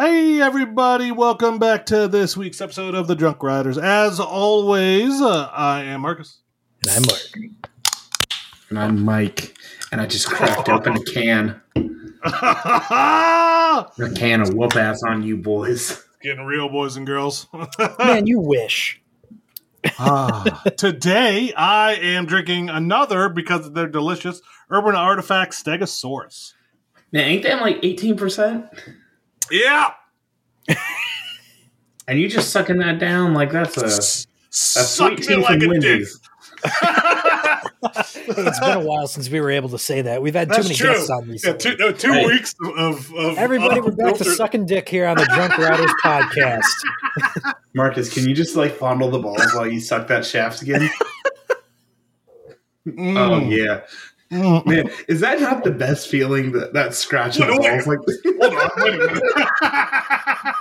Hey, everybody, welcome back to this week's episode of The Drunk Riders. As always, uh, I am Marcus. And I'm Mark. And I'm Mike. And I just cracked open a can. A can of whoop ass on you boys. Getting real, boys and girls. Man, you wish. Ah. Today, I am drinking another, because they're delicious, Urban Artifact Stegosaurus. Man, ain't that like 18%? Yeah! And you just sucking that down like that's a, a sweet me tea like from a dick. Wendy's. It's been a while since we were able to say that. We've had too That's many true. guests on Yeah, recently. two, no, two Hey. weeks of, of Everybody, we're back to sucking dick here on the Drunk Riders podcast. Marcus, can you just like fondle the balls while you suck that shaft again? Mm. Oh, yeah. Man, is that not the best feeling that, that scratch of the balls? Like Hold on, wait a minute.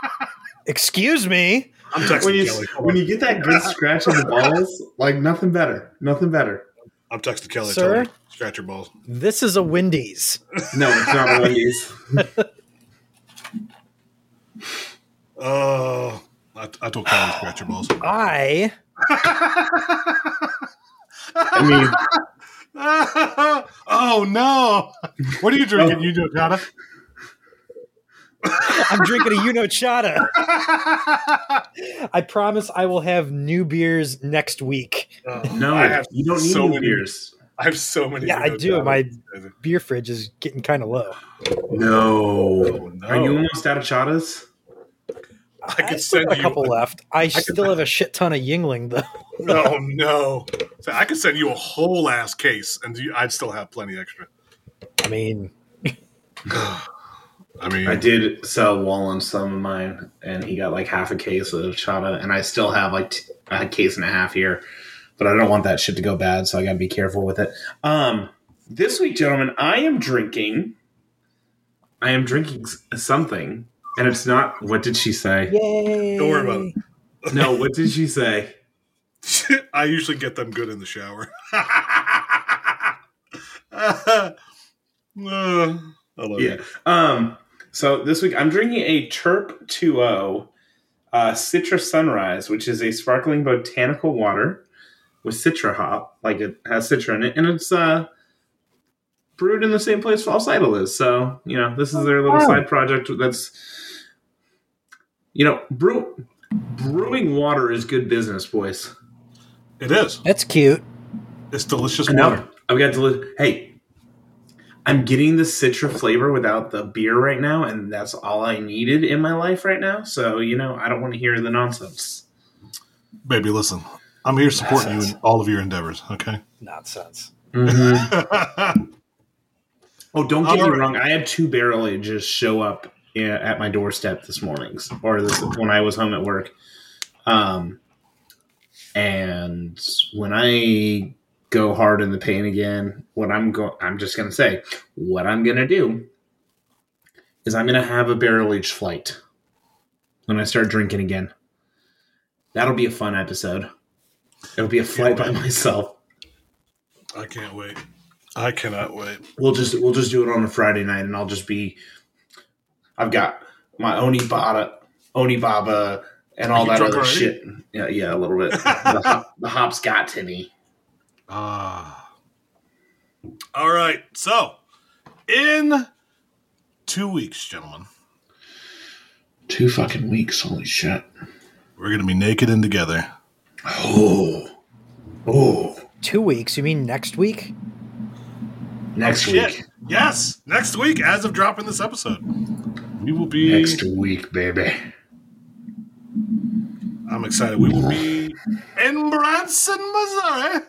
Excuse me. I'm texting when you Kelly. When you get that good scratch of the balls, like nothing better. Nothing better. I'm texting Kelly. Sir? Tell her, scratch your balls. This is a Wendy's. No, it's not a Wendy's. Oh, I, I told Kelly to scratch your balls. I I mean, oh no! What are you drinking? You do Jada? I'm drinking a Uno Chata. I promise I will have new beers next week. Oh, no, I have you don't need so new many- beers. I have so many. Beers. Yeah, I do. Jadas. My beer fridge is getting kind of low. No. Oh, no. Are you almost out of chatas? I I could still send got a you couple left. I, could- still have a shit ton of Yuengling though. Oh no! So I could send you a whole ass case, and you, I'd still have plenty extra. I mean, I mean, I did sell Wallen some of mine, and he got like half a case of chata, and I still have like t- a case and a half here, but I don't want that shit to go bad, so I got to be careful with it. Um, this week, gentlemen, I am drinking. I am drinking something, and it's not. What did she say? yay! Don't worry about it. No, what did she say? I usually get them good in the shower. Uh, I love Yeah. you. Um. So this week I'm drinking a Terp 2.0 uh, Citra Sunrise, which is a sparkling botanical water with Citra hop, like it has Citra in it, and it's uh brewed in the same place False Idol is. So you know this is their little Wow. side project. That's you know brew brewing water is good business, boys. It is. That's cute. It's delicious And water. now I've got to li- hey, I'm getting the Citra flavor without the beer right now, and that's all I needed in my life right now. So you know, I don't want to hear the nonsense. Baby, listen. I'm here supporting you in all of your endeavors. Okay. Nonsense. Mm-hmm. Oh, don't get me Alright. wrong. I had two barrel ages show up at my doorstep this morning, or this when I was home at work. Um, and when I go hard in the paint again, what I'm going, I'm just gonna say, what I'm gonna do is I'm gonna have a barrel age flight when I start drinking again. That'll be a fun episode. It'll be a flight by myself. I can't wait. I cannot wait. We'll just we'll just do it on a Friday night, and I'll just be. I've got my Onibaba, Onibaba, and all that other already? shit. Yeah, yeah, a little bit. the, hop, the hops got to me. Ah. All right. So, in two weeks, gentlemen, Two fucking weeks. Holy shit. we're going to be naked and together. Oh, oh. Two weeks? You mean next week? Next Shit. week. Yes, next week, as of dropping this episode, we will be. Next week, baby. I'm excited. We will be in Branson, Missouri,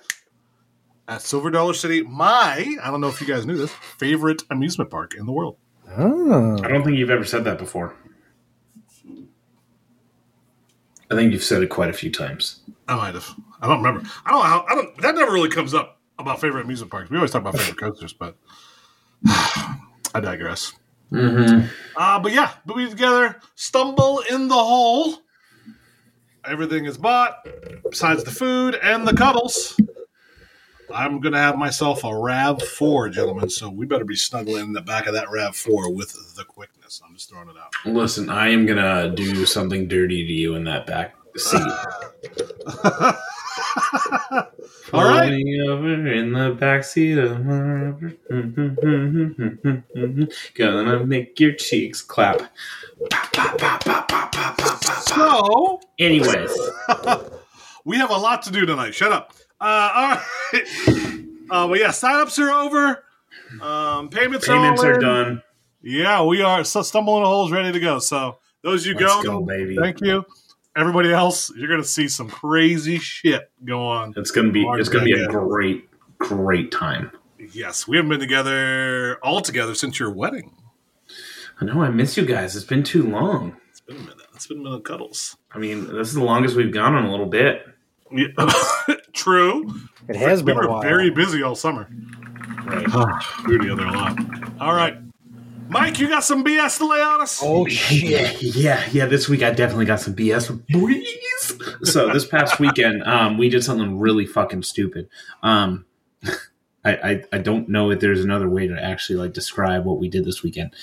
at Silver Dollar City. My, I don't know if you guys knew this, favorite amusement park in the world. Oh. I don't think you've ever said that before. I think you've said it quite a few times. I might have. I don't remember. I don't know. I don't. That never really comes up about favorite amusement parks. We always talk about favorite coasters, but I digress. Mm-hmm. Uh, but yeah, we'll together. Stumble in the hole. Everything is bought, besides the food and the cuddles. I'm gonna have myself a Rav Four, gentlemen. So we better be snuggling in the back of that Rav Four with the quickness. I'm just throwing it out. Listen, I am gonna do something dirty to you in that back seat. All right. Over in the backseat of my gonna make your cheeks clap. So Anyways, we have a lot to do tonight. Shut up. Uh, all right. Uh, but yeah, signups are over. Um, payments, payments are, are done. Yeah, we are. So stumbling holes ready to go. So those you Let's go, go, baby. thank you. Everybody else, you're gonna see some crazy shit go on. It's gonna be it's gonna be a great great time. Yes, we haven't been together all together since your wedding. I know I miss you guys. It's been too long. It's been a minute. It's been a minute cuddles. I mean, this is the longest we've gone in a little bit. Yeah. True. It has we been were a while. very busy all summer. Right. We were together a lot. All right, Mike, you got some BS to lay on us? oh shit! Yeah, yeah. This week I definitely got some BS. So this past weekend, um, we did something really fucking stupid. Um, I, I I don't know if there's another way to actually like describe what we did this weekend.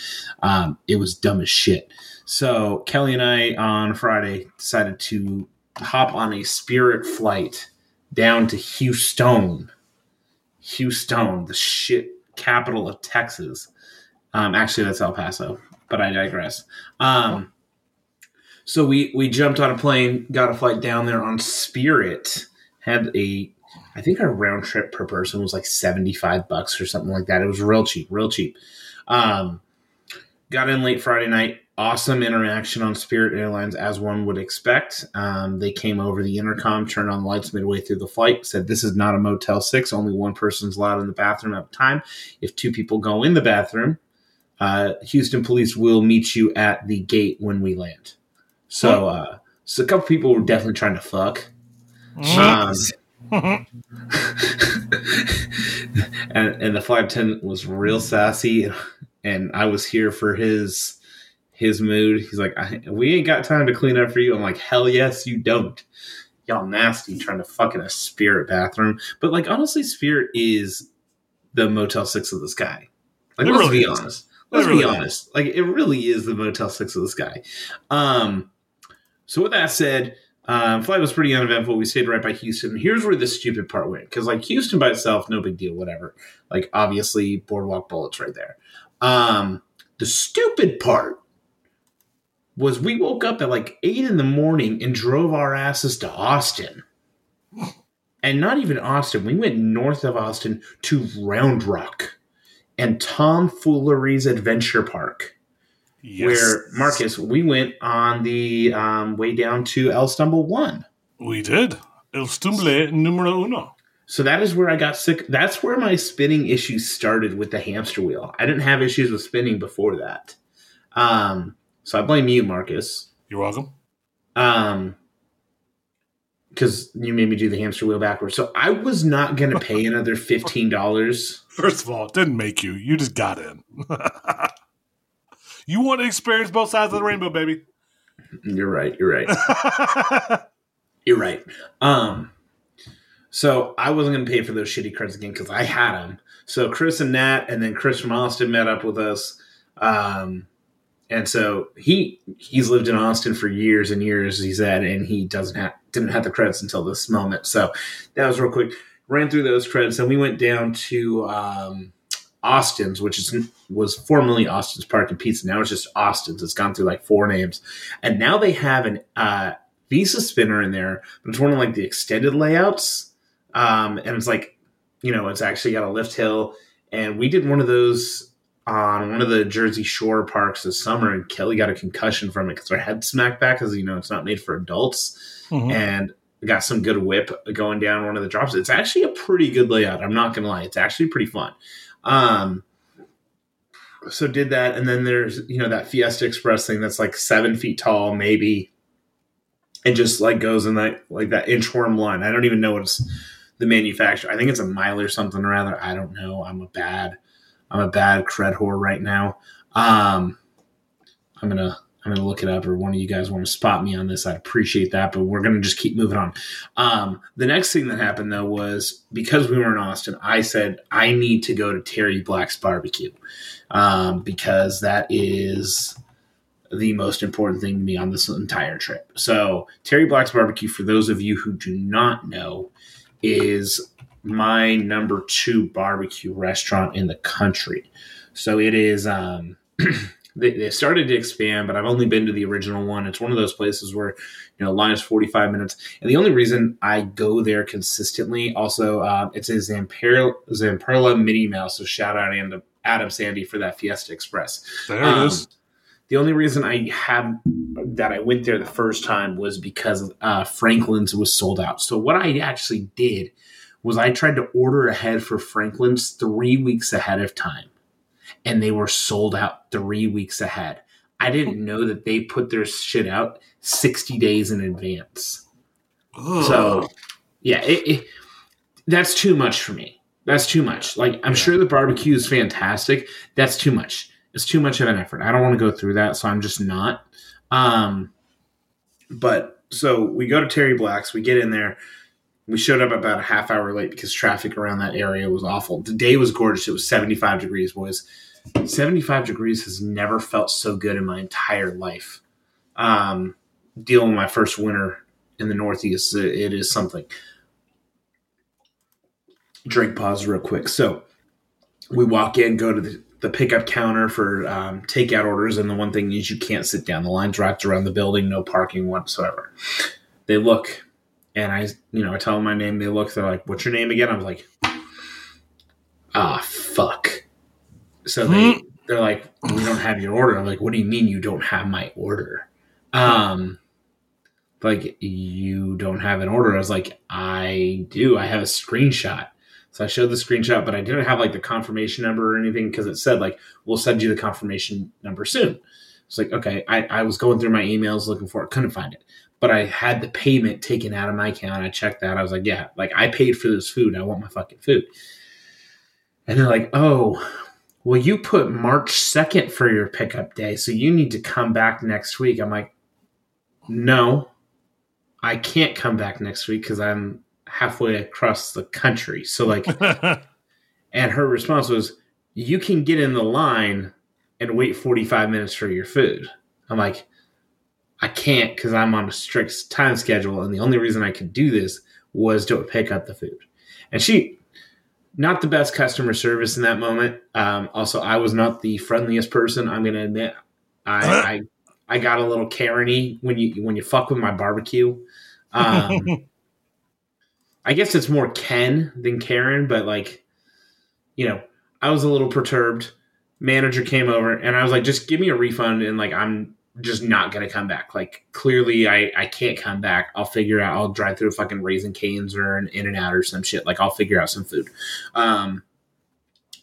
Um, it was dumb as shit. So Kelly and I on Friday decided to hop on a Spirit flight down to Houston, Houston, the shit capital of Texas. Um, actually, that's El Paso, but I digress. Um, so we we jumped on a plane, got a flight down there on Spirit. Had a, I think our round trip per person was like seventy five bucks or something like that. It was real cheap, real cheap. Um, got in late Friday night. Awesome interaction on Spirit Airlines, as one would expect. Um, they came over the intercom, turned on the lights midway through the flight, said, This is not a Motel 6. Only one person's allowed in the bathroom at a time. If two people go in the bathroom, uh, Houston police will meet you at the gate when we land. So, uh, so a couple people were definitely trying to fuck. Um, and and the flight attendant was real sassy, and I was here for his his mood. He's like, I, "We ain't got time to clean up for you." I'm like, "Hell yes, you don't." Y'all nasty trying to fuck in a Spirit bathroom, but like honestly, Spirit is the Motel Six of the sky. Like, It let's really be honest. Let's really be is. honest. Like it really is the Motel Six of the sky. Um, so with that said, um, flight was pretty uneventful. We stayed right by Houston. Here's where the stupid part went because like Houston by itself, no big deal, whatever. Like obviously, Boardwalk Bullets right there. Um, the stupid part was we woke up at like eight in the morning and drove our asses to Austin. And not even Austin. We went north of Austin to Round Rock and Tom Foolery's Adventure Park Yes. where Marcus, we went on the um, way down to El Stumble One. we did. El stumble numero uno. So that is where I got sick. That's where my spinning issues started with the hamster wheel. I didn't have issues with spinning before that. Um, so I blame you, Marcus. You're welcome. Um, because you made me do the hamster wheel backwards. So I was not going to pay another fifteen dollars. First of all, it didn't make you. You just got in. you want to experience both sides of the rainbow, baby. You're right. You're right. You're right. Um, so I wasn't going to pay for those shitty cards again because I had them. So Chris and Nat, and then Chris from Austin met up with us. Um, and so he he's lived in Austin for years and years. He said, and he doesn't have didn't have the credits until this moment. So that was real quick. Ran through those credits, and we went down to um, Austin's, which is was formerly Austin's Park and Pizza. Now it's just Austin's. It's gone through like four names, and now they have an uh, Visa spinner in there, but it's one of like the extended layouts. Um, and it's like, you know, it's actually got a lift hill. And we did one of those on one of the Jersey Shore parks this summer, and Kelly got a concussion from it because her head smacked back because you know it's not made for adults, Mhm. and got some good whip going down one of the drops. It's actually a pretty good layout. I'm not gonna lie, it's actually pretty fun. Um, so did that, and then there's you know that Fiesta Express thing that's like seven feet tall, maybe, and just like goes in that like that inchworm line. I don't even know what's the manufacturer. I think it's a mile or something or other. I don't know. I'm a bad, I'm a bad cred whore right now. Um, I'm gonna I'm gonna look it up, or one of you guys want to spot me on this, I'd appreciate that. But we're gonna just keep moving on. Um, the next thing that happened though was because we were in Austin, I said I need to go to Terry Black's barbecue um, because that is the most important thing to me on this entire trip. So Terry Black's barbecue, for those of you who do not know, is my number two barbecue restaurant in the country. So it is. Um, they, they started to expand, but I've only been to the original one. It's one of those places where you know line is forty five minutes, and the only reason I go there consistently, also, uh, it's a Zamperla, Zamperla Mini Mouse. So shout out to Adam Sandy for that Fiesta Express. There Um, it is. The only reason I have that I went there the first time was because uh, Franklin's was sold out. So what I actually did was I tried to order ahead for Franklin's three weeks ahead of time, and they were sold out three weeks ahead. I didn't know that they put their shit out sixty days in advance. Ugh. So, yeah, it, it, that's too much for me. That's too much. Like, I'm Yeah. sure the barbecue is fantastic. That's too much. It's too much of an effort. I don't want to go through that, so I'm just not. Um, but so we go to Terry Black's. We get in there. We showed up about a half hour late because traffic around that area was awful. The day was gorgeous. It was 75 degrees, boys. 75 degrees has never felt so good in my entire life. Um, dealing with my first winter in the Northeast, it- it is something. Drink pause real quick. So we walk in, go to the, the pickup counter for um, takeout orders, and the one thing is you can't sit down. The line's wrapped around the building, no parking whatsoever. They look, and I, you know, I tell them my name. They look, they're like, "What's your name again?" I was like, "Ah, fuck." So they they're like, "We don't have your order." I'm like, "What do you mean you don't have my order?" Um, like you don't have an order. I was like, "I do. I have a screenshot." So I showed the screenshot, but I didn't have like the confirmation number or anything because it said like we'll send you the confirmation number soon. It's like okay, I, I was going through my emails looking for it, couldn't find it, but I had the payment taken out of my account. I checked that. I was like, yeah, like I paid for this food. I want my fucking food. And they're like, oh, well, you put March second for your pickup day, so you need to come back next week. I'm like, no, I can't come back next week because I'm halfway across the country. So like and her response was, You can get in the line and wait 45 minutes for your food. I'm like, I can't because I'm on a strict time schedule. And the only reason I could do this was to pick up the food. And she, not the best customer service in that moment. Um, also, I was not the friendliest person. I'm going to admit, I, I, I got a little Karen when you when you fuck with my barbecue. Um, I guess it's more Ken than Karen, but like, you know, I was a little perturbed. Manager came over and I was like, just give me a refund and like I'm just not gonna come back. Like clearly I, I can't come back. I'll figure out I'll drive through a fucking Raising Cane's or an in and out or some shit. Like I'll figure out some food. Um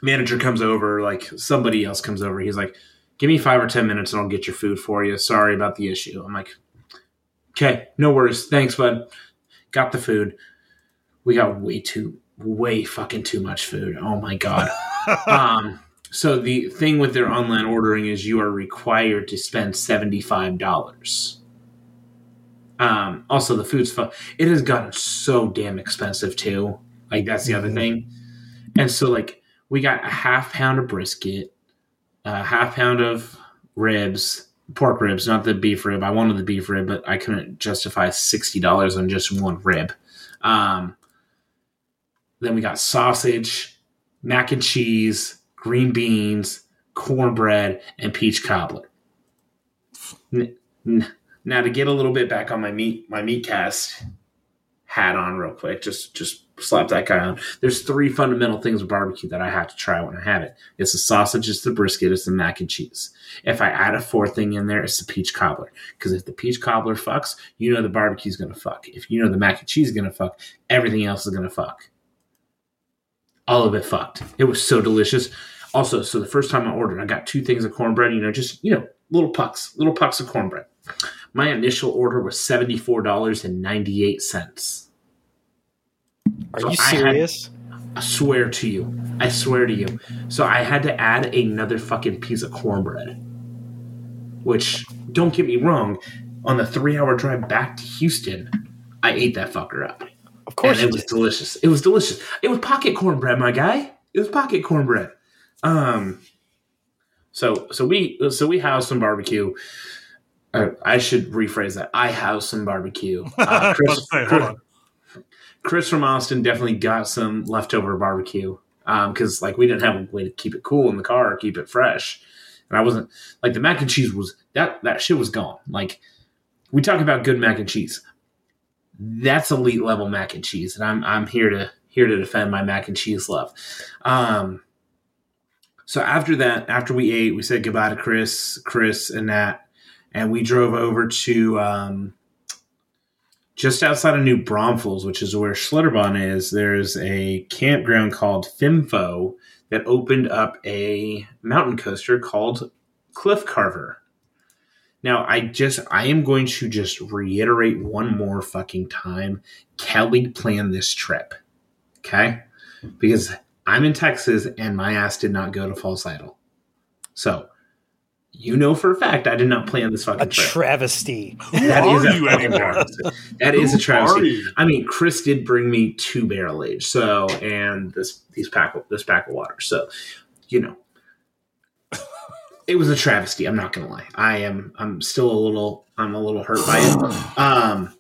manager comes over, like somebody else comes over, he's like, Give me five or ten minutes and I'll get your food for you. Sorry about the issue. I'm like, Okay, no worries. Thanks, bud. Got the food. We got way too way fucking too much food. Oh my god. um so the thing with their online ordering is you are required to spend $75. Um also the food's fu- it has gotten so damn expensive too. Like that's the other Mhm. thing. And so like we got a half pound of brisket, a half pound of ribs, pork ribs, not the beef rib. I wanted the beef rib, but I couldn't justify $60 on just one rib. Um then we got sausage, mac and cheese, green beans, cornbread, and peach cobbler. Now to get a little bit back on my meat my meat cast hat on real quick, just just slap that guy on. There's three fundamental things with barbecue that I have to try when I have it. It's the sausage, it's the brisket, it's the mac and cheese. If I add a fourth thing in there, it's the peach cobbler. Because if the peach cobbler fucks, you know the barbecue's gonna fuck. If you know the mac and cheese is gonna fuck, everything else is gonna fuck all of it fucked. It was so delicious. Also, so the first time I ordered, I got two things of cornbread, you know, just, you know, little pucks, little pucks of cornbread. My initial order was $74.98. Are So you I had- serious? I swear to you. I swear to you. So I had to add another fucking piece of cornbread, which don't get me wrong. On the three hour drive back to Houston, I ate that fucker up. Of course, and it was did. delicious. It was delicious. It was pocket cornbread, my guy. It was pocket cornbread. Um, so so we so we housed some barbecue. Uh, I should rephrase that. I housed some barbecue. Uh, Chris, Chris. Chris from Austin definitely got some leftover barbecue Um because like we didn't have a way to keep it cool in the car or keep it fresh. And I wasn't like the mac and cheese was that that shit was gone. Like we talk about good mac and cheese. That's elite level mac and cheese, and I'm I'm here to here to defend my mac and cheese love. Um, so after that, after we ate, we said goodbye to Chris, Chris and Nat, and we drove over to um, just outside of New Braunfels, which is where Schlitterbahn is. There's a campground called Fimfo that opened up a mountain coaster called Cliff Carver. Now, I just I am going to just reiterate one more fucking time. Kelly planned this trip. Okay? Because I'm in Texas and my ass did not go to False Idol. So, you know for a fact I did not plan this fucking a trip. travesty. Who That are is you fucking anymore? travesty. That is a travesty. I mean, Chris did bring me two barrel age, so and this these pack of, this pack of water. So, you know, it was a travesty. I'm not gonna lie. I am. I'm still a little. I'm a little hurt by it. Um.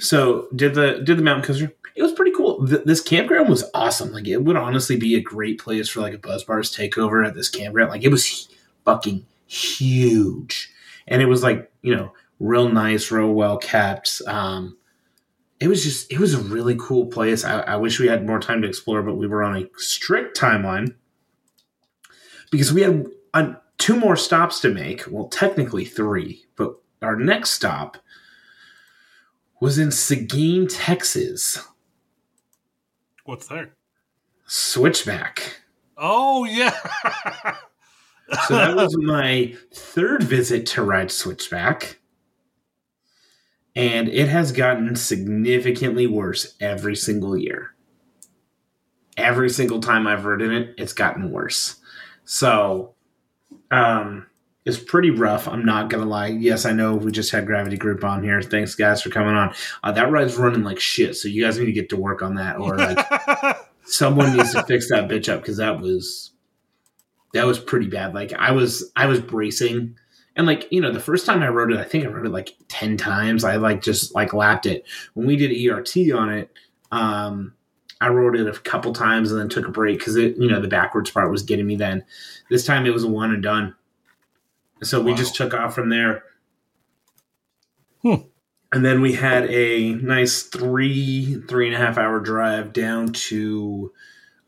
So did the did the mountain coaster? It was pretty cool. Th- this campground was awesome. Like it would honestly be a great place for like a Buzz Bars takeover at this campground. Like it was fucking huge, and it was like you know real nice, real well kept. Um, it was just it was a really cool place. I, I wish we had more time to explore, but we were on a strict timeline because we had uh, two more stops to make. Well, technically three, but our next stop was in Seguin, Texas. What's there? Switchback. Oh yeah. So that was my third visit to ride Switchback. And it has gotten significantly worse every single year. Every single time I've ridden it, it's gotten worse. So, um, it's pretty rough. I'm not gonna lie. Yes, I know we just had Gravity Group on here. Thanks, guys, for coming on. Uh, that ride's running like shit, so you guys need to get to work on that, or like someone needs to fix that bitch up because that was that was pretty bad. Like I was I was bracing and like you know the first time I rode it, I think I rode it like ten times. I like just like lapped it. When we did ERT on it, um, I rode it a couple times and then took a break because it you know the backwards part was getting me. Then this time it was a one and done. So we just took off from there. Hmm. And then we had a nice three, three and a half hour drive down to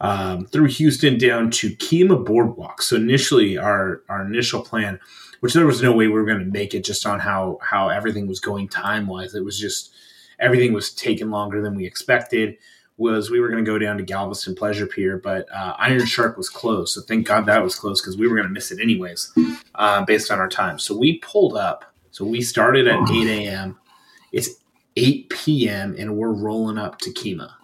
um, through Houston down to Kemah Boardwalk. So initially, our our initial plan, which there was no way we were going to make it, just on how how everything was going time wise, it was just everything was taking longer than we expected. Was we were going to go down to Galveston Pleasure Pier, but uh, Iron Shark was closed. So thank God that was closed because we were going to miss it anyways, uh, based on our time. So we pulled up. So we started at eight a.m. It's eight p.m. and we're rolling up to Kemah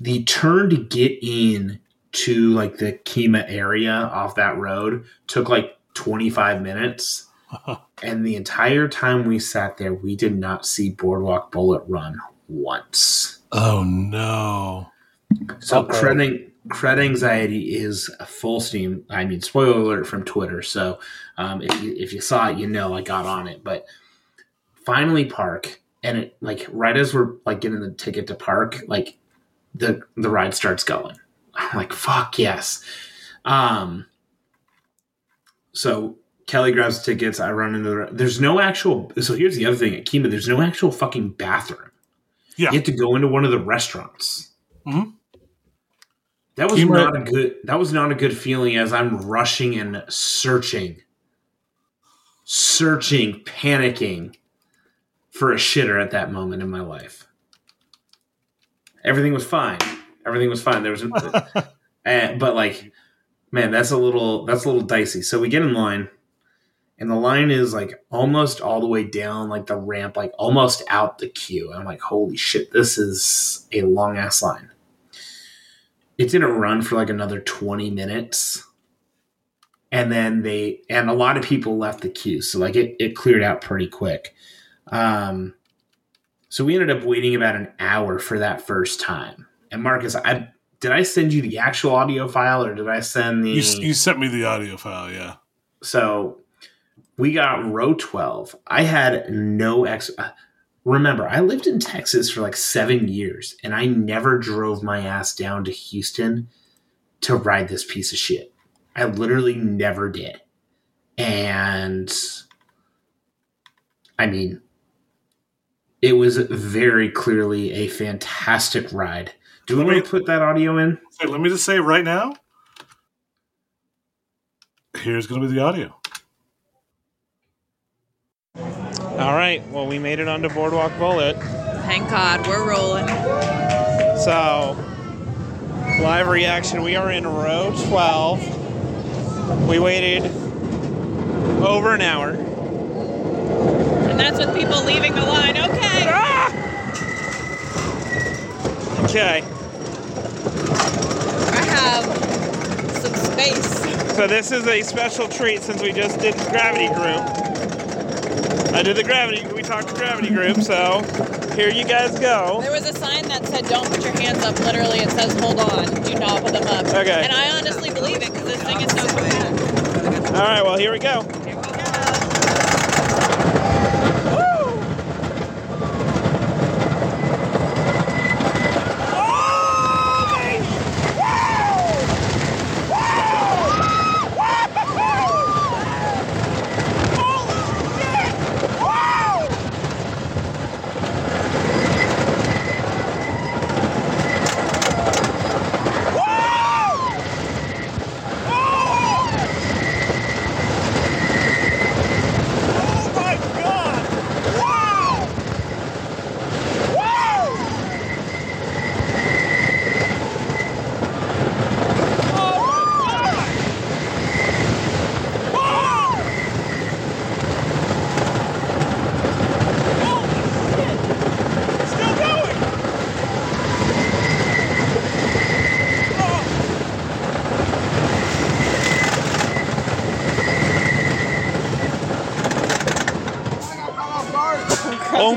the turn to get in to like the Kemah area off that road took like 25 minutes. and the entire time we sat there, we did not see Boardwalk Bullet run once. Oh no. So Uh-oh. cred, cred anxiety is a full steam. I mean, spoiler alert from Twitter. So um, if you if you saw it, you know I got on it. But finally park, and it like right as we're like getting the ticket to park, like the the ride starts going. I'm like, fuck yes. Um. So Kelly grabs tickets. I run into the. There's no actual. So here's the other thing at Kemah. There's no actual fucking bathroom. Yeah. You had to go into one of the restaurants. Mhm. That was Kemah- not a good. That was not a good feeling as I'm rushing and searching, searching, panicking for a shitter at that moment in my life. Everything was fine. Everything was fine. There was, uh, but like, man, that's a little that's a little dicey. So we get in line, and the line is like almost all the way down like the ramp, like almost out the queue. And I'm like, holy shit, this is a long ass line. It's gonna run for like another 20 minutes. and then they and a lot of people left the queue, so like it it cleared out pretty quick. Um, so we ended up waiting about an hour for that first time. And Marcus, I did I send you the actual audio file or did I send the? You, you sent me the audio file, yeah. So we got row 12. I had no ex. Remember, I lived in Texas for like seven years and I never drove my ass down to Houston to ride this piece of shit. I literally never did. And I mean, it was very clearly a fantastic ride. Do we want to put that audio in? Hey, let me just say right now. Here's going to be the audio. All right. Well, we made it onto Boardwalk Bullet. Thank God, we're rolling. So, live reaction. We are in row 12. We waited over an hour. And that's with people leaving the line. Okay. Okay. I have some space. So, this is a special treat since we just did Gravity Group. I did the Gravity, we talked to Gravity Group, so here you guys go. There was a sign that said, "Don't put your hands up." Literally, it says, "Hold on, do not put them up." Okay. And I honestly believe it because this thing is so cool. All right, well, here we go.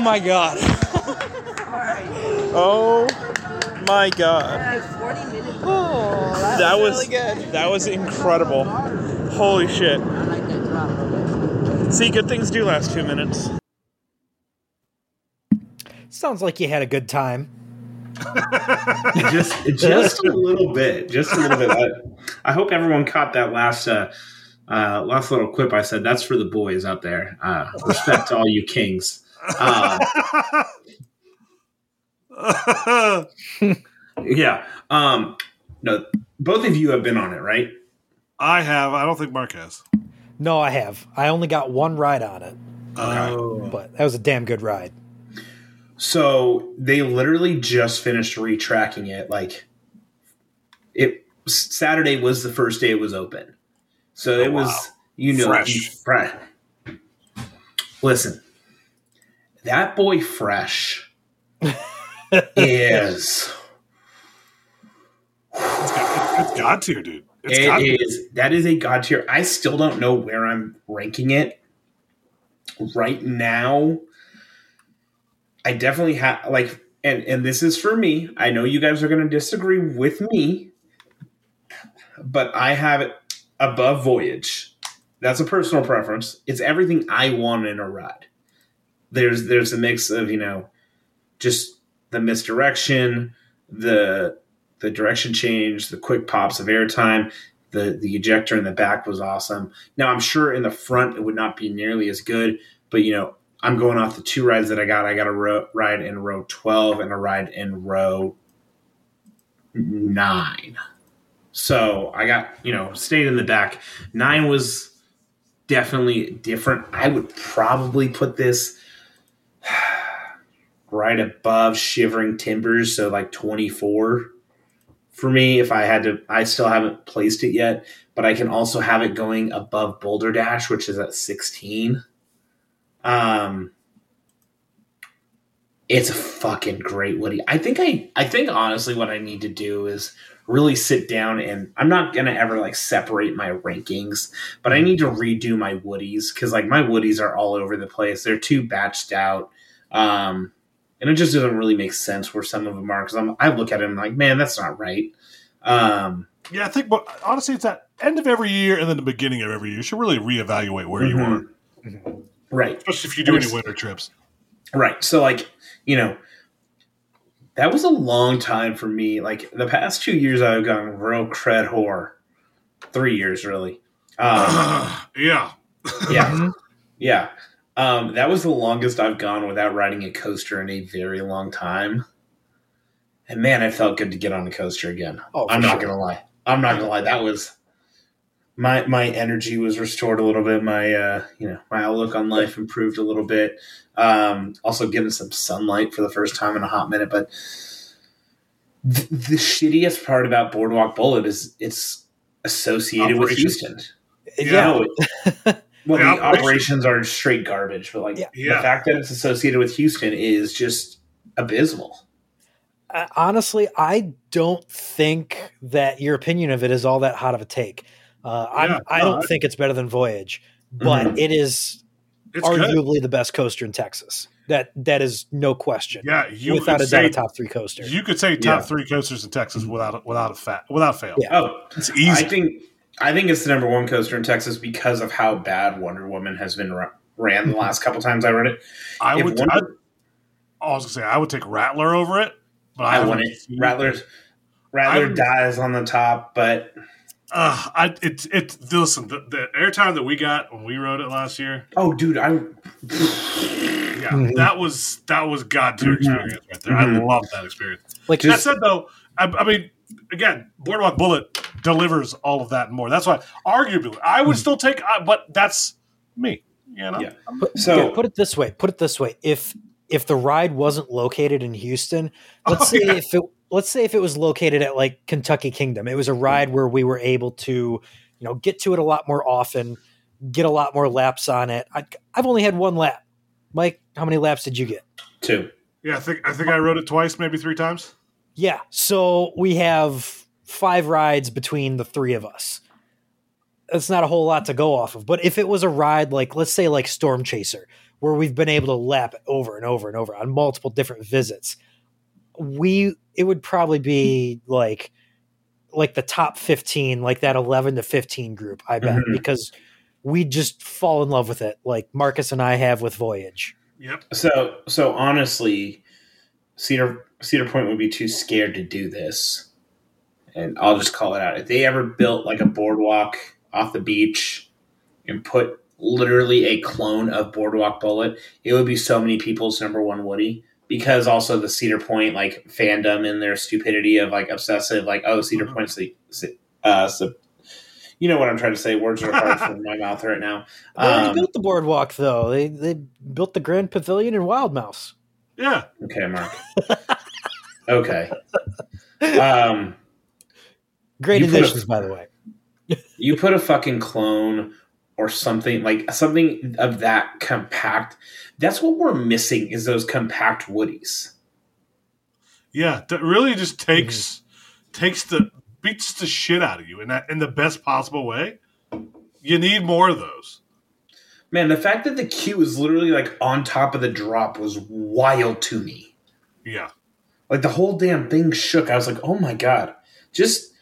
Oh my god. Oh my god. Oh, that, That was, was really good. that was incredible. Holy shit. See, good things do last two minutes. Sounds like you had a good time. just just a little bit just a little bit I, I hope everyone caught that last uh uh last little quip i said that's for the boys out there uh respect to all you kings um, yeah um no both of you have been on it right I have. I don't think Mark has. No, I have. I only got one ride on it, Oh. but that was a damn good ride. So they literally just finished retracking it. Like it Saturday was the first day it was open. So it Oh, wow. was you know Fresh. fresh. Listen, that boy fresh is It's got, it's got to, dude. It's it got to. is that is a god tier. I still don't know where I'm ranking it right now. I definitely have like, and and this is for me. I know you guys are going to disagree with me, but I have it above Voyage. That's a personal preference. It's everything I want in a ride. There's there's a mix of you know, just the misdirection, the the direction change, the quick pops of airtime, the the ejector in the back was awesome. Now I'm sure in the front it would not be nearly as good, but you know I'm going off the two rides that I got. I got a ride in row 12 and a ride in row nine. So I got you know stayed in the back. Nine was definitely different. I would probably put this right above Shivering Timbers, so like 24 for me if I had to I still haven't placed it yet, but I can also have it going above Boulder Dash, which is at 16. Um it's a fucking great Woody. I think I I think honestly what I need to do is really sit down and I'm not gonna ever like separate my rankings, but I need to redo my Woodies because like my Woodies are all over the place. They're too batched out. Um and it just doesn't really make sense where some of them are because I look at them like, man, that's not right. Um, Yeah, I think, but honestly, it's at end of every year and then the beginning of every year. You should really reevaluate where you Mhm. are, right. especially if you do any winter trips. Right. So like, you know, that was a long time for me. Like the past two years I've gone real cred whore. Three years really. Um, yeah, yeah. Yeah. Um, that was the longest I've gone without riding a coaster in a very long time. And man, I felt good to get on a coaster again. Oh, I'm not sure. gonna lie. I'm not gonna lie. That was my my energy was restored a little bit. My uh, you know my outlook on life improved a little bit. Um, also given some sunlight for the first time in a hot minute. But th- the shittiest part about Boardwalk Bullet is it's associated with Houston. Yeah. No, it- well, The the operations- operations are straight garbage, but like Yeah. the Yeah. fact that it's associated with Houston is just abysmal. Uh, honestly, I don't think that your opinion of it is all that hot of a take. Uh, I'm, Yeah, I no, don't I- think it's better than Voyage, but Mhm. it is it's good. arguably the best coaster in Texas. That that is no question. Yeah, you without could a doubt, say, a top three coaster. You could say top Yeah. three coasters in Texas without without a fa- without fail. Yeah. Oh, It's easy. I think I think it's the number one coaster in Texas because of how bad Wonder Woman has been ra- ran the last couple times I read it. I If would. Wonder- I, I was gonna say I would take Rattler over it, but I, I want haven't it. Rattler's Rattler would- dies on the top, but Uh, I it it listen the, the airtime that we got when we rode it last year. oh, dude, I Yeah, Mhm. that was that was god tier Mhm. experience right there. Mhm. I love that experience. like that Just- said, though, I, I mean, again, Boardwalk Bullet delivers all of that and more. That's why, arguably, I would still take, uh, but that's me. You know, Yeah. Put, So- yeah, put it this way. Put it this way. If if the ride wasn't located in Houston, let's Oh, say yeah. if it let's say if it was located at like Kentucky Kingdom, it was a ride mm. where we were able to, you know, get to it a lot more often, get a lot more laps on it. I, I've only had one lap. Mike, how many laps did you get? two. yeah. I think I think I rode it twice, maybe three times. Yeah. So we have five rides between the three of us. That's not a whole lot to go off of. But if it was a ride like, let's say, like Storm Chaser, where we've been able to lap over and over and over on multiple different visits, we it would probably be like like the top 15 like that 11 to 15 group i bet Mhm. because we just fall in love with it like marcus and i have with voyage Yep. So so honestly, Cedar Cedar Point would be too scared to do this. And I'll just call it out. If they ever built like a boardwalk off the beach and put literally a clone of Boardwalk Bullet, it would be so many people's number one Woody. Because also the Cedar Point like fandom and their stupidity of like obsessive like oh Cedar Mhm. Point's the uh so, you know what I'm trying to say. Words are hard from my mouth right now. they already Um, built the boardwalk though they they built the grand pavilion in wild mouse Yeah. Okay, Mark. okay. Um, great put a- additions by the way you put a fucking clone or something like something of that compact. That's what we're missing is those compact woodies. Yeah. That really just takes mm-hmm. takes the beats the shit out of you in that in the best possible way. You need more of those. Man, the fact that the queue is literally like on top of the drop was wild to me. Yeah. Like the whole damn thing shook. I was like, oh my god, just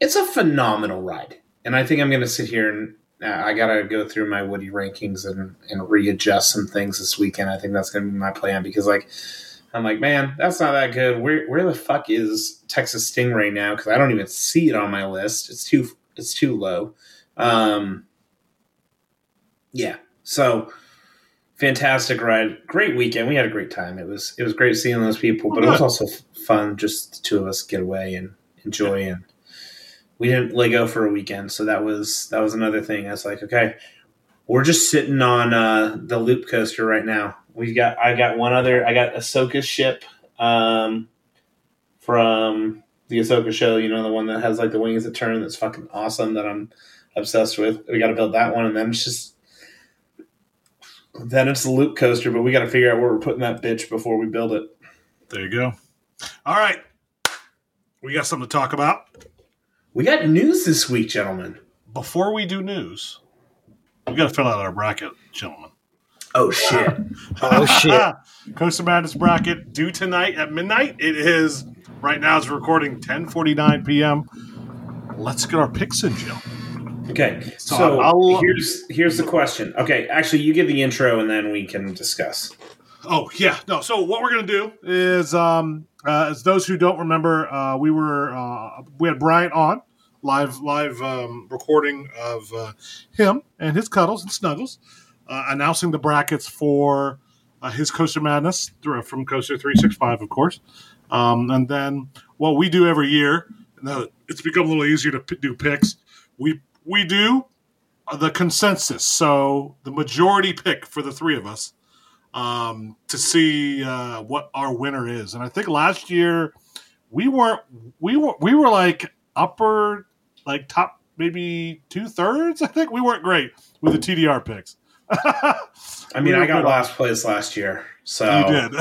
it's a phenomenal ride. And I think I'm gonna sit here and uh, I gotta go through my Woody rankings and and readjust some things this weekend. I think that's gonna be my plan because like I'm like, man, that's not that good. Where where the fuck is Texas Sting right now? Because I don't even see it on my list. It's too it's too low. Um, yeah. So fantastic ride, great weekend. We had a great time. It was it was great seeing those people, but it was also fun just the two of us get away and enjoy. And we didn't Lego for a weekend, so that was that was another thing. I was like, okay, we're just sitting on uh, the loop coaster right now. We've got I got one other. I got Ahsoka ship um, from the Ahsoka show. You know the one that has like the wings that turn. That's fucking awesome. That I'm obsessed with. We got to build that one, and then it's just Then it's the loop coaster, but we got to figure out where we're putting that bitch before we build it. There you go. All right. We got something to talk about. We got news this week, gentlemen. Before we do news, we got to fill out our bracket, gentlemen. Oh shit! Oh shit! Coaster Madness bracket due tonight at midnight. It is right now. It's recording 10:49 p.m. Let's get our picks in, Jill. Okay, So so I'll- here's here's the question. Okay, actually, you give the intro and then we can discuss. Oh yeah, no. So what we're gonna do is, um, uh, as those who don't remember, uh, we were uh, we had Bryant on live live um, recording of uh, him and his cuddles and snuggles, uh, announcing the brackets for uh, his Coaster Madness through- from Coaster Three Six Five, of course, um, and then what we do every year. Now it's become a little easier to p- do picks. We we do the consensus, so the majority pick for the three of us um, to see uh, what our winner is. And I think last year we weren't we were we were like upper like top maybe two thirds. I think we weren't great with the TDR picks. I mean, We I got good. last place last year, so You did.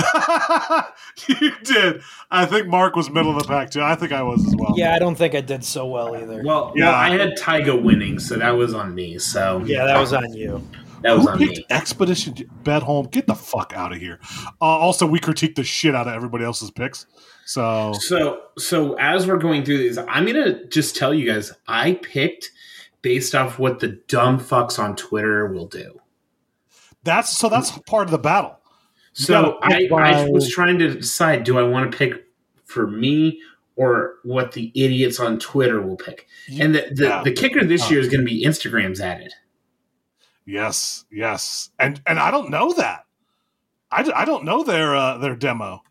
you did. I think Mark was middle of the pack too. I think I was as well. Yeah, I don't think I did so well either. Well, Yeah. well, I had Taiga winning, so that was on me. So yeah, that was on you. That was Who on picked me. Expedition Bedholm? Get the fuck out of here. Uh, also, we critique the shit out of everybody else's picks. So So, so as we're going through these, I'm gonna just tell you guys, I picked based off what the dumb fucks on Twitter will do. that's so that's part of the battle. You So I, I was trying to decide: do I want to pick for me or what the idiots on Twitter will pick? And the the, Yeah. the kicker this year is going to be Instagram's added. Yes, yes, and and I don't know that. I, I don't know their uh, their demo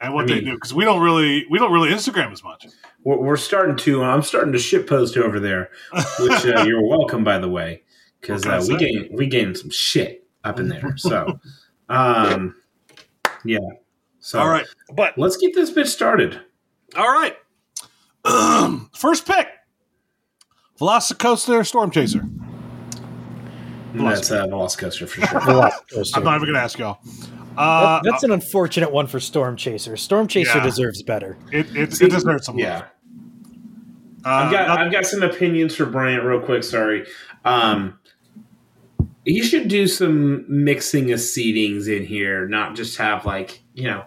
and what I they do because we don't really we don't really Instagram as much. We're, we're starting to. I'm starting to shit post over there, which uh, you're welcome, by the way, because What can I uh, we gained we gained some shit up in there. So, um, yeah. So All right, but let's get this bitch started. all right. First pick, Velocicoaster Storm Chaser. That's uh, Velocicoaster for sure. Velocicoaster. I'm not even gonna ask y'all. Uh, That- that's an unfortunate one for Storm Chaser. Storm Chaser Yeah. deserves better. it it, it deserves some. yeah. love. Uh, I've got not- I've got some opinions for Bryant real quick. Sorry. Um, he should do some mixing of seedings in here, not just have like you know.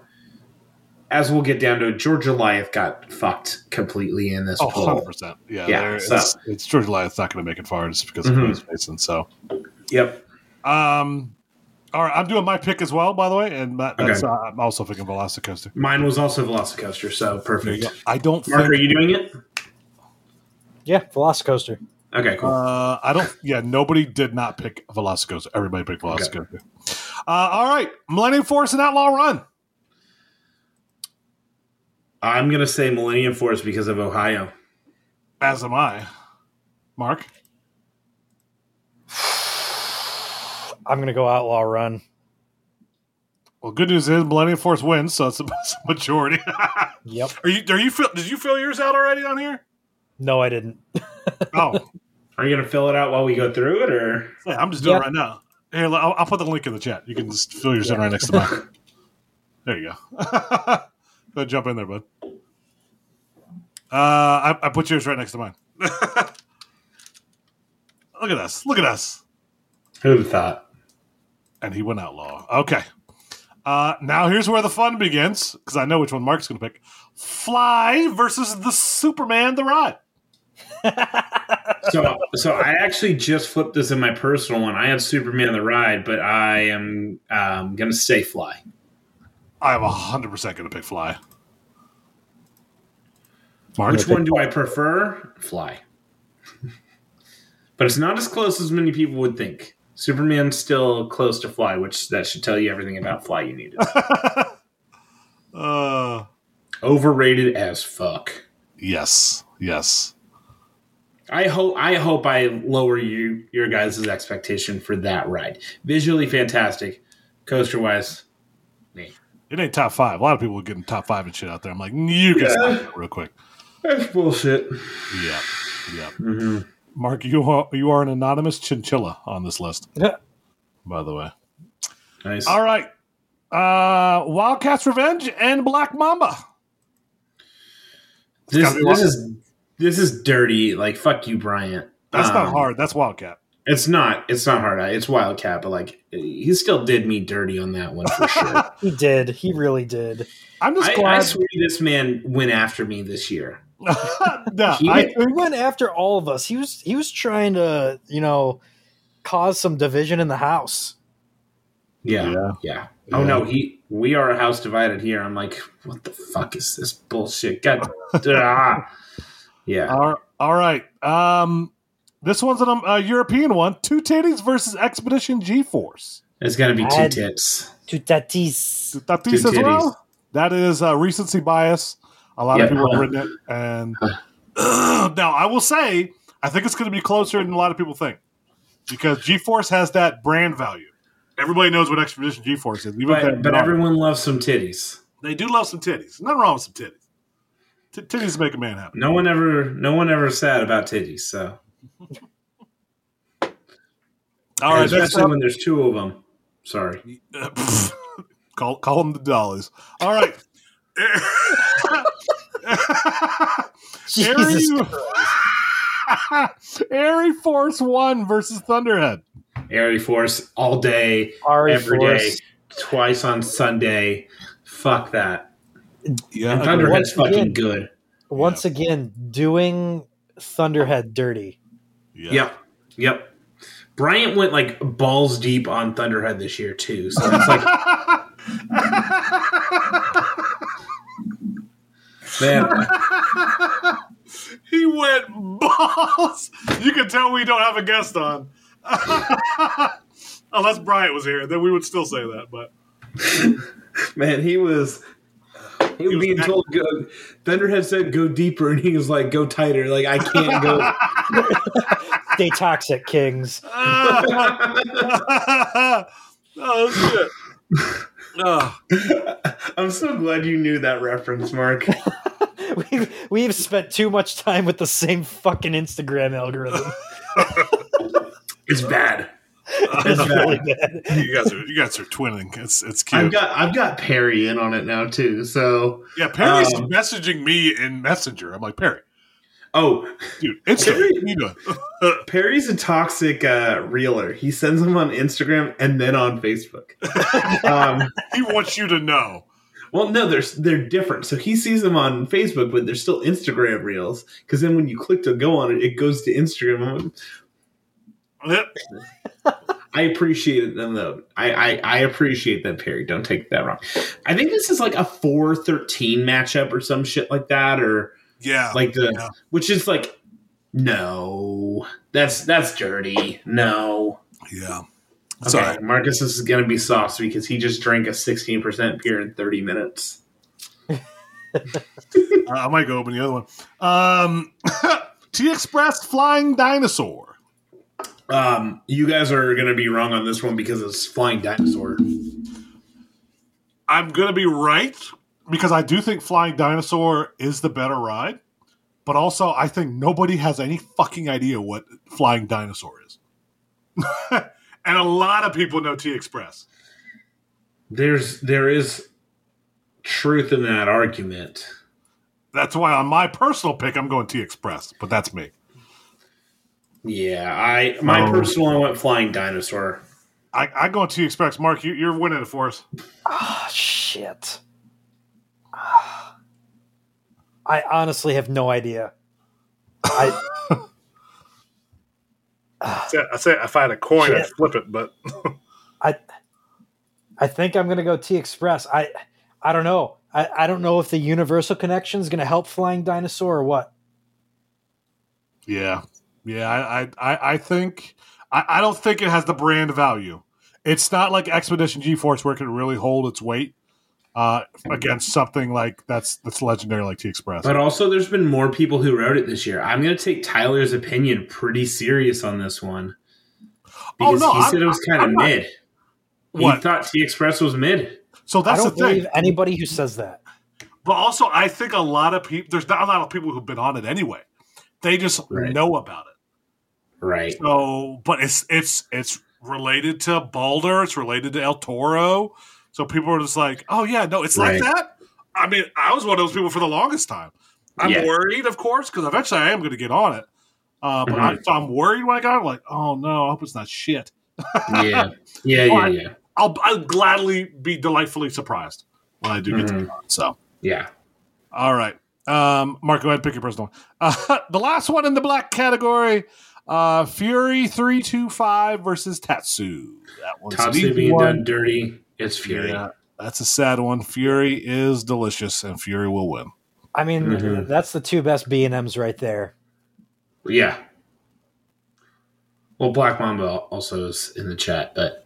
As we'll get down to it, George Goliath got fucked completely in this Oh, poll. 100%. Yeah, Yeah, there- so- it's, it's George Goliath's not going to make it far just because of Mhm. who he's facing. So, Yep. um, all right, I'm doing my pick as well, by the way, and that, that's Okay. uh, I'm also picking Velocicoaster. Mine was also Velocicoaster, so perfect. I don't Mark, think are you doing it? Yeah, Velocicoaster. Okay, cool. Uh, I don't. Yeah, nobody did not pick Velocicoaster. Everybody picked Velocicoaster. Uh, all right, Millennium Force and Outlaw Run. I'm gonna say Millennium Force because of Ohio. As am I. Mark. I'm gonna go Outlaw Run. Well, good news is Millennium Force wins, so it's a majority. Yep. are you? Are you? Fill, did you fill yours out already on here? No, I didn't. Oh, Are you gonna fill it out while we go through it, or yeah, I'm just doing Yep. it right now. Here, I'll, I'll put the link in the chat. You can just fill yours in right next to mine. There you go. go jump in there, bud. Uh, I, I put yours right next to mine. Look at us. Look at us. who'd have thought? And he went outlaw. Okay. Uh, now here's where the fun begins because I know which one Mark's going to pick. Fly versus the Superman the Ride. So, so I actually just flipped this in my personal one. I have Superman the Ride, but I am um, gonna say Fly. I'm 100% going to pick Fly. Which one do I prefer? Fly. but it's not as close as many people would think. Superman's still close to Fly, which that should tell you everything about Fly you needed. Uh, Overrated as fuck. yes. Yes. I hope I hope I lower you your guys' expectation for that ride. Visually fantastic, coaster wise. It ain't top five. A lot of people are getting top five and shit out there. I'm like, you can Yeah. real quick. That's bullshit. Yeah. Yeah. hmm Mark, you are, you are an anonymous chinchilla on this list, Yeah. by the way. Nice. All right. Uh, Wildcats Revenge and Black Mamba. This, this is this is dirty. Like fuck you, Bryant. That's not Um, hard. That's Wildcat. It's not. It's not hard. It's Wildcat, but like he still did me dirty on that one for sure. He did. He really did. I'm just I, I glad. swear this man went after me this year. no, He I went- He went after all of us. He was he was trying to, you know, cause some division in the house. Yeah, Yeah. yeah. Oh no, he. We are a house divided here. I'm like, what the fuck is this bullshit? God, ah. yeah. All, all right. Um, this one's a um, a European one. Two titties versus Expedition GeForce. It's got to be two I'd- tits. Toutatis. Tatis Two as titties. well. That is uh, recency bias. A lot of people have written it, and uh. now I will say I think it's going to be closer than a lot of people think because GeForce has that brand value. Everybody knows what Expedition GeForce is, even But, but everyone loves some titties. they do love some titties. Nothing wrong with some titties. T- titties make a man happy. No one ever, no one ever sad about titties. So, All right, next especially when there's two of them. Sorry. call call them the dollies. All right. Jesus Airy, Airy Force One versus Thunderhead. Airy Force all day, Ari every day, Force. twice on Sunday. Fuck that. And Thunderhead's once fucking again- good. Once again, doing Thunderhead dirty. yeah. Yep. Yep. Bryant went like balls deep on Thunderhead this year too. So it's like, man, he went balls. You can tell we don't have a guest on. Unless Bryant was here, then we would still say that. But man, he was. He was was being told go. Thunderhead said go deeper, and he was like go tighter. Like I can't go. Stay toxic, Kings. oh shit. Oh, I'm so glad you knew that reference, Mark. We've we've spent too much time with the same fucking Instagram algorithm. It's bad. It's really bad. you guys are you guys are twinning. It's it's cute. I've got I've got Perry in on it now too. So yeah, Perry's um, messaging me in Messenger. I'm like Perry, oh, dude. Instagram. Perry-? Perry's a toxic uh, reeler. He sends them on Instagram and then on Facebook. um, he wants you to know. well, no, they're they're different. So he sees them on Facebook, but they're still Instagram reels. Because then when you click to go on it, it goes to Instagram. I appreciate them though. I, I I appreciate that, Perry. Don't take that wrong. I think this is like a four thirteen matchup or some shit like that, or Yeah, like the Yeah. which is like no, that's that's dirty. No. yeah. Okay, Sorry. Marcus is going to be soft because he just drank a 16% beer in 30 minutes. I might go open the other one. Um, T Express Flying Dinosaur. Um, you guys are going to be wrong on this one because it's Flying Dinosaur. I'm gonna be right because I do think Flying Dinosaur is the better ride, but also I think nobody has any fucking idea what Flying Dinosaur is, and a lot of people know T Express. There's there is truth in that argument. That's why on my personal pick I'm going T Express, but that's me. Yeah, I my Oh. personal I went Flying Dinosaur. I, I go T Express. Mark, you, you're winning it for us. Ah, shit. I honestly have no idea. I I say, if I had a coin, I'd flip it, but I I think I'm gonna go T Express. I I don't know. I, I don't know if the universal connection is gonna help Flying Dinosaur or what. Yeah, yeah. I, I, I- think I, I don't think it has the brand value. It's not like Expedition GeForce where it can really hold its weight uh, against something like that's that's legendary like T Express. But also there's been more people who wrote it this year. I'm going to take Tyler's opinion pretty serious on this one. Oh, Because no, he I'm- said it was kind of I'm mid. He What? thought T Express was mid. So that's the don't thing. believe anybody who says that. But also, I think a lot of people. There's not a lot of people who've been on it anyway. They just Right. know about it. Right. So, but it's it's it's related to Balder. It's related to El Toro. So people are just like, oh yeah, no, it's Right. like that. I mean, I was one of those people for the longest time. I'm Yeah. worried, of course, because eventually I am going to get on it. Uh, but I, Mhm. so I'm worried when I got it. Like, oh no, I hope it's not shit. yeah, yeah, Oh, yeah, I- yeah, I'll, I'll gladly be delightfully surprised when I do get to Mhm. it on. So, yeah. all right. Um, Mark, go ahead and pick your personal one. Uh, the last one in the black category uh, Fury 325 versus Tatsu. That one's Tatsu being one. done dirty. It's Fury. Yeah, that's a sad one. Fury is delicious, and Fury will win. I mean, Mhm. that's the two best B and M's right there. Yeah. Well, Black Mamba also is in the chat, but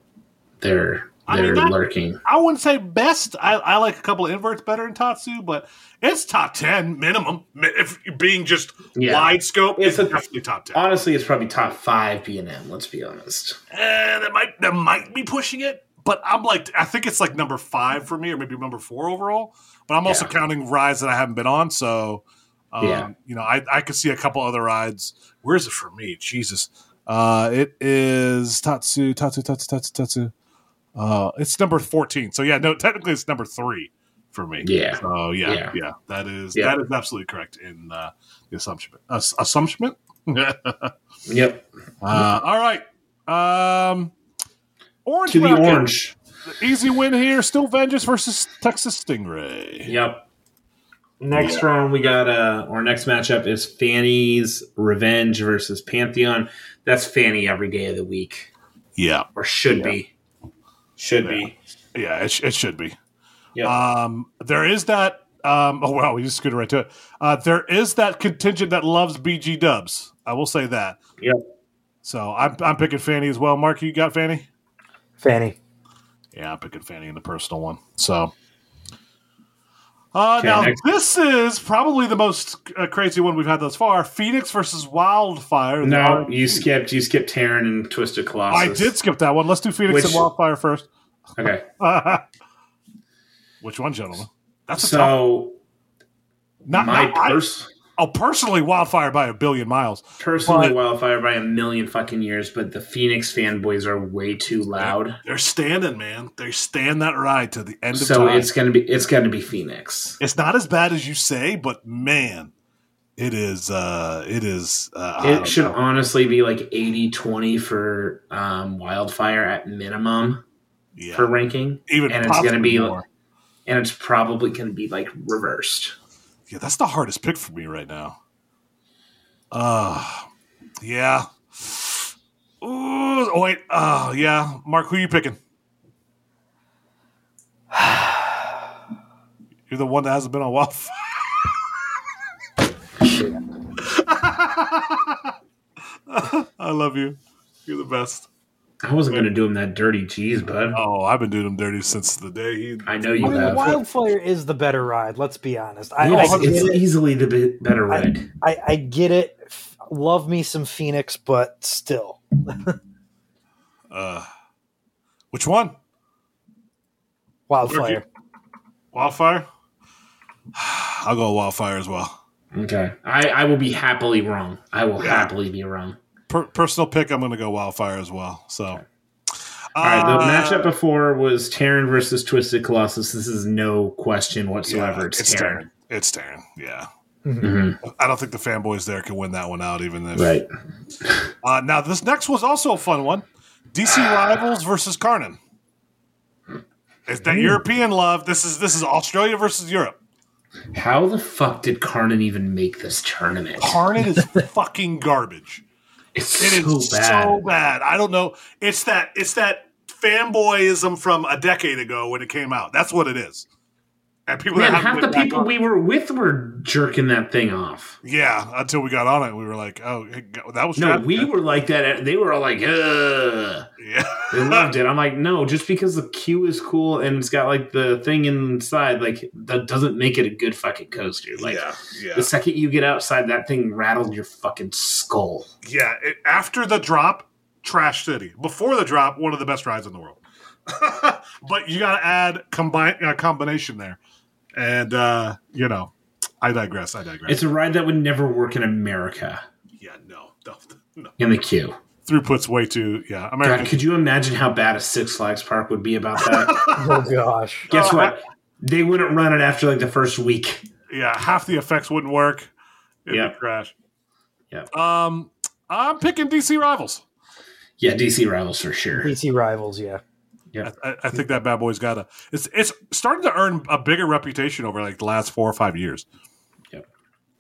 they're I mean, they're that- lurking. I wouldn't say best. I, I like a couple of inverts better than Tatsu, but it's top 10 minimum. If being just Yeah. wide scope, it's, It's a- definitely top 10. Honestly, it's probably top five B and M. Let's be honest. Eh, that might that might be pushing it, but I'm like I think it's like number five for me, or maybe number four overall. But I'm also Yeah. counting rides that I haven't been on, so um, Yeah. you know I I could see a couple other rides. Where is it for me? Jesus, uh, it is Tatsu Tatsu Tatsu Tatsu Tatsu. Uh, it's number fourteen. So yeah, no, technically it's number three for me. Yeah. So yeah, yeah, Yeah. that is that is absolutely correct in uh, the assumption. Uh, assumption. Yep. Uh, all right. Um, orange To the bracket. orange. Easy win here. Still Vengeance versus Texas Stingray. Yep. Next round, we got uh, our next matchup is Fanny's Revenge versus Pantheon. That's Fanny every day of the week, Yeah. or should be. Should be. Yeah, it, sh- it should be. Yep. Um, there is that. Um, oh, wow. We just scooted right to it. Uh, there is that contingent that loves BG dubs. I will say that. Yep. So I'm, I'm picking Fanny as well. Mark, you got Fanny? Fanny. Yeah, I'm picking Fanny in the personal one. So. Uh, Okay, now next. this is probably the most uh, crazy one we've had thus far. Phoenix versus Wildfire. No, R- you skipped. You skipped Taron and Twisted Colossus. I did skip that one. Let's do Phoenix Which- and Wildfire first. Okay. Which one, gentlemen? That's a tough. So Not, my not I- pers- oh, personally, Wildfire by a billion miles. personally but- Wildfire by a million fucking years, but the Phoenix fanboys are way too loud. They're standing, man. They stand that ride to the end of So time. it's gonna be it's gonna be Phoenix. It's not as bad as you say, but man, it is. uh It is. Uh, It should know. honestly be like 80-20 for um, Wildfire at minimum yeah. for ranking, even and it's gonna be more. and it's probably gonna be like reversed. Yeah, that's the hardest pick for me right now. Uh yeah. Ooh, oh wait. Oh yeah. Mark, who are you picking? You're the one that hasn't been on Wildfire. I love you. You're the best. I wasn't gonna do him that dirty, cheese, bud. Oh, I've been doing him dirty since the day he. I know I you mean, have. Wildfire is the better ride. Let's be honest. I, Yes, I, it's it. easily the bit better I- ride. I, I get it. F- Love me some Phoenix, but still, Uh, which one? Wildfire. Wildfire. I'll go Wildfire as well. Okay, I, I will be happily wrong. I will Yeah. happily be wrong. Per- personal pick. I'm going to go Wildfire as well. So. All right, the Uh, matchup before was Taron versus Twisted Colossus. This is no question whatsoever. yeah, it's, it's Taron. Taron. It's Taron. Yeah. Mhm. I don't think the fanboys there can win that one out, even if. Right. Uh, now, this next was also a fun one DC Rivals versus Karnan. It's that European love. This is this is Australia versus Europe. How the fuck did Karnan even make this tournament? Karnan is fucking garbage. It's It is so bad. so bad. I don't know. It's that it's that fanboyism from a decade ago when it came out. That's what it is. And people Man, half the people we were with were jerking that thing off. yeah, until we got on it, we were like, oh, that was No, we were like that. They were all like, ugh. yeah. They loved it. I'm like, no, just because the queue is cool and it's got like the thing inside, like that doesn't make it a good fucking coaster. Like yeah, yeah. the second you get outside, that thing rattled your fucking skull. Yeah, it, after the drop, Trash City. Before the drop, one of the best rides in the world. but you got to add combine uh, combination there, and uh, you know, I digress. I digress. It's a ride that would never work in America yeah, no, no, no. in the queue. throughput's way too yeah. American. God, could you imagine how bad a Six Flags park would be about that? Oh gosh. Guess Oh, what? They wouldn't run it after like the first week. yeah, half the effects wouldn't work. It'd Yeah. be crash. Yeah. Um, I'm picking DC Rivals. Yeah, DC Rivals for sure. DC rivals, yeah. I, I- I think that bad boy's got a. It's it's starting to earn a bigger reputation over like the last four or five years. Yep.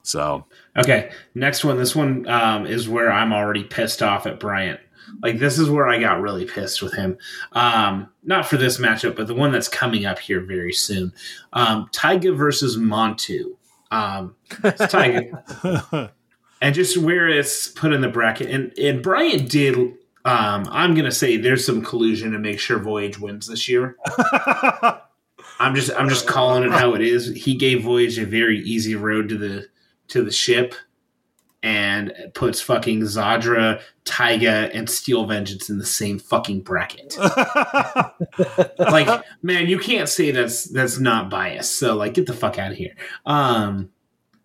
So Okay, next one. This one um, is where I'm already pissed off at Bryant. Like this is where I got really pissed with him. Um, not for this matchup, but the one that's coming up here very soon. Um, Taiga versus Montu. Um, it's Taiga, and just where it's put in the bracket. And and Bryant did. Um, I'm gonna say there's some collusion to make sure Voyage wins this year. I'm just I'm just calling it how it is. He gave Voyage a very easy road to the to the ship and puts fucking Zadra, Taiga, and Steel Vengeance in the same fucking bracket. like, man, you can't say that's that's not biased. So like get the fuck out of here. Um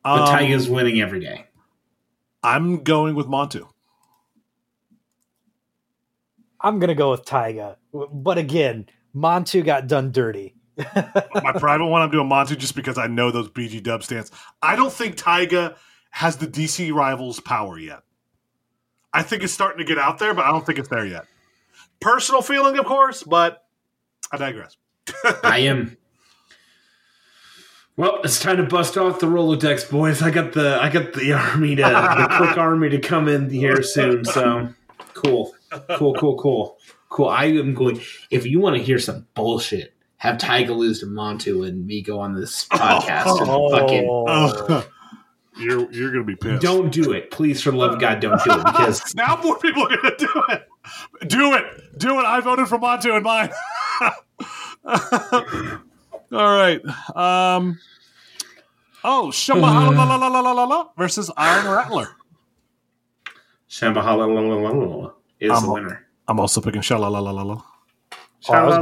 but Um, Taiga's winning every day. I'm going with Montu. I'm gonna go with Taiga. But again, Montu got done dirty. My private one, I'm doing Montu just because I know those BG dub stance. I don't think Taiga has the DC Rivals power yet. I think it's starting to get out there, but I don't think it's there yet. Personal feeling, of course, but I digress. I am well, it's time to bust off the Rolodex, boys. I got the I got the army to the quick army to come in here soon. So cool, cool, cool, cool, cool. I am going. If you want to hear some bullshit, have Taiga lose to Montu and me go on this oh. podcast. Oh, fucking, oh. you're you're gonna be pissed. Don't do it, please. For the love of God, don't do it because now more people are gonna do it. Do it, do it. I voted for Montu and mine. All right. Um. Oh, Shambhala versus Iron Rattler. Shambhala is I'm- the winner. I'm also picking Shala la la la la. Oh.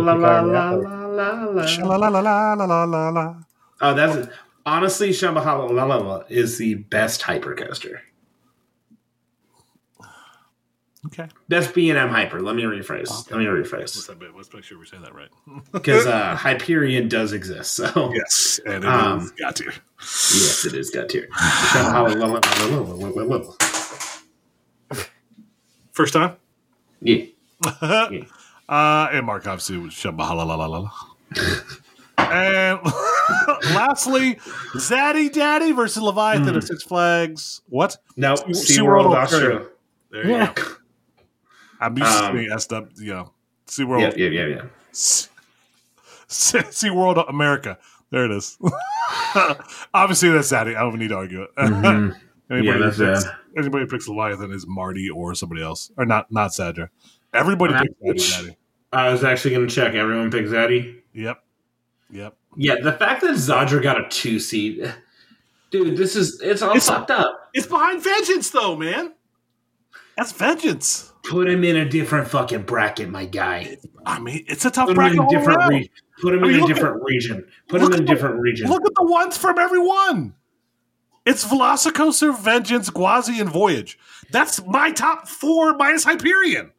Oh, that's honestly Shambahala is the best hyper coaster. Okay. Best B and M hyper. Let me rephrase. Let me Let's, rephrase let's make sure we say that right. because uh, Hyperion does exist. So Yes, and it Um, is got to. yes, it is got tier. Shambahala. First time? Yeah. Uh, and Mark obviously was Shamahala la la la la. And lastly, Zaddy Daddy versus Leviathan at Six Flags. What? Sea- SeaWorld Australia. There you Yeah. go. I'm used Um, to being effed up, you know. SeaWorld. Yeah, yeah, yeah, yeah. Se- SeaWorld America. There it is. Obviously, that's Zaddy. I don't need to argue it. Mhm. Yeah, that's bad. Anybody who picks Leviathan is Marty or somebody else. Or not not Sadra. Everybody And picks I- Zaddy I was actually going to check. Everyone picks Zaddy. Yep. Yep. Yeah, the fact that Zadra got a two seed, dude, this is it's all It's- fucked up. It's behind Vengeance, though, man. That's Vengeance. Put him in a different fucking bracket, my guy. I mean, it's a tough Put him bracket. in a different region. Put him I mean, in a look at- different region. Put him in a at the- different region. Look at the ones from everyone. It's Velocicoaster, Vengeance, Gwazi, and Voyage. That's my top four minus Hyperion.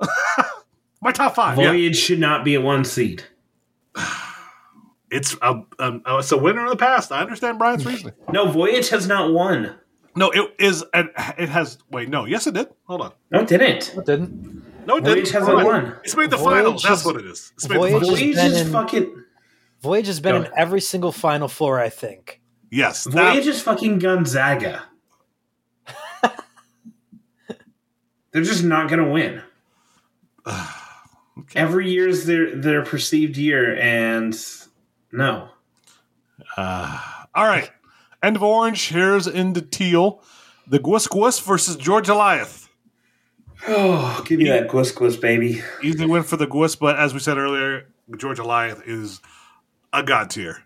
my top five. Yeah. Voyage should not be a one seed. It's a, um, uh, it's a winner of the past. I understand Brian's reasoning. No, Voyage has not won. No, it is. An, it has. Wait, no. Yes, it did. Hold on. No, it didn't. It didn't. No, it Voyage didn't. hasn't won. It's made the Voyage finals. That's has- what it is. It's made Voyage the has. Voyage been is in- fucking. Voyage has been Go in every single Final Four, I think. Yes. That, Voyage is fucking Gonzaga. They're just not gonna win. Every year is their their perceived year, and no. Uh, all right. End of orange. Here's into teal. The Gwis Gwis versus George Eliath. Oh, give me that gwis gwis, baby. Easy win for the Gwis, but as we said earlier, George Eliath is a god tier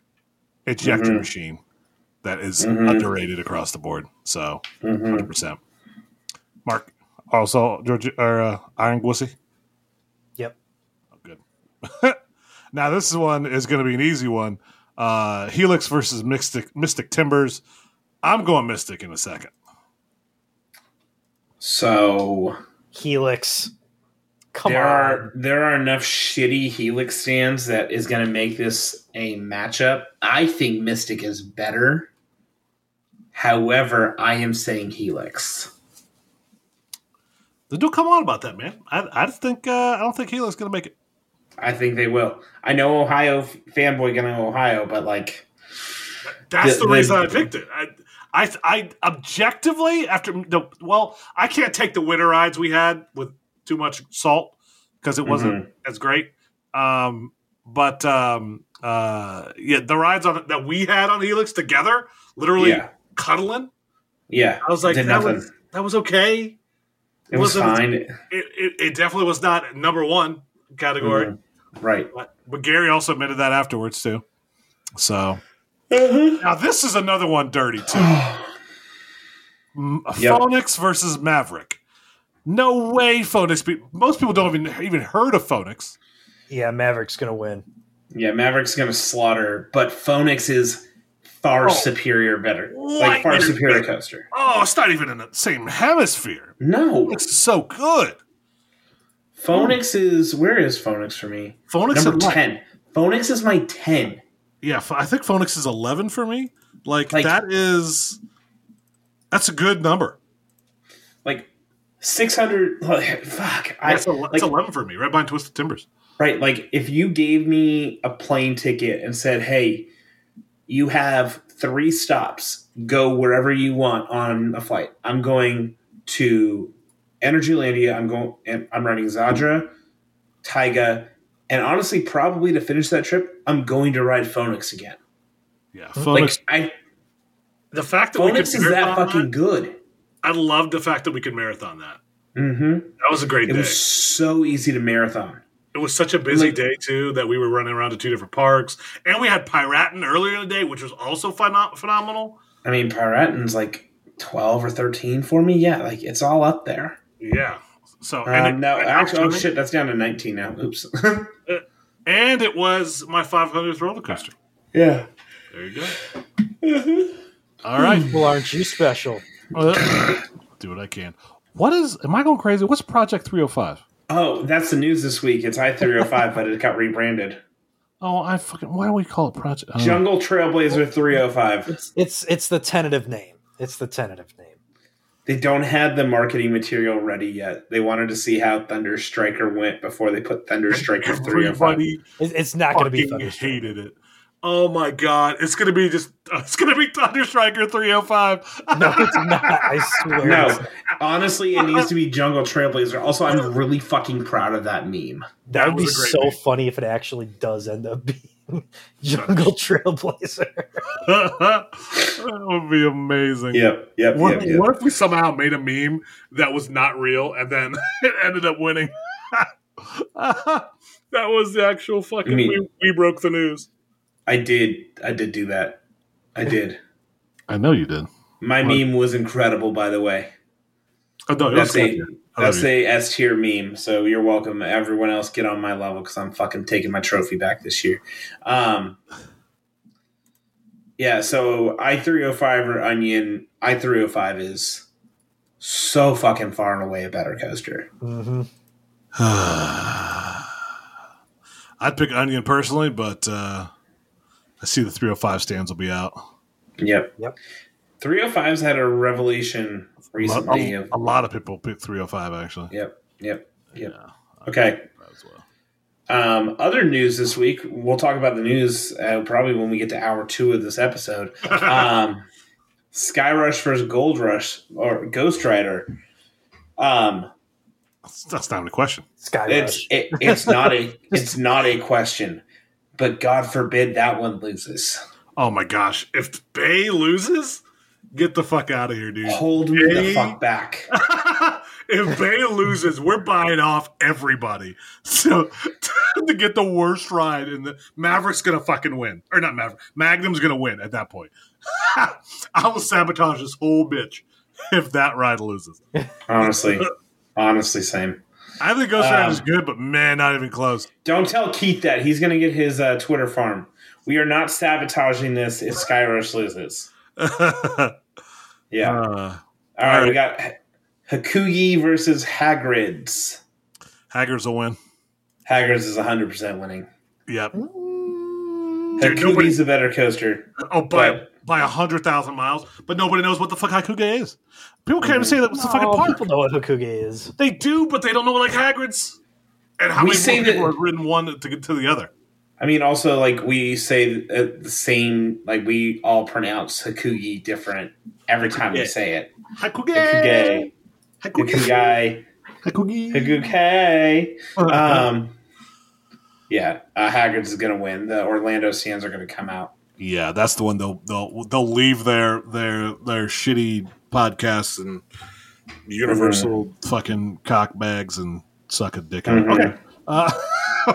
ejector Mhm. machine that is Mhm. underrated across the board. So, Mm-hmm. 100%. Mark, also George or uh, Iron Gwissy. Yep. Oh, good. now this one is going to be an easy one. Uh, Helix versus Mystic Mystic Timbers. I'm going Mystic in a second. So Helix. Come there on. are there are enough shitty Helix stands that is going to make this a matchup. I think Mystic is better. However, I am saying Helix. Then don't come on about that, man. I, I think uh, I don't think Helix is gonna make it. I think they will. I know Ohio fanboy gonna Ohio, but like That's The- the, the- reason I picked it. I, I, I objectively after the well, I can't take the winter rides we had with too much salt because it wasn't as great. Um, but um, uh, yeah, the rides on that we had on Helix together, literally yeah, cuddling. yeah. I was like, that nothing. was that was okay. it was wasn't- fine. It, it, it definitely was not number one category. Mhm. Right. But, but Gary also admitted that afterwards too. So Uh-huh. now this is another one dirty too. Yep. Phoenix versus Maverick. No way, Phoenix. Most people don't even even heard of Phoenix. Yeah, Maverick's gonna win. Yeah, Maverick's gonna slaughter, but Phoenix is far Oh. superior, better, like far superior better. coaster. Oh, it's not even in the same hemisphere. No, it's so good. Phoenix is where is Phoenix for me? Phoenix Number ten. Phoenix is my ten. Yeah, I think Phoenix is eleven for me. Like, Like- that is that's a good number. Like six hundred. Like, fuck. I, That's, ele- like, eleven for me, right behind Twisted Timbers. right. Like if you gave me a plane ticket and said, "Hey, you have three stops. Go wherever you want on a flight." I'm going to Energylandia. I'm going. and I'm running Zadra, Taiga, and honestly, probably to finish that trip, I'm going to ride Phoenix again. Yeah, Like Phoenix. I, the fact that Phoenix we could is that marathon fucking good. I love the fact that we could marathon that. hmm That was a great day. It day. was so easy to marathon. It was such a busy Like- day too that we were running around to two different parks, and we had Piraten earlier in the day, which was also phenom- phenomenal. I mean, Piraten's like twelve or thirteen for me. Yeah, like it's all up there. Yeah. So Um, and it, no, and actually, oh shit, that's down to nineteen now. Oops. and it was my 500th roller coaster. yeah. There you go. All right, Well, aren't you special? Do what I can. What is? Am I going crazy? What's Project 305? Oh, that's the news this week. It's I three hundred five, but it got rebranded. Oh, I fucking. Why do we call it Project? oh. Jungle Trailblazer three hundred five. It's it's it's the tentative name. It's the tentative name. They don't have the marketing material ready yet. They wanted to see how Thunder Striker went before they put Thunder Striker three hundred five. It's not going to be fucking hated it. Oh my god, it's gonna be just. It's gonna be Thunder Striker 305. No, it's not. I swear. No, honestly, it needs to be Jungle Trailblazer. Also, I'm really fucking proud of that meme. that would be was a great so name. funny if it actually does end up being Jungle Trailblazer. that would be amazing. Yep, yep, What, yep, yep. what if we somehow made a meme that was not real and then it ended up winning? that was the actual fucking. You mean- we, we broke the news. I did, I did do that. I did. I know you did. My What? meme was incredible, by the way. Oh, no, it That's a. I love that's you. a S tier meme. So you're welcome. Everyone else, get on my level because I'm fucking taking my trophy back this year. Um, yeah. So I three hundred five or Onion. I three hundred five is so fucking far and away a better coaster. hmm I'd pick Onion personally, but uh, I see the 305 stands will be out. Yep. Yep. 305's had a revelation A, recently. a- of, a lot of people pick 305 actually. yep. Yep. Yep. Yeah, Okay. as well. Um, other news this week. We'll talk about the news uh, probably when we get to hour two of this episode. Um, Sky Rush versus Gold Rush or Ghost Rider. Um, That's, that's not a question. Sky it's Rush. it, it's not a it's not a question, but God forbid that one loses. Oh my gosh. If Bay loses, get the fuck out of here, dude. Hold me the fuck back. if Bay loses, we're buying off everybody. So to get the worst ride in the Maverick's gonna fucking win. Or not Maverick. Magnum's gonna win at that point. I will sabotage this whole bitch if that ride loses. Honestly, honestly, same. I think Ghost Rider is Um, good, but man, not even close. Don't tell Keith that he's going to get his uh, Twitter farm. We are not sabotaging this if Sky Rush loses. Yeah. Uh, All right, we got Hakugi versus Hagrid's. Haggard's a win. Hagrid's is 100% winning. Yep. Dude, Hakugi's nobody- a better coaster. Oh, by But- by a hundred thousand miles, but nobody knows what the fuck Hakuge is. People can't even say that it's a fucking park. people know what Hokuge is. They do, but they don't know like Hagrid's. And how We many say more people that- have ridden one to to the other? I mean, also, like, we say uh, the same, like, we all pronounce Hakugi different every time we say it. Hakuge. Hakuge. Hakuge. Hakugai. Hakuge. Hakugai. Um, yeah, uh, Hagrid's is going to win. The Orlando Sands are going to come out. Yeah, that's the one they'll they'll they'll leave their their their shitty podcasts and universal fucking cock bags and suck a dick. out. Mhm. Okay. Uh,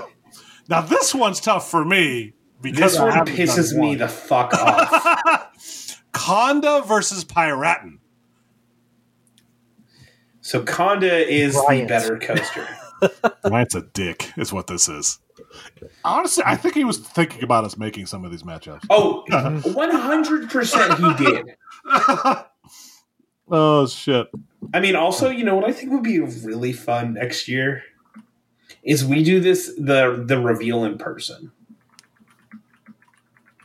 now this one's tough for me because This one pisses me one. the fuck off. Kondaa versus Piraten. So Kondaa is Bryant. the better coaster. Ryan's a dick, is what this is. Honestly, I think he was thinking about us making some of these matchups. Oh, 100% he did. oh shit! I mean, also, you know what I think would be really fun next year is we do this the the reveal in person.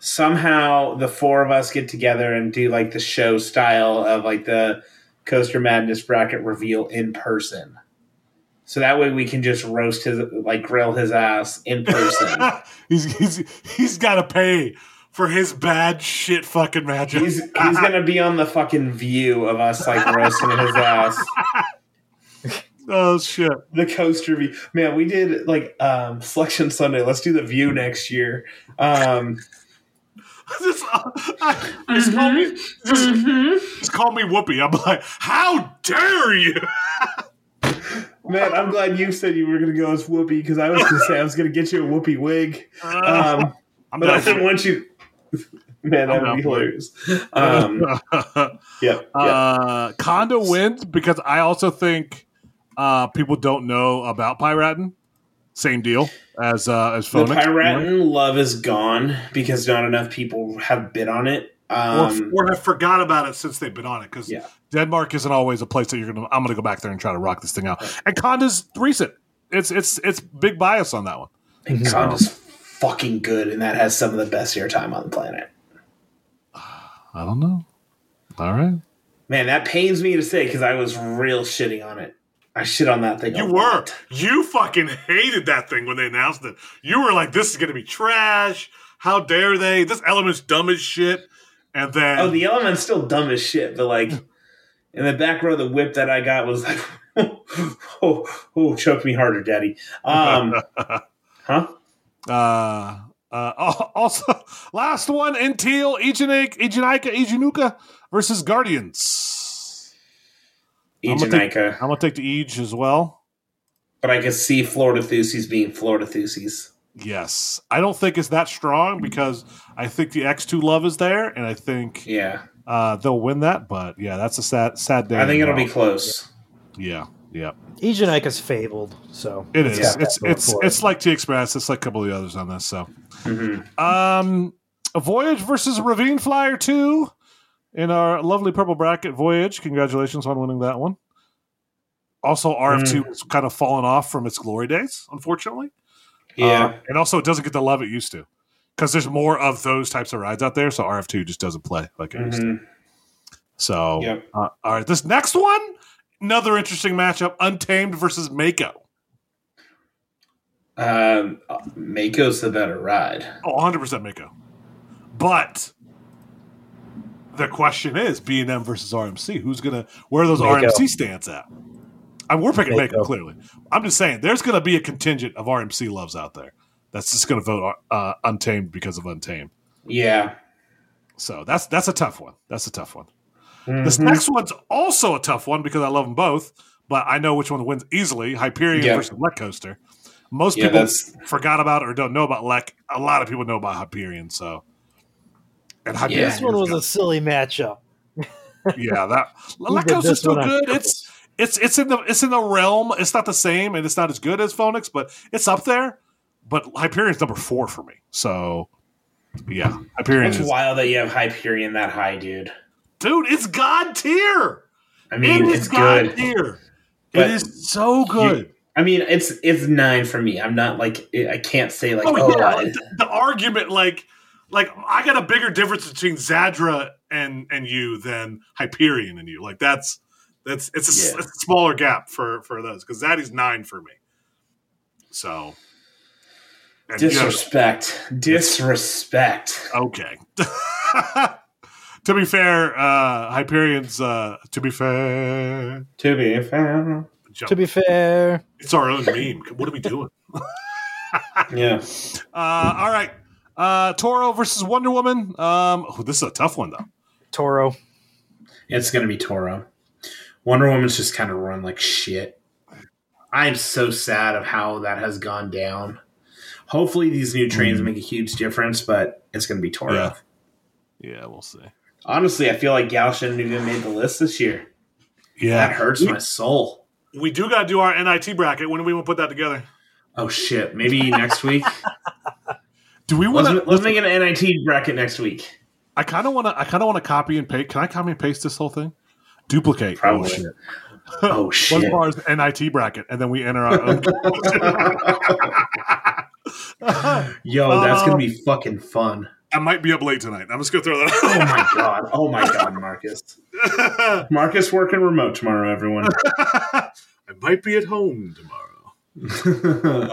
Somehow the four of us get together and do like the show style of like the Coaster Madness bracket reveal in person. So that way we can just roast his like grill his ass in person. he's he's he's got to pay for his bad shit fucking matchup. he's he's gonna be on the fucking view of us like roasting his ass. oh shit! the coaster view. Man, we did like um Flexion Sunday. Let's do the view next year. Um just, I, just call me just, just call me Whoopi. I'm like, how dare you? Man, I'm glad you said you were gonna go as Whoopi because I was gonna say I was gonna get you a Whoopi wig. Um I'm but I didn't want you Man, that I'm would be hilarious. Um yeah, yeah. uh, Kondaa wins because I also think uh, people don't know about Piraten. Same deal as uh, as the Phoenix. Piraten love is gone because not enough people have bid on it. Um or, or have forgot about it since they've been on it because Yeah. Denmark isn't always a place that you're gonna. I'm gonna go back there and try to rock this thing out. And Kondaa's recent. It's it's it's big bias on that one. and Kondaa's fucking good and that has some of the best airtime on the planet. I don't know. All right, Man, that pains me to say because I was real shitting on it. I shit on that thing. you were lot. you fucking hated that thing when they announced it. You were like, "This is gonna be trash. How dare they? This element's dumb as shit." And then Oh, the element's still dumb as shit, but like in the back row, the whip that I got was like, oh, oh, choke me harder, daddy. Um, huh? Uh, uh, also, last one in teal, Ijanika, Ijanika, Ijinuka versus Guardians. I'm take- I'm gonna take the Ej as well. But I can see Florida Thusies being Florida Thusies. Yes, I don't think it's that strong because I think the X2 love is there, and I think Yeah, uh, they'll win that. But yeah, that's a sad, sad day. I think it'll now. be close. Yeah, yeah, Ejanika's fabled, so it is. Yeah. it's it's it. it's like T Express. It's like a couple of the others on this. So, hmm um, a Voyage versus Ravine Flyer two in our lovely purple bracket. Voyage, congratulations on winning that one. Also, RF two has kind of fallen off from its glory days, unfortunately. Yeah, Uh, and also, it doesn't get the love it used to because there's more of those types of rides out there. So RF2 just doesn't play like it used to. Mhm. So, Yep. uh, all right, this next one, another interesting matchup: Untamed versus Mako. um, Mako's the better ride. Oh, 100 percent Mako. But the question is, B and M versus RMC. Who's gonna where are those Mako. RMC stands at? I mean, we're picking Mako. Mako. clearly. I'm just saying, there's gonna be a contingent of RMC loves out there that's just gonna vote uh, Untamed because of Untamed. Yeah. So that's that's a tough one. That's a tough one. This Mhm. next one's also a tough one because I love them both, but I know which one wins easily: Hyperion Yeah. versus Lech Coaster. Most Yeah, people that's forgot about or don't know about Lech. A lot of people know about Hyperion. So, and Hyperion, this one was a silly matchup. yeah, that Who Lech Coaster's still good. It's it's it's in the it's in the realm. It's not the same, and it's not as good as Phoenix, but it's up there. But Hyperion's number four for me. So, yeah, Hyperion it's is wild that you have Hyperion that high, dude. dude. It's god tier. I mean, it it's God tier. It is so good. I mean, it's it's nine for me. I'm not like I can't say like oh, oh, yeah, the, the argument, like, like I got a bigger difference between Zadra and and you than Hyperion and you. Like that's that's it's a, s- Yeah. it's a smaller gap for for those because Zaddy's nine for me. So and you have- disrespect, disrespect. okay. to be fair, uh Hyperion's uh to be fair. To be fair, To be fair, It's our own meme. What are we doing? yeah. Uh, all right. Uh, Toro versus Wonder Woman. Um, oh, this is a tough one though. Toro. It's gonna be Toro. Wonder Woman's just kind of run like shit. I'm so sad of how that has gone down. Hopefully, these new trains hmm. make a huge difference, but it's gonna be Toro. Yeah. Yeah, we'll see. Honestly, I feel like Gal shouldn't have even made the list this year. Yeah, that hurts my soul. We do got to do our NIT bracket. When do we want to put that together? Oh shit! Maybe next week. Do we want Let's, to? let's make an NIT bracket next week. I kind of want to. I kind of want to copy and paste. Can I copy and paste this whole thing? Duplicate. Probably. Oh, shit. Oh One shit! bar's NIT bracket, and then we enter our own. Yo, that's gonna be fucking fun. I might be up late tonight. I'm just gonna throw that. Oh my god! Oh my god, Marcus. Marcus working remote tomorrow. Everyone. I might be at home tomorrow.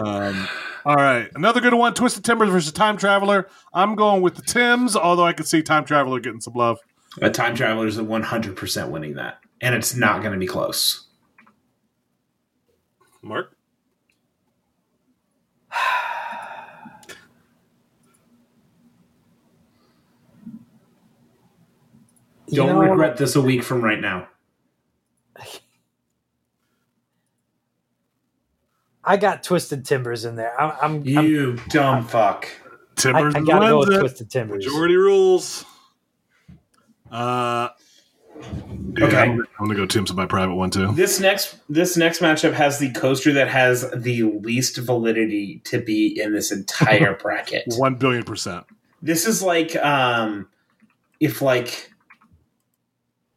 Um, all right, another good one: Twisted Timbers versus Time Traveler. I'm going with the Tims, although I could see Time Traveler getting some love. A time traveler is 100 percent winning that, and it's not going to be close. Mark, Don't know, regret this a week from right now. I got Twisted Timbers in there. I'm, I'm, I'm You dumb fuck. Timbers I gotta go wins with it. Twisted Timbers. Majority rules. Uh, yeah, Okay. I'm, I'm gonna go Tim's my private one too. This next this next matchup has the coaster that has the least validity to be in this entire bracket. One billion percent. This is like um if like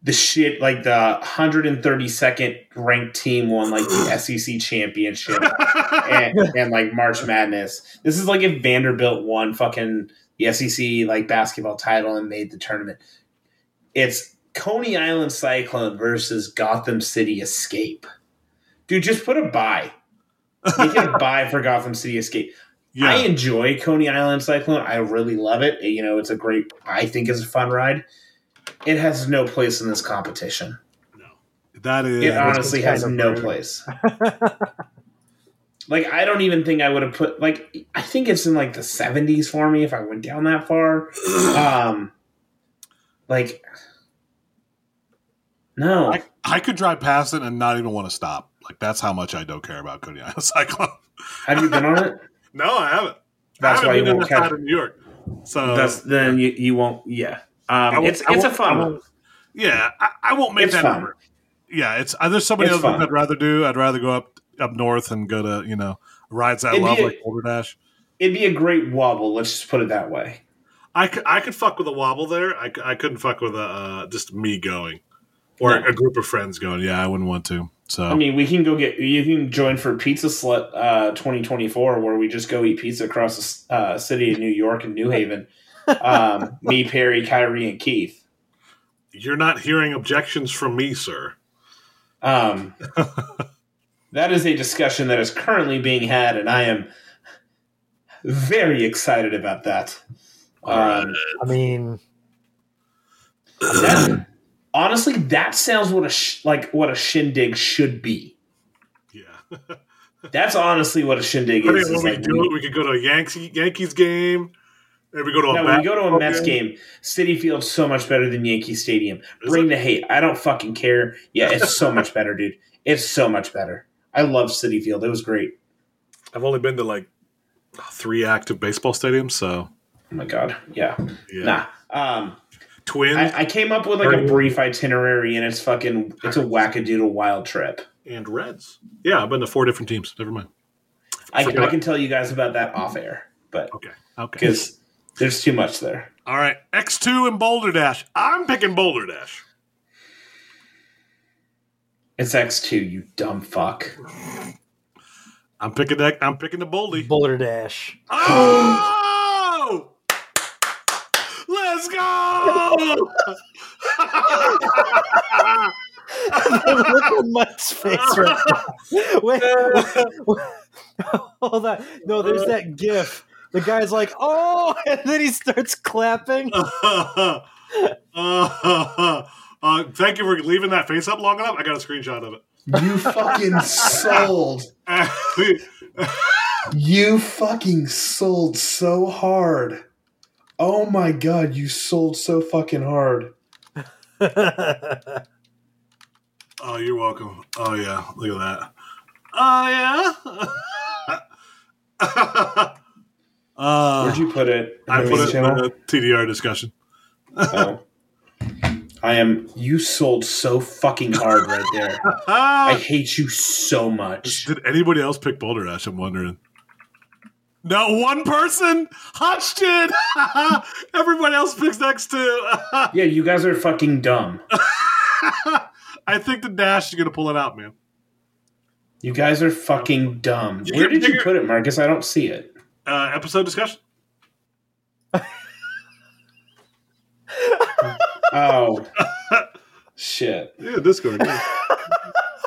the shit like the 132nd ranked team won like the SEC championship and, and like March Madness. This is like if Vanderbilt won fucking the SEC like basketball title and made the tournament. It's Coney Island Cyclone versus Gotham City Escape. Dude, just put a buy. Make it a buy for Gotham City Escape. Yeah, I enjoy Coney Island Cyclone. I really love it. You know, it's a great. I think it's a fun ride. It has no place in this competition. No, that is. It honestly has no place. like I don't even think I would have put like I think it's in like the seventies for me if I went down that far. Um, like no, I, I could drive past it and not even want to stop. Like that's how much I don't care about Coney Island Cyclone. have you been on it? No, I haven't. That's I haven't why you been in won't catch. of New York. So That's then you, you won't. Yeah, um, it's it's a fun one. yeah, I, I won't make It's that fun. number. Yeah, it's uh, there's so many It's other fun. I'd rather do. I'd rather go up up north and go to you know rides that It'd love a- like Boulder Dash. It'd be a great wobble. Let's just put it that way. I could I could fuck with a wobble there. I, I couldn't fuck with a uh, just me going or No. a group of friends going. Yeah, I wouldn't want to. So I mean, we can go get you can join for Pizza Slut uh, 2024, where we just go eat pizza across the uh, city of New York and New Haven. Um, me, Perry, Kyrie, and Keith. you're not hearing objections from me, sir. Um, that is a discussion that is currently being had, and I am very excited about that. Um, I mean, that honestly, that sounds what a sh- like what a shindig should be. Yeah. That's honestly what a shindig I mean, is. when is we like do it, we could go to a Yankee, Yankees game. Maybe we go to a No, we go to a Mets game, Citi Field's so much better than Yankee Stadium. Bring the hate. I don't fucking care. Yeah, it's so much better, dude. It's so much better. I love Citi Field. It was great. I've only been to like three active baseball stadiums, so Oh my god. Yeah. yeah. Nah. Um, Twins I, I came up with like a brief itinerary, and it's fucking it's a wackadoodle wild trip. and Reds. Yeah, I've been to four different teams. Never mind. I, Forget I can tell you guys about that off air, but Okay. Okay. because there's too much there. All right. X2 and Boulder Dash. I'm picking Boulder Dash. It's X two. You dumb fuck. I'm picking that. I'm picking the Boldy. Boulder Dash. Oh! Let's go! Look at Mike's face right now. Wait, wait, hold on. No, there's that GIF. The guy's like, "Oh," and then he starts clapping. uh, uh, thank you for leaving that face up long enough. I got a screenshot of it. You fucking sold. You fucking sold so hard. Oh my god, you sold so fucking hard. oh, you're welcome. Oh yeah, look at that. Oh yeah. uh, Where'd you put it? I put main it in channel? the TDR discussion. Oh. I am. You sold so fucking hard right there. I hate you so much. did anybody else pick Boulder Dash? I'm wondering. No, one person. Did. Everybody else picks next to. Yeah, you guys are fucking dumb. I think the Dash is gonna pull it out, man. You guys are fucking dumb. You Where did you put it, Marcus? I don't see it. Uh, episode discussion. Oh. Shit. Yeah, Discord. Yeah.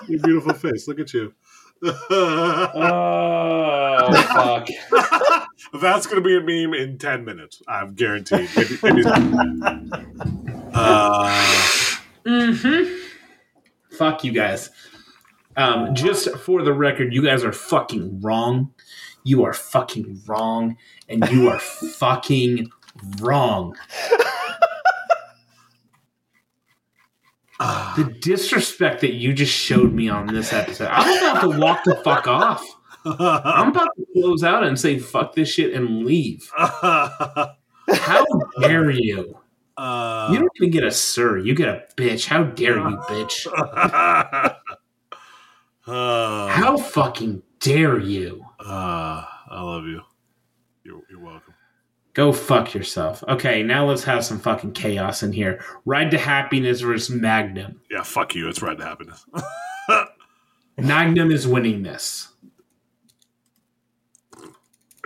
Your beautiful face. Look at you. Oh, fuck. That's going to be a meme in 10 minutes. I'm guaranteed. Maybe, maybe uh, Mm-hmm. Fuck you guys. Um, just for the record, you guys are fucking wrong. You are fucking wrong, and you are fucking wrong. Uh, The disrespect that you just showed me on this episode. I'm about to walk the fuck off. I'm about to close out and say fuck this shit and leave. How dare you? uh, You don't even get a sir. You get a bitch. How dare you, bitch? uh, How fucking dare you? uh, I love you. You're, you're welcome. Go fuck yourself. Okay, now let's have some fucking chaos in here. Ride to Happiness versus Magnum. Yeah, fuck you. It's Ride to happiness. Magnum is winning this.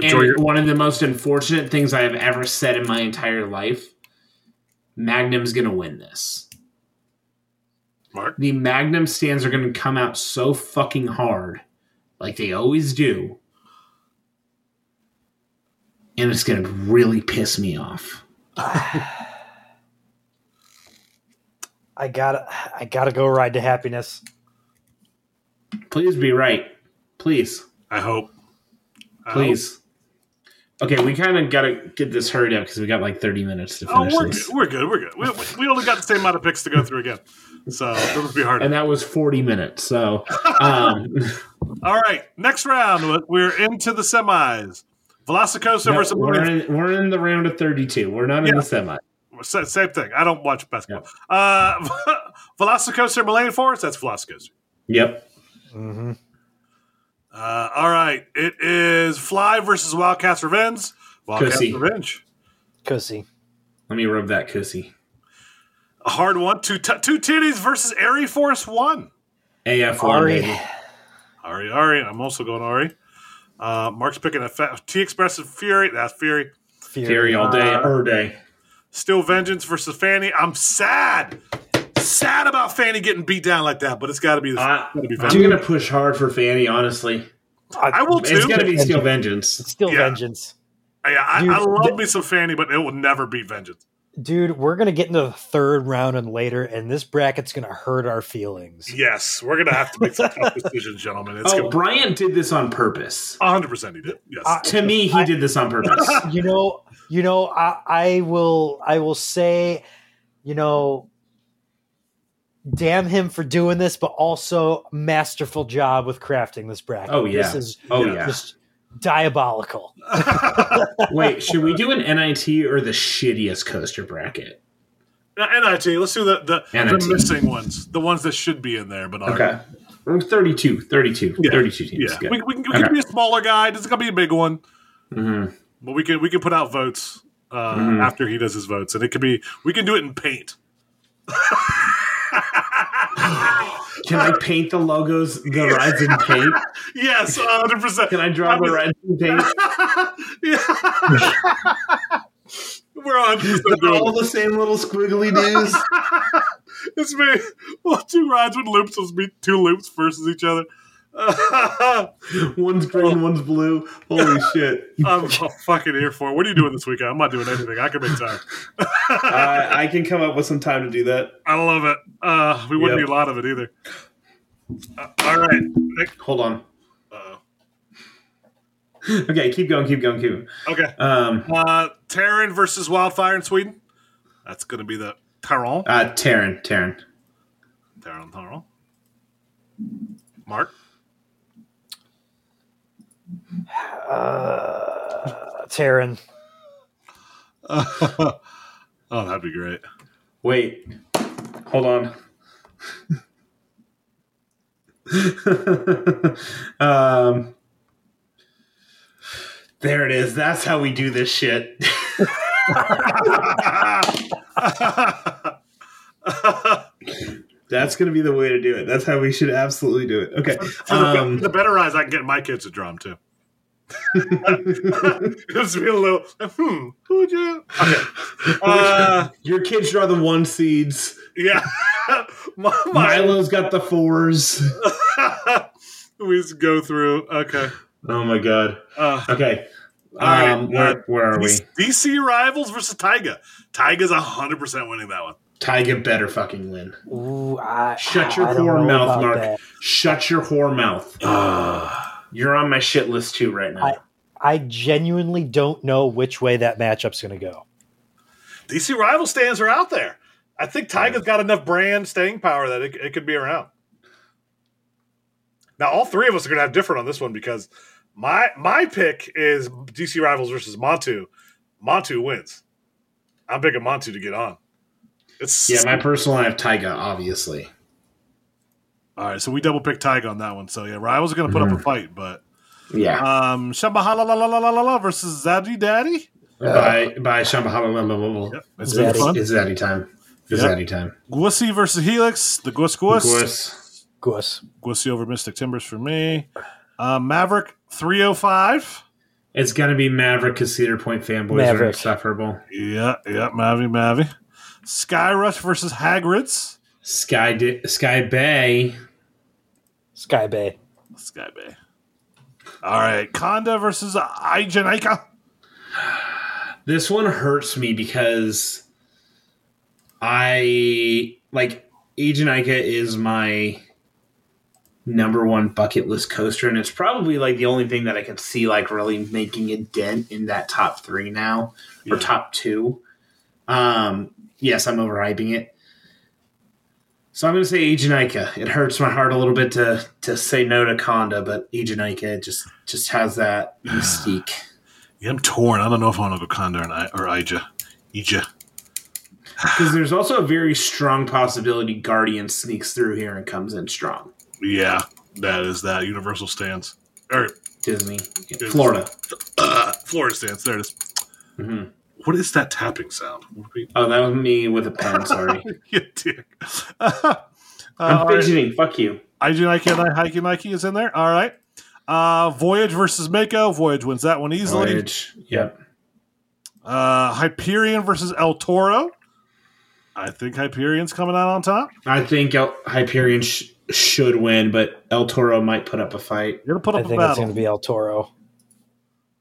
Enjoy and your- one of the most unfortunate things I have ever said in my entire life Magnum's going to win this. Mark? The Magnum stands are going to come out so fucking hard, like they always do. And it's going to really piss me off. I gotta, I gotta go ride to happiness. Please be right. Please. I hope. I Please. Okay, we kind of got to get this hurried up because we got like 30 minutes to hope. Oh, finish we're good. We're good. We're good. We, we- we only got the same amount of picks to go through again. So it'll be hard. And that was 40 minutes. So, um, All right, next round. We're into the semis. Velocicoaster no, versus we're, in, we're in the round of 32. We're not in Yeah. the semi. Same thing. I don't watch basketball. Uh, Velocicoaster, Millennium Force. That's Velocicoaster. Yep. Mm-hmm. Uh, all right, it is Fly versus Wildcats Revenge. Wildcats Pussy. Revenge. Cussy. Let me rub that cussy. A hard one. Two t- two titties versus ArieForce One. AF1, Ari. baby. Ari, Ari. I'm also going Ari. Uh, Mark's picking a fa- T Express and Fury. That's Fury. Fury all day, Uh, day. Steel Vengeance versus Fanny. I'm sad. Sad about Fanny getting beat down like that, but it's got to be the. I, gotta be I'm going to push hard for Fanny, honestly. I will too. It's going to be Steel Vengeance. Vengeance. It's still Yeah. vengeance. I, I, Dude, I love th- me some Fanny, but it will never be Vengeance. Dude, we're gonna get into the third round and later, and this bracket's gonna hurt our feelings. Yes, we're gonna have to make some tough decisions, gentlemen. It's Oh, gonna, Bryant did this on purpose. 100 percent he did. Yes. I- To me, he did this on purpose. you know, you know, I, I will, I will say, you know, damn him for doing this, but also masterful job with crafting this bracket. Oh, yeah. this is Oh, Yeah. yeah. just diabolical. Wait, should we do an NIT or the shittiest coaster bracket? NIT. Let's do the the, the missing ones, the ones that should be in there, but aren't. Okay. 32, 32, Yeah. 32 teams. Yeah, Good. we, we, can, we Okay. can be a smaller guy. This is gonna be a big one, Mhm. but we can we can put out votes uh, Mhm. after he does his votes, and it could be we can do it in paint. Can I paint the logos, the rides in paint? yes, hundred percent. Can I draw the rides in paint? yeah. We're on All the same little squiggly dudes. It's me. Well, two rides with loops. Let's be two loops versus each other. one's green, one's blue. Holy shit! I'm, fucking here for it. What are you doing this weekend? I'm not doing anything. I can make time. Uh, I can come up with some time to do that. I love it. Uh, we wouldn't Yep. need a lot of it either. Uh, all right. Nick- Hold on. Uh-oh. Okay, keep going, keep going, keep going. Okay. Um, Uh, Taron versus Wildfire in Sweden. That's going to be the Taron. uh, Taron, Taron. Taron, Taron. Mark. Uh, Taron. oh, that'd be great. Wait, hold on. um, there it is. That's how we do this shit. That's gonna be the way to do it. That's how we should absolutely do it. Okay. For the, Um, the better eyes, I can get my kids to drum too. Just be a little, hmm, who would you? Okay. Uh, your kids draw the one seeds. yeah. my, my, Milo's got the fours. we just go through. Okay. Oh my god. Uh, Okay. All right, Um, where, where are we? DC Rivals versus Taiga. Taiga's 100% winning that one. Taiga better fucking win. Ooh, I, Shut your I don't whore mouth, Mark. that. Shut your whore mouth. You're on my shit list too right now. I- I genuinely don't know which way that matchup's going to go. DC Rival stands are out there. I think Taiga's got enough brand staying power that it, it could be around. Now, all three of us are going to have different on this one because my my pick is DC Rivals versus Montu. Montu wins. I'm picking Montu to get on. It's yeah, my personal I have Taiga, obviously. All right. So we double pick Taiga on that one. So yeah, Rivals are going to put up a fight, but Yeah. um, Shambahala la la la la la la versus Zaddy Daddy. by by Shamba Yep, it's Zaddy. gonna be It's, fun. it's Zaddy time. It's Yep. Zaddy time. Gwussy versus Helix. The Gwuss Gwuss. Of course. Goose. Gwussy over Mystic Timbers for me. Uh, Maverick 305. It's gonna be Maverick because Cedar Point fanboys Maverick. are insufferable. Yeah, yeah, Mavi, Mavi. Skyrush versus Hagrid's. Sky Di- Sky Bay. Sky Bay. Sky Bay. All right, Kondaa versus Ijanika. This one hurts me because I like Agent Ica is my number one bucket list coaster, and it's probably like the only thing that I can see like really making a dent in that top three now or top two. Um, yes, I'm overhyping it. So I'm going to say Ica. It hurts my heart a little bit to to say no to Kondaa, but Ica just just has that mystique. Yeah, I'm torn. I don't know if I want to go Kondaa or, I- or Ija. Ija. Because there's also a very strong possibility Guardian sneaks through here and comes in strong. Yeah, that is that. Universal stance. Or Disney, Florida. uh, Florida stance. There it is. Mhm. What is that tapping sound? What we- Oh, that was me with a pen. Sorry, you dick. uh, I'm all right. fidgeting. Fuck you. IG Nike and I, Hikey Nike is in there. All right. Uh, Voyage versus Mako. Voyage wins that one easily. Voyage. Yep. Uh, Hyperion versus El Toro. I think Hyperion's coming out on top. I think El- Hyperion sh- should win, but El Toro might put up a fight. You're gonna put I up a think it's going to be El Toro.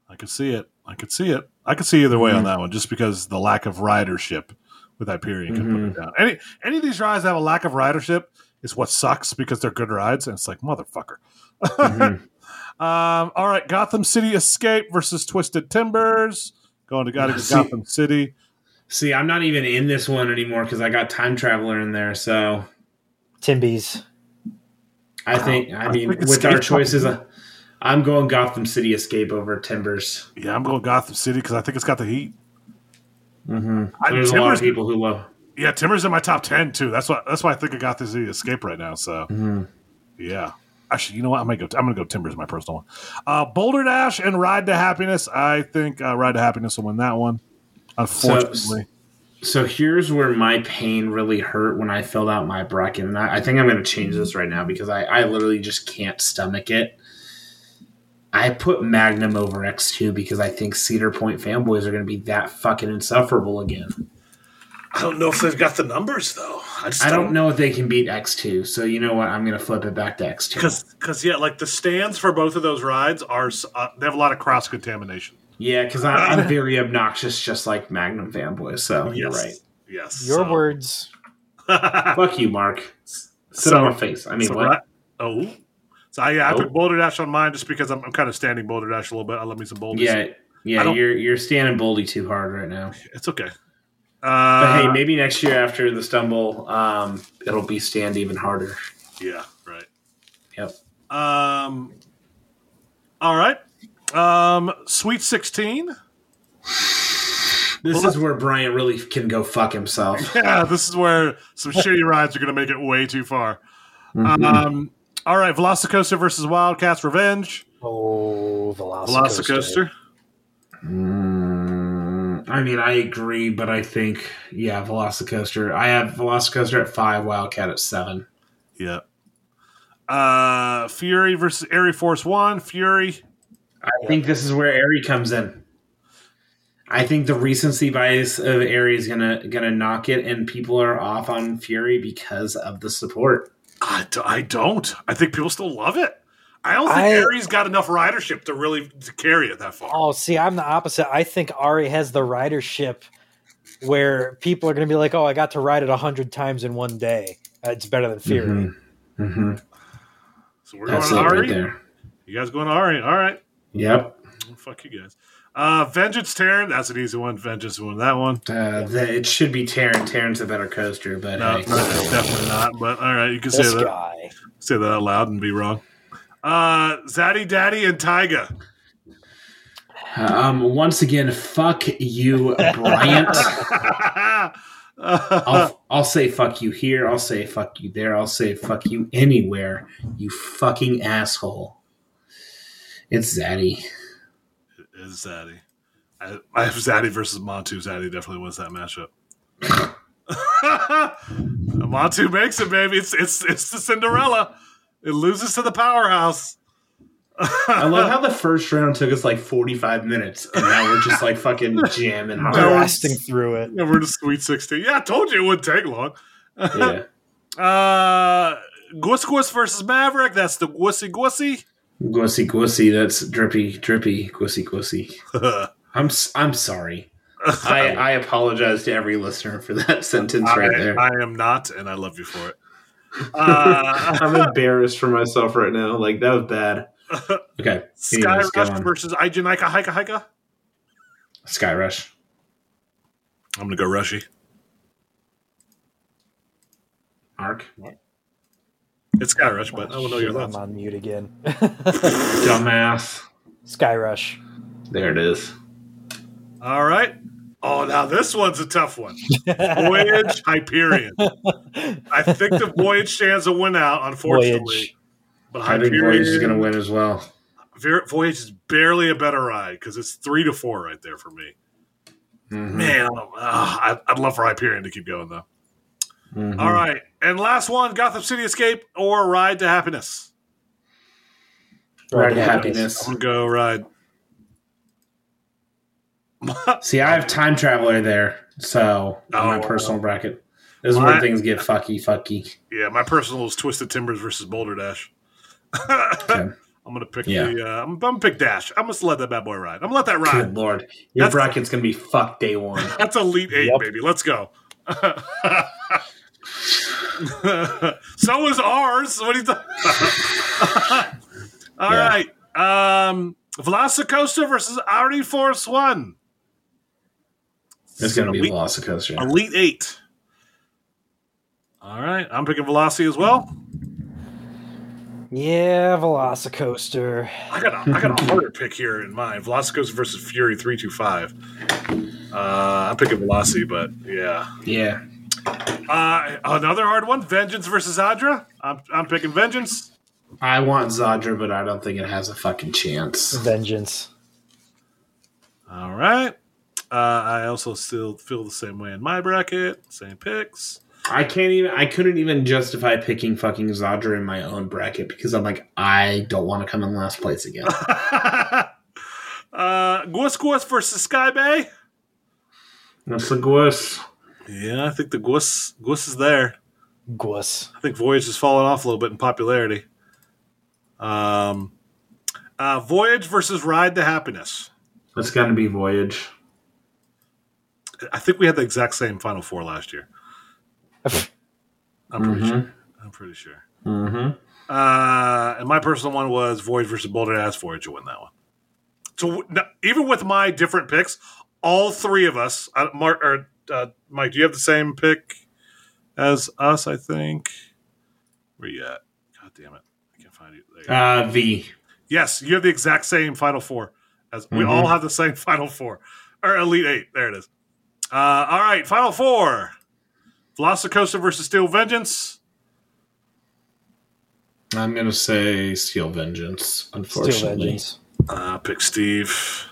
I could see it. I could see it. I could see either way on Mhm. that one, just because the lack of ridership with Hyperion can put Mhm. it down. Any any of these rides that have a lack of ridership is what sucks because they're good rides, and it's like motherfucker. Mhm. Um, all right, Gotham City Escape versus Twisted Timbers. Going to gotta go Gotham City. See, I'm not even in this one anymore because I got Time Traveler in there. So Timbies. I think, I I mean, think with our choices, uh, I'm going Gotham City Escape over Timbers. Yeah, I'm going Gotham City because I think it's got the heat. Mm-hmm. I- There's a lot of people who love. Yeah, Timbers in my top ten too. That's why. That's why I think I got this escape right now. So Mhm. yeah. Actually, you know what? I'm gonna go. I'm gonna go Timbers my personal one. Uh, Boulder Dash and Ride to Happiness. I think uh, Ride to Happiness will win that one. Unfortunately, So here's where my pain really hurt when I filled out my bracket, and I, I think I'm going to change this right now because I, I literally just can't stomach it. I put Magnum over X2 because I think Cedar Point fanboys are going to be that fucking insufferable again. I don't know if they've got the numbers though. I just I don't know if they can beat X2, so you know what? I'm going to flip it back to X2. because because yeah, like the stands for both of those rides are uh, they have a lot of cross contamination. Yeah, because I'm very obnoxious, just like Magnum fanboys. So you're right. Yes. Your so- words. Fuck you, Mark. Sit So- on my face. I mean, so what? ri- oh. So I, yeah, I Oh. put Boulder Dash on mine just because I'm, I'm kind of standing Boulder Dash a little bit. I love me some boulders. Yeah, yeah. You're you're standing boldy too hard right now. it's okay. But Uh, hey, maybe next year after the stumble, um, it'll be stand even harder. yeah, right. Yep. Um, all right. Um, Sweet Sixteen. This is where Bryant really can go fuck himself. Yeah, this is where some shitty rides are going to make it way too far. Mm-hmm. Um, all right, Velocicoaster versus Wildcats Revenge. Oh, Velocicoaster. Velocicoaster. Mm, I mean, I agree, but I think yeah, Velocicoaster. I have Velocicoaster at five, Wildcat at seven. Yeah. Uh, Fury versus ArieForce One. Fury. I think this is where Airy comes in. I think the recency bias of Airy is gonna gonna knock it, and people are off on Fury because of the support. I, d- I don't. I think people still love it. I don't think I- Aries got enough ridership to really to carry it that far. Oh, see, I'm the opposite. I think Ari has the ridership where people are going to be like, "Oh, I got to ride it a hundred times in one day. Uh, It's better than Fury." Mhm. Mm-hmm. So we're That's going right Ari. there. you guys going to Ari? All right. Yep. Well, fuck you guys. Uh, Vengeance Taron. That's an easy one. Vengeance won that one. Uh, the, it should be Taron. Taron's a better coaster, but No, hey. no, definitely not. But all right, you can say that. guy. Say that out loud and be wrong. Uh, Zaddy Daddy and Taiga. Um, once again, fuck you, Bryant. I'll, I'll say fuck you here. I'll say fuck you there. I'll say fuck you anywhere. You fucking asshole. It's Zaddy. Is Zaddy. I, I have Zaddy versus Montu. Zaddy definitely wins that matchup. Montu makes it, baby. It's it's it's the Cinderella. It loses to the powerhouse. I love how the first round took us like 45 minutes, and now we're just like fucking jamming No, hard. it's- Blasting through it. Yeah, we're to Sweet 16. Yeah, I told you it wouldn't take long. Yeah. Uh, Gwus Gwus versus Maverick. That's the Gwussy Gwussy. Gwussy gwussy, that's drippy, drippy, gwussy gwussy. I'm s- I'm sorry. I, I apologize to every listener for that sentence right I, there. I am not, and I love you for it. Uh, I'm embarrassed for myself right now. Like that was bad. Okay, Sky anyways, Rush versus Ijanika Hika Hika. Sky Rush. I'm gonna go Rushy. Arc. It's Sky Rush, but I will know your Shit, I'm on mute again. Dumbass. Sky Rush. There it is. All right. Oh, now this one's a tough one. Voyage Hyperion. I think the Voyage stands a win out, unfortunately. Voyage. But I think Hyperion, Voyage is going to win as well. Voyage is barely a better ride because it's three to four right there for me. Mhm. Man, uh, I'd, I'd love for Hyperion to keep going though. Mhm. All right, and last one: Gotham City Escape or Ride to Happiness. Ride to to happiness. I'm go Ride. See, I have time traveler there, so in my Oh. personal bracket. This is My- where things get fucky, fucky. Yeah, my personal is Twisted Timbers versus Boulder Dash. Okay. I'm gonna pick Yeah. the. Uh, I'm, I'm gonna pick Dash. I'm gonna let that bad boy ride. I'm gonna let that ride. Good lord, your That's- bracket's gonna be fucked day one. That's elite eight, Yep. baby. Let's go. so is ours. What do you think? All Yeah. right. Um, Velocicoaster versus ArieForce One. It's gonna be elite, Velocicoaster. elite eight. All right, I'm picking Velocity as well. Yeah, Velocicoaster. I got a, I got a harder pick here in mind. Velocicoaster versus Fury three two five. Uh, I'm picking Velocity, but yeah. Yeah, Uh, another hard one: Vengeance versus Zadra. I'm I'm picking Vengeance. I want Zadra, but I don't think it has a fucking chance. Vengeance. All right. Uh, I also still feel the same way in my bracket. Same picks. I can't even. I couldn't even justify picking fucking Zadra in my own bracket because I'm like, I don't want to come in last place again. uh, Gwis Gwis versus Sky Bay. That's the Gwis. Yeah, I think the Gwis Gwis is there. Gwus. I think Voyage has fallen off a little bit in popularity. Um, uh, Voyage versus Ride to Happiness. That's got to be Voyage. I think we had the exact same Final Four last year. I'm pretty Mhm. sure. I'm pretty sure. Mm-hmm. Uh, and my personal one was Voyage versus Boulder. Ass Voyage will win that one. So now, even with my different picks, all three of us, uh, Mark or uh, Mike, do you have the same pick as us? I think. Where you at? God damn it! I can't find you. There you. Uh, v. Yes, you have the exact same Final Four as we Mhm. all have the same Final Four or Elite Eight. There it is. Uh, all right, Final Four: Velocicoaster versus Steel Vengeance. I'm gonna say Steel Vengeance. Steel Unfortunately, Vengeance. Uh, pick Steve.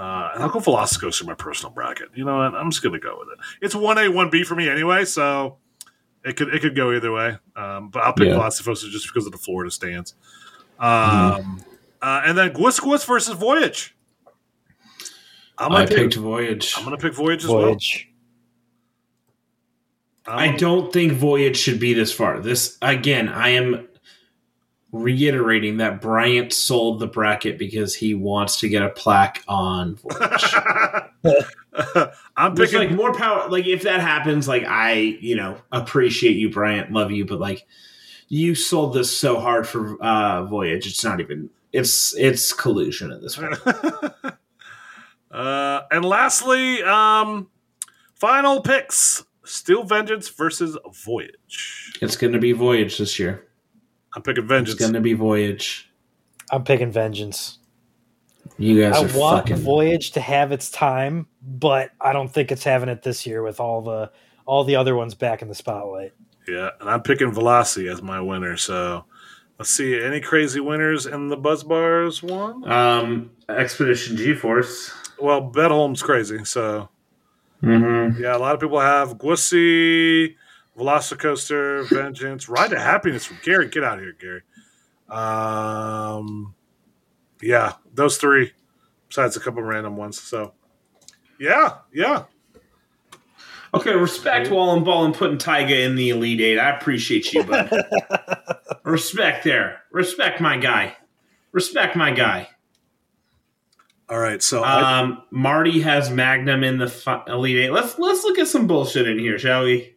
Uh, and I'll go Velocicoaster in my personal bracket. You know what? I'm just gonna go with it. It's one A, one B for me anyway, so it could it could go either way. Um, but I'll pick Yeah. Velocicoaster just because of the Florida stance. Um, uh, and then Gwis versus Voyage. I'm gonna I pick, picked Voyage. I'm gonna pick Voyage as Voyage. well. I I'm- don't think Voyage should be this far. This again, I am reiterating that Bryant sold the bracket because he wants to get a plaque on Voyage. I'm There's picking. like more power. Like if that happens, like I, you know, appreciate you, Bryant, love you, but like you sold this so hard for uh Voyage. It's not even. It's it's collusion at this point. uh, and lastly, um, final picks: Steel Vengeance versus Voyage. It's going to be Voyage this year. I'm picking Vengeance. It's going to be Voyage. I'm picking Vengeance. You guys I are want fucking. Voyage to have its time, but I don't think it's having it this year with all the all the other ones back in the spotlight. Yeah, and I'm picking Velocity as my winner. So let's see. Any crazy winners in the Buzz Bars one? um, Expedition GeForce. Well, Bedholm's crazy. So Mm-hmm. yeah, a lot of people have Gwissy, Velocicoaster, Vengeance, Ride to Happiness from Gary. Get out of here, Gary. Um, yeah, those three, besides a couple random ones. So yeah, yeah. Okay, respect Wallen Ball and putting Taiga in the Elite Eight. I appreciate you, bud. respect there. Respect my guy. Respect my guy. All right, so I, Um, Marty has Magnum in the fi- Elite Eight. Let's let's look at some bullshit in here, shall we?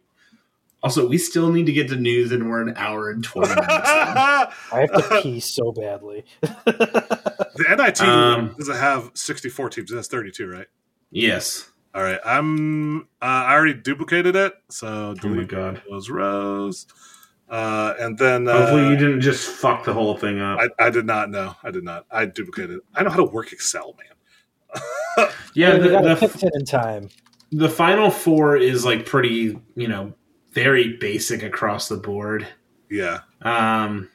Also, we still need to get to news, and we're an hour and twenty minutes. in. I have to pee so badly. the NIT Um, doesn't have 64 teams. It has 32, right? yes. All right, I'm. Uh, I already duplicated it, so Oh my god. those rows. Uh, and then uh, Hopefully, you didn't just fuck the whole thing up. I, I did not know. I did not. I duplicated. it. I know how to work Excel, man. yeah, you the, gotta the, it in time. the final four is like pretty, you know, very basic across the board. Yeah, Um,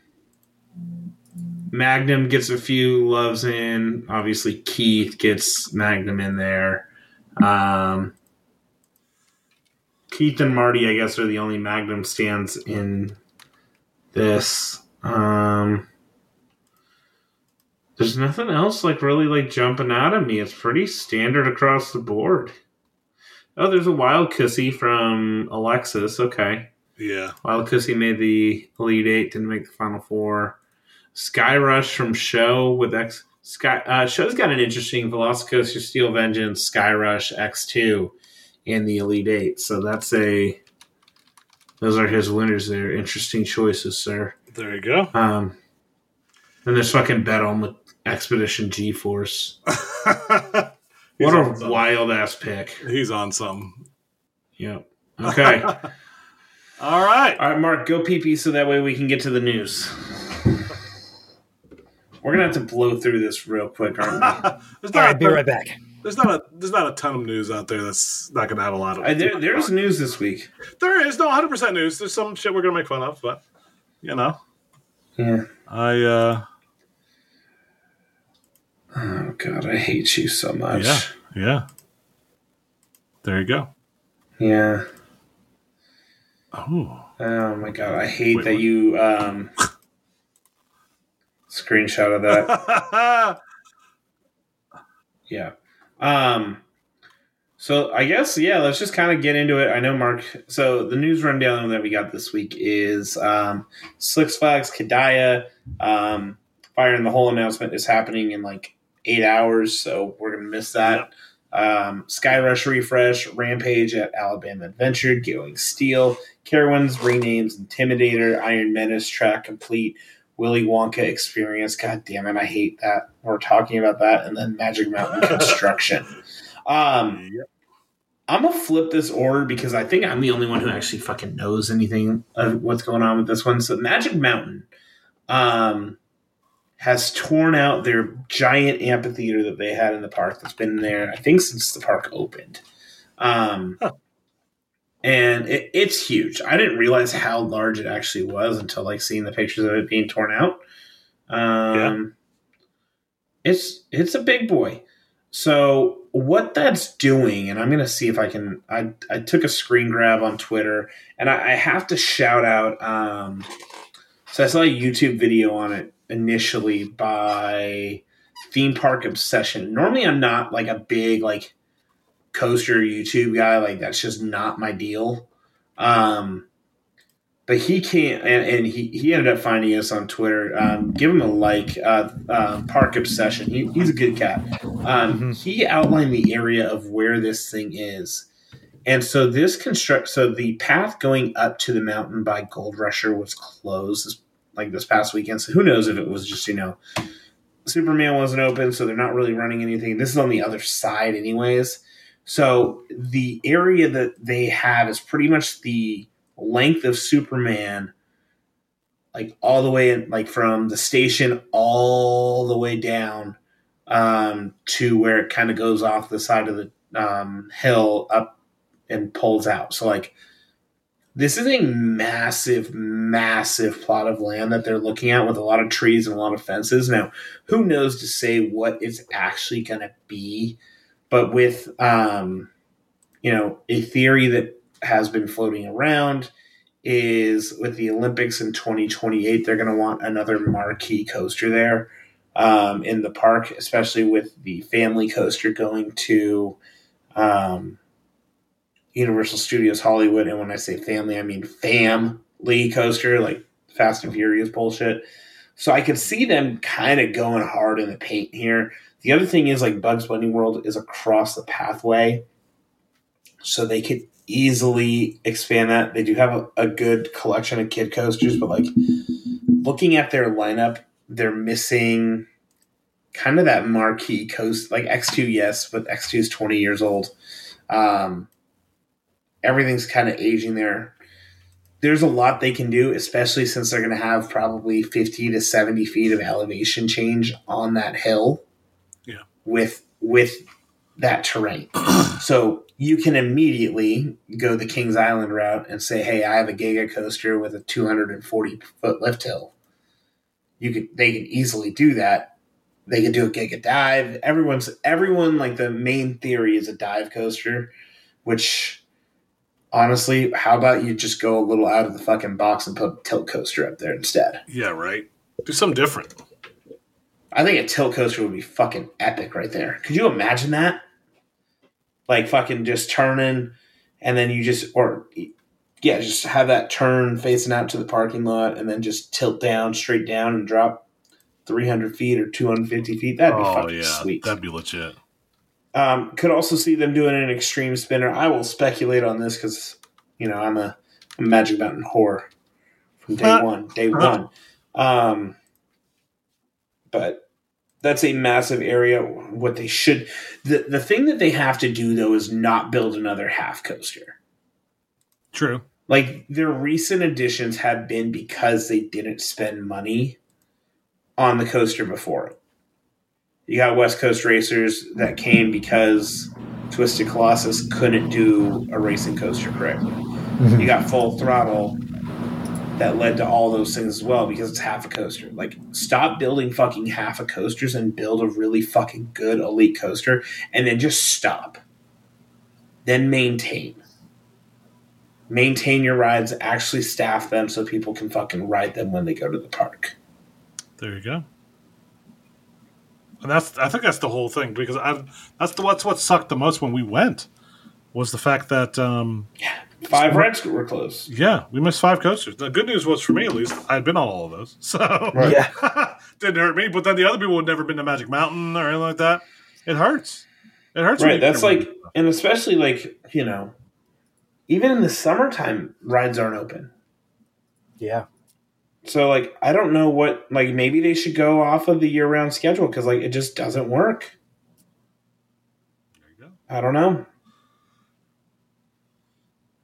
Magnum gets a few loves in. Obviously, Keith gets Magnum in there. Um, Keith and Marty, I guess, are the only Magnum stands in this. Um, there's nothing else like really like jumping out at me. It's pretty standard across the board. Oh, there's a wild cussy from Alexis. Okay. yeah. Wild Cussy made the Elite Eight, didn't make the Final Four. Sky Rush from Show with X. Sky uh, Show's got an interesting Velocicoaster, Steel Vengeance, Sky Rush X two in the Elite Eight. So that's a. Those are his winners. There, interesting choices, sir. There you go. Um, and there's fucking bet on with Expedition GeForce. He's What a something. wild ass pick. He's on something. Yep. Okay. All right. All right, Mark, go pee pee so that way we can get to the news. We're gonna have to blow through this real quick, aren't we? there's not. right, be right back. There's not a. There's not a ton of news out there that's not going to have a lot of. Uh, there, there's news this week. There is no 100 percent news. There's some shit we're going to make fun of, but you know, Yeah. I. uh Oh God, I hate you so much. Yeah. Yeah. There you go. Yeah. Oh, Oh my god, I hate Wait, that what? you um screenshot of that. Yeah. Um so I guess yeah, let's just kind of get into it. I know Mark so the news rundown that we got this week is um Six Flags Qiddiya um Fire in the Hole announcement is happening in like 8 hours, so we're to miss that. Um Sky Rush refresh, Rampage at Alabama Adventure, Going Steel, Carowinds renames Intimidator, Iron Menace track complete, Willy Wonka experience. God damn it, I hate that. We're talking about that, and then Magic Mountain construction. Um, Yep. I'm gonna flip this order because I think I'm the only one who actually fucking knows anything of what's going on with this one. So Magic Mountain, um, has torn out their giant amphitheater that they had in the park that's been there, I think, since the park opened. Um, Huh. and it, it's huge. I didn't realize how large it actually was until like seeing the pictures of it being torn out. Um, it's it's a big boy. So what that's doing, and I'm gonna see if I can. I I took a screen grab on Twitter, and I, I have to shout out. Um, so I saw a YouTube video on it initially by Theme Park Obsession. Normally, I'm not like a big like coaster YouTube guy. Like that's just not my deal. Um, but he can't, and, and he, he ended up finding us on Twitter. Um, give him a like. Uh, uh, Park Obsession. He, he's a good cat. Um, Mhm. He outlined the area of where this thing is. And so this construct, so the path going up to the mountain by Gold Rusher was closed this, like this past weekend. So who knows if it was just you know, Superman wasn't open, so they're not really running anything. This is on the other side, anyways. So the area that they have is pretty much the length of Superman, like all the way, in, like from the station all the way down um, to where it kind of goes off the side of the um, hill up and pulls out. So like this is a massive, massive plot of land that they're looking at with a lot of trees and a lot of fences. Now, who knows to say what it's actually going to be, but with um, you know a theory that has been floating around is with the Olympics in 2028, they're going to want another marquee coaster there um, in the park, especially with the family coaster going to um, Universal Studios Hollywood. And when I say family, I mean family coaster, like Fast and Furious bullshit. So I could see them kind of going hard in the paint here. The other thing is like Bugs Bunny World is across the pathway, so they could easily expand that. They do have a, a good collection of kid coasters, but like looking at their lineup, they're missing kind of that marquee coast like X2 yes, but X2 is 20 years old. Um everything's kind of aging there. There's a lot they can do, especially since they're going to have probably 50 to 70 feet of elevation change on that hill. Yeah. With with that terrain. so you can immediately go the Kings Island route and say, "Hey, I have a Giga coaster with a 240 foot lift hill." You could they can easily do that. They could do a Giga dive. Everyone's everyone like the main theory is a dive coaster, which honestly, how about you just go a little out of the fucking box and put a tilt coaster up there instead? yeah, right. Do something different. I think a tilt coaster would be fucking epic right there. Could you imagine that? Like fucking just turning and then you just or yeah, just have that turn facing out to the parking lot and then just tilt down straight down and drop 300 feet or 250 feet. That'd be oh fucking yeah, sweet. that'd be legit. Um, could also see them doing an extreme spinner. I will speculate on this because you know I'm a, a Magic Mountain whore from day one. Day Huh. one. Um, but that's a massive area. What they should the the thing that they have to do though is not build another half coaster. True. Like their recent additions have been because they didn't spend money on the coaster before it. You got West Coast Racers that came because Twisted Colossus couldn't do a racing coaster correctly. Mm-hmm. You got Full Throttle that led to all those things as well because it's half a coaster. Like, stop building fucking half a coasters and build a really fucking good elite coaster and then just stop. then maintain. Maintain your rides, actually staff them so people can fucking ride them when they go to the park. There you go. And that's I think that's the whole thing because I that's the what's what sucked the most when we went was the fact that um, Five rides were closed. yeah we missed five coasters. The good news was for me at least I'd been on all of those, so Right. Yeah. didn't hurt me. But then the other people had never been to Magic Mountain or anything like that. It hurts. It hurts. Right. That's can't like, and especially like, you know, even in the summertime, rides aren't open. Yeah. So, like, I don't know what, like, maybe they should go off of the year round schedule because, like, it just doesn't work. There you go. I don't know.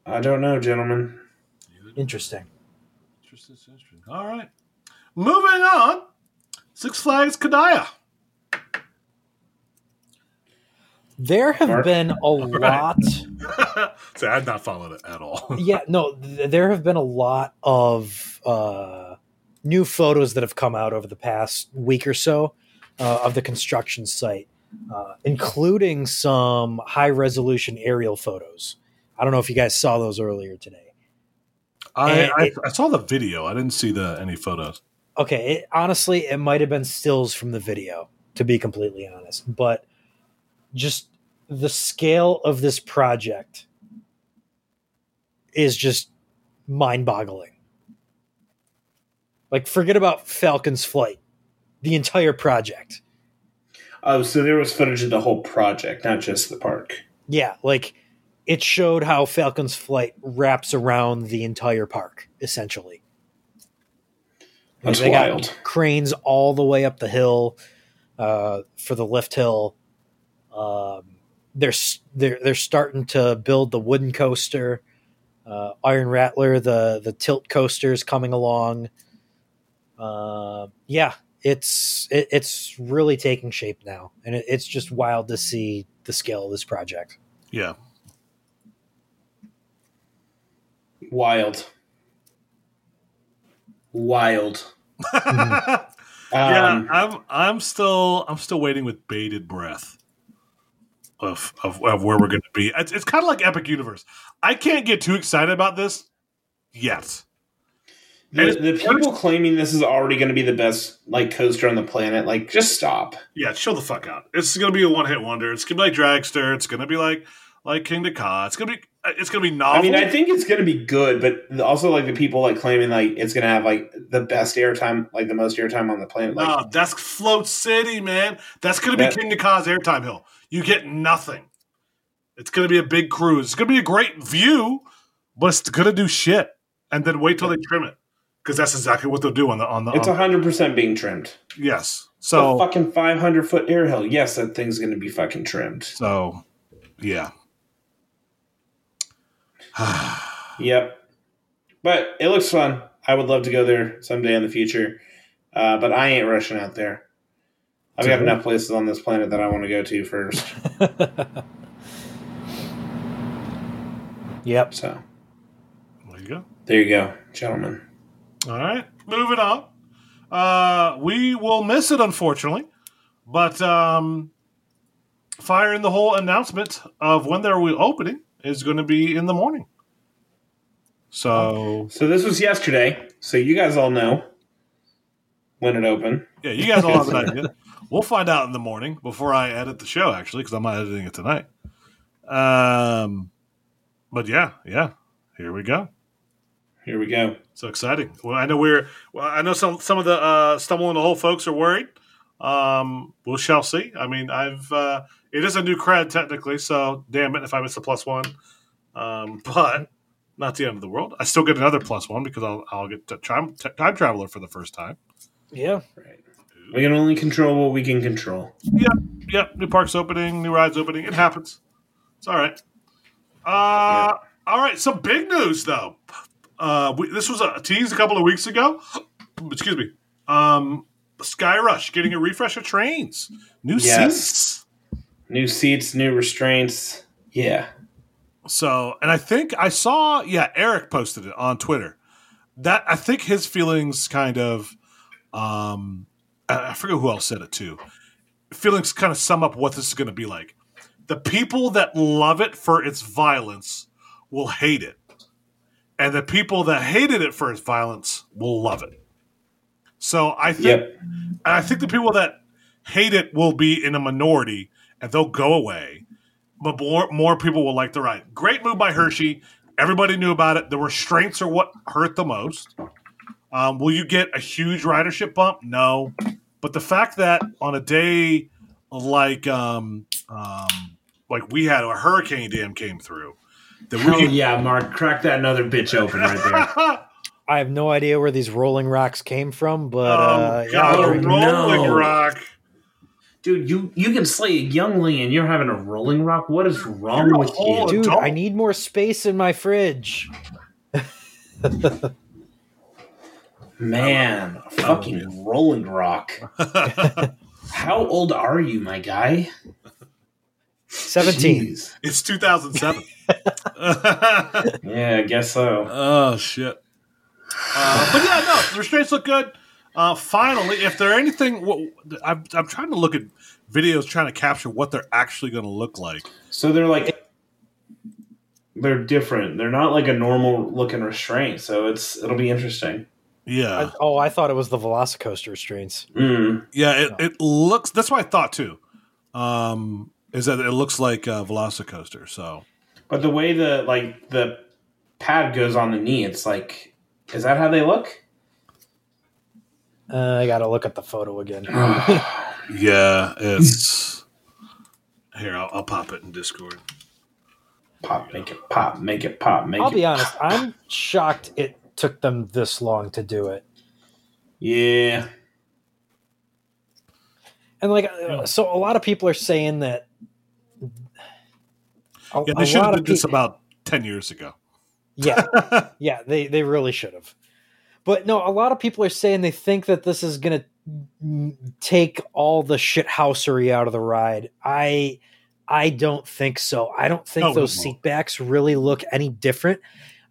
I don't know, gentlemen. Interesting. Interesting, interesting. All right. Moving on. Six Flags Qiddiya. There have Mark? been a lot. so I've not followed it at all. yeah, no, th- there have been a lot of uh, new photos that have come out over the past week or so uh, of the construction site, uh, including some high resolution aerial photos. I don't know if you guys saw those earlier today. I, I, it- I saw the video. I didn't see the any photos. Okay, it, honestly, it might have been stills from the video, to be completely honest. But just the scale of this project is just mind boggling. Like, forget about Falcon's flight, the entire project. Oh, so there was footage of the whole project, not just the park. Yeah, like it showed how Falcon's flight wraps around the entire park, essentially. That's They got wild. cranes all the way up the hill uh, for the lift hill. Um, they're they're they're starting to build the wooden coaster. Uh, Iron Rattler, the the tilt coaster is coming along. Uh, yeah, it's it, it's really taking shape now, and it, it's just wild to see the scale of this project. Yeah. Wild. Wild. yeah, Um, I'm I'm still I'm still waiting with bated breath of of, of where we're going to be. It's, it's kind of like Epic Universe. I can't get too excited about this yet. the, the people claiming this is already going to be the best like coaster on the planet, like just stop. Yeah, chill the fuck out. It's going to be a one hit wonder. It's going to be like Dragster. It's going to be like like Kingda Ka. It's going to be it's going to be novel. I mean, I think it's going to be good, but also like the people like claiming like it's going to have like the best airtime, like the most airtime on the planet. Like, no, that's Float City, man. That's going to be That- Kingda Ka's airtime hill. You get nothing. It's going to be a big cruise. It's going to be a great view, but it's going to do shit. And then wait till they trim it because that's exactly what they'll do on the on the. it's hundred percent being trimmed. yes. So So fucking five hundred foot air hill. Yes, that thing's going to be fucking trimmed. so yeah. Yep. But it looks fun. I would love to go there someday in the future. Uh, but I ain't rushing out there. I've got enough places on this planet that I want to go to first. Yep. So There you go. there you go, gentlemen. All right, moving on. Uh, we will miss it, unfortunately, but um, Fire in the Hole announcement of when they're opening is going to be in the morning. So So this was yesterday. So you guys all know when it opened. yeah, you guys all have an idea. We'll find out in the morning before I edit the show, actually, because I'm not editing it tonight. Um, but yeah, yeah, here we go. Here we go. So exciting! Well, I know we're. Well, I know some some of the uh, stumble in the hole folks are worried. Um, we shall see. I mean, I've uh, it is a new cred technically, so damn it if I miss the plus one. Um, but not the end of the world. I still get another plus one because I'll I'll get to time time traveler for the first time. Yeah. Right. We can only control what we can control. Yep, new parks opening, new rides opening. It happens. It's all right. Uh, all right. Some big news though. Uh, we, this was a tease a couple of weeks ago. Excuse me. Um, Sky Rush getting a refresh of trains, new Yes. seats. New seats, new restraints. Yeah. So, and I think I saw, yeah, Eric posted it on Twitter. That I think his feelings kind of, um, I forget who else said it too. Feelings kind of sum up what this is going to be like. the people that love it for its violence will hate it, and the people that hated it for its violence will love it. So I think, Yep. I think the people that hate it will be in a minority, and they'll go away. But more more people will like the ride. Great move by Hershey. Everybody knew about it. The restraints are what hurt the most. Um, will you get a huge ridership bump? No, but the fact that on a day like um, um, like we had a hurricane dam came through, that Hell we yeah, Mark, crack that another bitch open right there. I have no idea where these rolling rocks came from, but oh uh, yeah, god, I'll Oh, a rolling no. rock. Dude, you you can slay a Yuengling and you're having a rolling rock. What is wrong You're with you? dude, adult. I need more space in my fridge. Man, a fucking rolling rock. How old are you, my guy? Seventeen. Jeez. it's 2007. Yeah, I guess so. Oh shit! Uh, but yeah, no, the restraints look good. Uh, finally, if there anything, what, I'm I'm trying to look at videos trying to capture what they're actually going to look like. So they're like they're different. They're not like a normal looking restraint, so it's it'll be interesting. Yeah, I- oh, I thought it was the Velocicoaster restraints. Mm. yeah, it, it looks. That's what I thought too. Um, is that it looks like a Velocicoaster? So But the way the like the pad goes on the knee, it's like is that how they look? Uh, I got to look at the photo again. yeah, it's here. I'll, I'll pop it in Discord. pop, make it pop, make it pop, make it. I'll be honest. I'm shocked it took them this long to do it. Yeah. And like, uh, so a lot of people are saying that. A, Yeah, they should have of did this about ten years ago. Yeah, yeah, they they really should have. But no, a lot of people are saying they think that this is going to take all the shithousery out of the ride. I I don't think so. I don't think No, those won't. seat backs really look any different.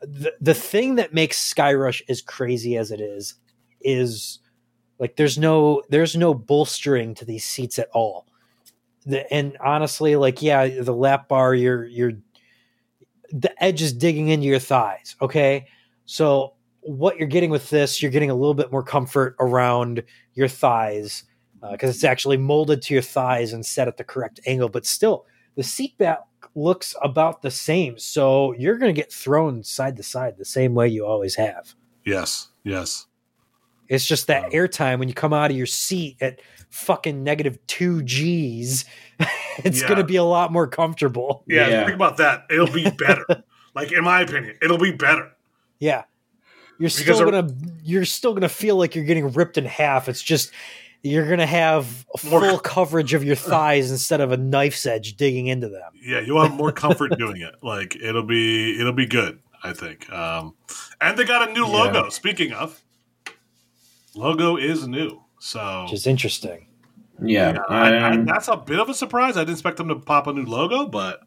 The the thing that makes Skyrush as crazy as it is is like there's no there's no bolstering to these seats at all. The, and honestly, like yeah, the lap bar, you're you're the edge is digging into your thighs. Okay, so what you're getting with this, you're getting a little bit more comfort around your thighs uh, because it's actually molded to your thighs and set at the correct angle. But still, the seat back looks about the same, so you're going to get thrown side to side the same way you always have. Yes, yes. It's just that Wow. airtime when you come out of your seat at fucking negative two G's, it's Yeah. going to be a lot more comfortable. Yeah, Yeah. think about that. It'll be better. like in my opinion, it'll be better. Yeah. You're Because still they're- gonna you're still gonna feel like you're getting ripped in half. It's just you're gonna have More- full coverage of your thighs instead of a knife's edge digging into them. Yeah, you'll have more comfort doing it. Like it'll be it'll be good, I think. Um and they got a new Yeah. logo. Speaking of logo is new. So Which is interesting. Yeah. I, I, um, that's a bit of a surprise. I didn't expect them to pop a new logo, but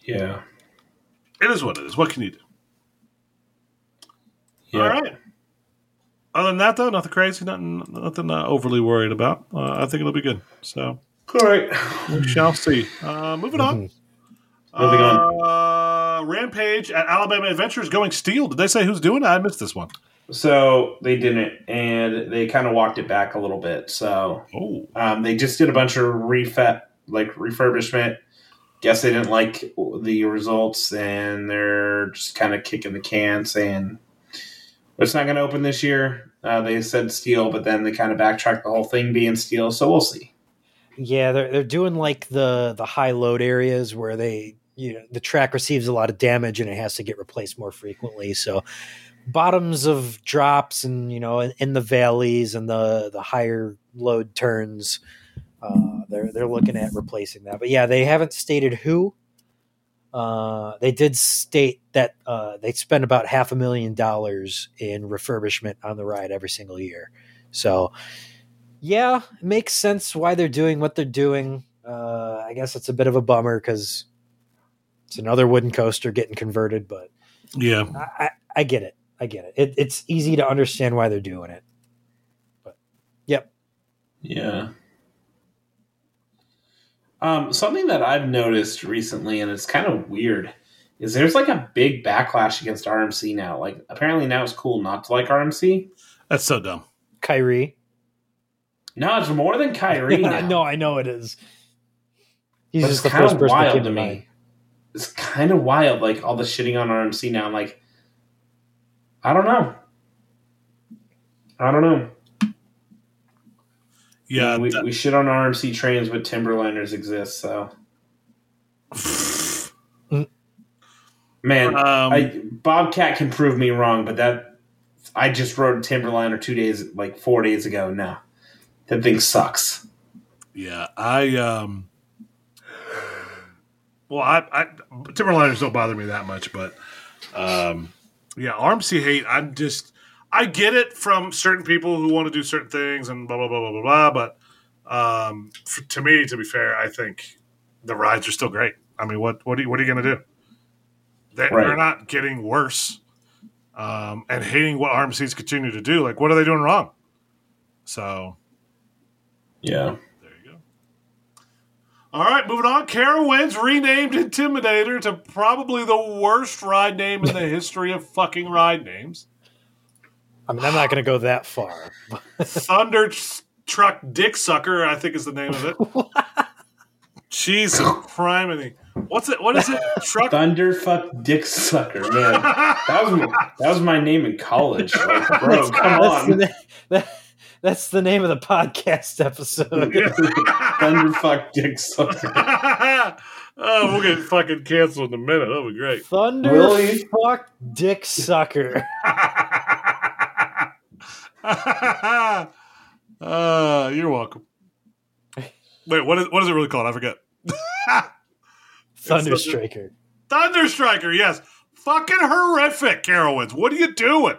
yeah. it is what it is. What can you do? Yeah. All right. Other than that, though, nothing crazy, nothing, nothing uh, overly worried about. Uh, I think it'll be good. So All right. we shall see. Uh, moving on. Mhm. Moving Uh, Rampage at Alabama Adventures going steel. Did they say who's doing it? I missed this one. So they didn't, and they kind of walked it back a little bit. So Oh, um, they just did a bunch of refet, like refurbishment. Guess they didn't like the results, and they're just kind of kicking the can, saying it's not going to open this year. Uh, they said steel, but then they kind of backtracked the whole thing being steel. So we'll see. Yeah, they're they're doing like the the high load areas where they you know the track receives a lot of damage and it has to get replaced more frequently. So bottoms of drops and you know in, in the valleys and the the higher load turns, uh, they're they're looking at replacing that. But yeah, they haven't stated who. Uh, they did state that uh, they spend about half a million dollars in refurbishment on the ride every single year. So yeah, it makes sense why they're doing what they're doing. Uh, I guess it's a bit of a bummer because it's another wooden coaster getting converted, but yeah. I, I, I get it. I get it. it. It's easy to understand why they're doing it. But yep, Yeah. Um, something that I've noticed recently, and it's kind of weird, is there's like a big backlash against RMC now. Like, apparently now it's cool not to like RMC. That's so dumb. Kyrie. No, it's more than Kyrie now. no, I know it is. He's But just it's the kind first of person that wild came to to me. mind. It's kind of wild, like all the shitting on RMC now. I'm like, I don't know. I don't know. Yeah, we, that- we shit on RMC trains, but Timberliners exist. So, man, um, I Bobcat can prove me wrong, but that I just rode a Timberliner two days, like four days ago. No, that thing sucks. yeah, I um. Well, I, I Timberliners don't bother me that much, but um, yeah, RMC hate. I'm just I get it from certain people who want to do certain things and blah blah blah blah blah blah. But um, f to me, to be fair, I think the rides are still great. I mean, what what are you, what are you going to do? They, Right. They're not getting worse. Um, and hating what RMCs continue to do, like what are they doing wrong? So Yeah, there you go. All right, moving on. Carowinds renamed Intimidator to probably the worst ride name in the history of fucking ride names. I mean, I'm not going to go that far. Thunder Truck Dick Sucker, I think is the name of it. Jesus criminy. What's it? What is it? Truck. Thunderfuck Dick Sucker, man. That was my, that was my name in college. Like, bro, come that's, the, on. na- that, that's the name of the podcast episode. Thunderfuck Dick Sucker. oh, we'll get fucking canceled in a minute. That'll be great. Thunder Really? fuck dick sucker. uh, you're welcome. Wait, what is what is it really called? I forget. Thunder It's Striker. Yes. Fucking horrific, Carowinds. What are you doing?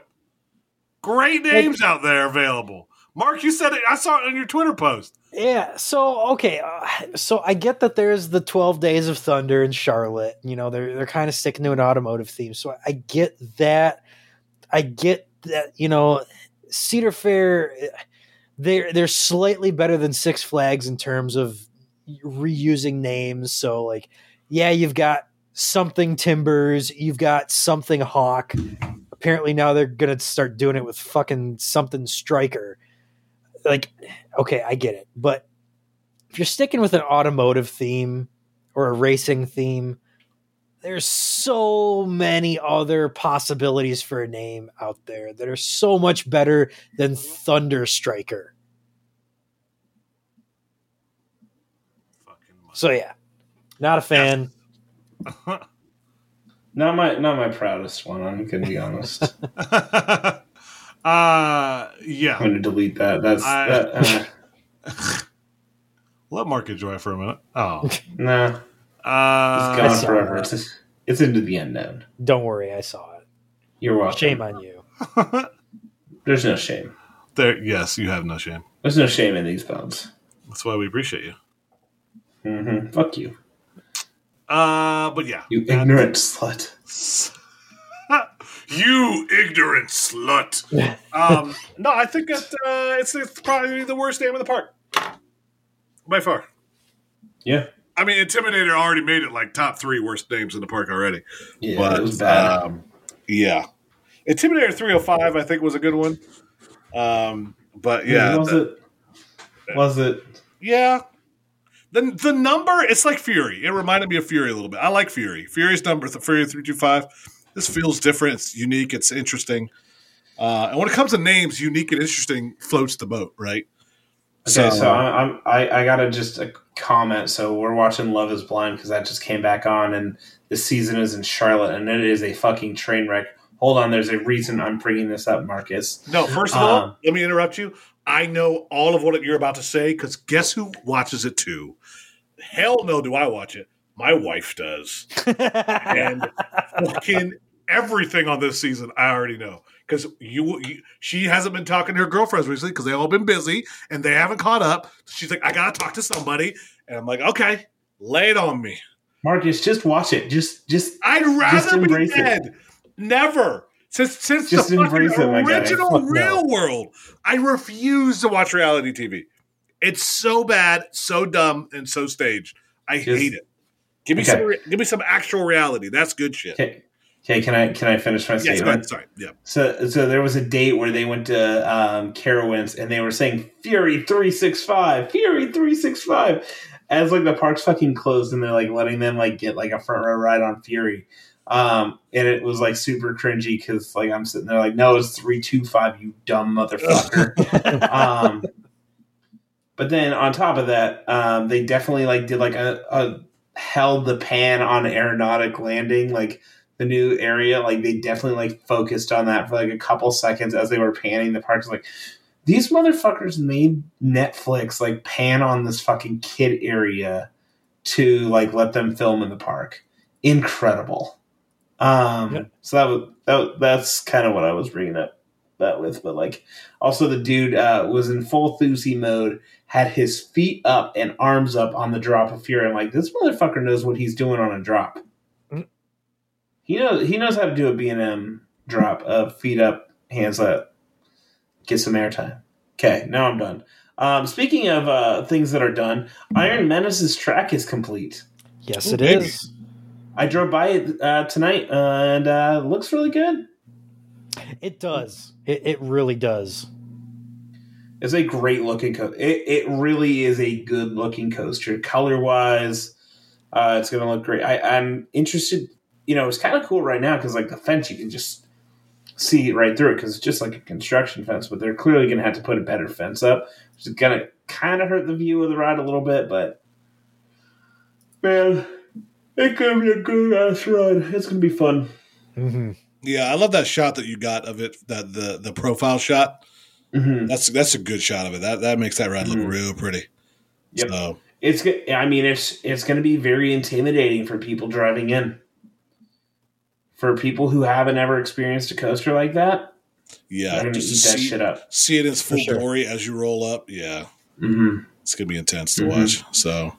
Great names out there available. Mark, you said it. I saw it on your Twitter post. Yeah. So okay. Uh, so I get that there's the 12 Days of Thunder in Charlotte. You know, they're they're kind of sticking to an automotive theme. So I get that. I get that. You know, Cedar Fair. They're they're slightly better than Six Flags in terms of reusing names. So like, yeah, you've got something Timbers. You've got something Hawk. Apparently now they're gonna start doing it with fucking something Striker. Like, okay, I get it, but if you're sticking with an automotive theme or a racing theme, there's so many other possibilities for a name out there that are so much better than Thunder Striker. So yeah, not a fan. Not my not my proudest one, I'm gonna be honest. uh, yeah. I'm gonna delete that. That's I- that, uh, Let Mark enjoy it for a minute. Oh, nah, it's uh, gone forever. that. It's it's into the unknown. Don't worry, I saw it. You're welcome. Shame on you. There's no shame. there. Yes, you have no shame. There's no shame in these bones. That's why we appreciate you. hmm Fuck you, Uh, but yeah, you That- ignorant slut. you ignorant slut. Um, no, I think that uh, it's, it's probably the worst name in the park by far. Yeah, I mean, Intimidator already made it like top three worst names in the park already. yeah, but it was bad. Um, yeah, Intimidator 305, I think, was a good one. Um, but yeah, was the- it? Was it? yeah. The, the number, it's like Fury. It reminded me of Fury a little bit. I like Fury. Fury's number, the Fury 325. This feels different. It's unique. It's interesting. Uh, and when it comes to names, unique and interesting floats the boat, right? Okay, so, I'm, I'm I, I gotta just a comment. So we're watching Love Is Blind because that just came back on, and the season is in Charlotte, and it is a fucking train wreck. Hold on, there's a reason I'm bringing this up, Marcus. No, first of all, Um, let me interrupt you. I know all of what you're about to say because guess who watches it too? Hell no, do I watch it? My wife does. and fucking everything on this season, I already know because you, you, she hasn't been talking to her girlfriends recently because they've all been busy and they haven't caught up. She's like, I gotta talk to somebody, and I'm like, okay, lay it on me. Marcus, just watch it. Just just I'd rather be embrace it. dead. Never. Since since Just the fucking it, original Fuck no. real world, I refuse to watch reality TV. It's so bad, so dumb, and so staged. I Just- hate it. Give me Okay. some. Give me some actual reality. That's good shit. Okay, okay. Can I can I finish my Yes, statement? go ahead. Sorry. Yeah. So, so there was a date where they went to um, Carowinds and they were saying Fury three six five, Fury three six five, as like the park's fucking closed and they're like letting them like get like a front row ride on Fury, um, and it was like super cringy because like I'm sitting there like no it's three two five you dumb motherfucker. um, but then on top of that, um, they definitely like did like a, a held the pan on Aeronautica Landing like the new area like they definitely like focused on that for like a couple seconds as they were panning the parks like these motherfuckers made netflix like pan on this fucking kid area to like let them film in the park incredible um Yep. so that was that, that's kind of what i was bringing up that with but like also the dude uh was in full thuzy mode had his feet up and arms up on the drop of fear. i'm like this motherfucker knows what he's doing on a drop he knows he knows how to do a B&M drop of feet up, hands up, get some airtime. Okay, now I'm done. Um, speaking of uh, things that are done, Iron Menace's track is complete. Yes, Ooh, it baby. is. I drove by it uh, tonight and uh, looks really good. It does. It, it really does. It's a great looking coaster. It, it really is a good looking coaster. Color wise, uh, it's going to look great. I, I'm interested. You know, it's kind of cool right now because, like, the fence, you can just see right through it because it's just like a construction fence, but they're clearly going to have to put a better fence up, which is going to kind of hurt the view of the ride a little bit, but man, it could be a good ass ride. It's going to be fun. hmm Yeah, I love that shot that you got of it. That the the profile shot. hmm That's that's a good shot of it. That that makes that ride look Mhm. real pretty. Yep. So It's. I mean, it's it's going to be very intimidating for people driving in. For people who haven't ever experienced a coaster like that, yeah, they're going to just eat to that see, shit up. see it in its full sure. glory as you roll up. Yeah, hmm it's gonna be intense to Mhm. watch. So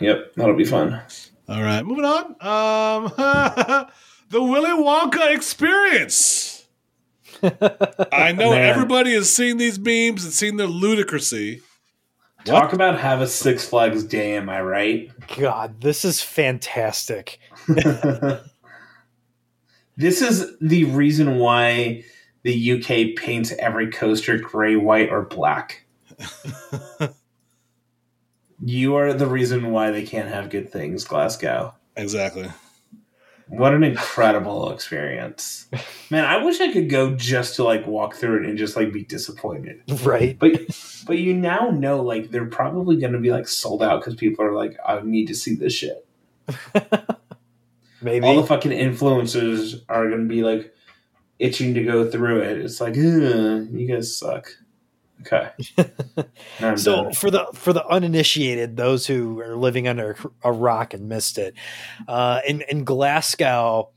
Yep, that'll be fun. all right, moving on. Um, the Willy Wonka experience. I know Man. everybody has seen these memes and seen the ludicrousy. Talk about have a Six Flags day, am I right? God, this is fantastic. this is the reason why the UK paints every coaster gray, white, or black. you are the reason why they can't have good things, Glasgow. Exactly. What an incredible experience. Man, I wish I could go just to like walk through it and just like be disappointed. Right. But but you now know like they're probably going to be like sold out cuz people are like I need to see this shit. Maybe. All the fucking influencers are going to be like itching to go through it. It's like, you guys suck. Okay. So done. for the for the uninitiated, those who are living under a rock and missed it, uh, in in Glasgow,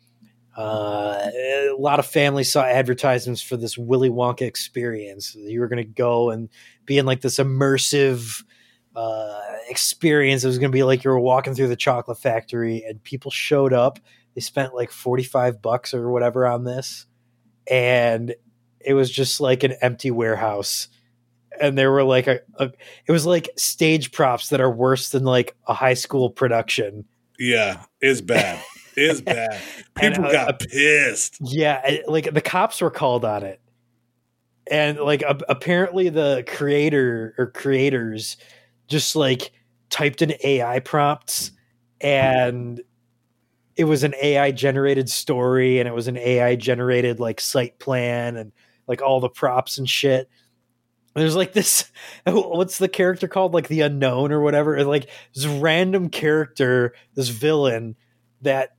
uh, a lot of families saw advertisements for this Willy Wonka experience. You were going to go and be in like this immersive uh, experience. It was going to be like you were walking through the chocolate factory, and people showed up. They spent like forty five bucks or whatever on this, and it was just like an empty warehouse and there were like a, a it was like stage props that are worse than like a high school production Yeah, it's bad. It's bad. And, People uh, got uh, pissed. yeah like the cops were called on it and like apparently the creator or creators just like typed in ai prompts and it was an ai generated story and it was an ai generated like site plan and like all the props and shit. There's like this what's the character called? Like the unknown or whatever? Like this random character this villain that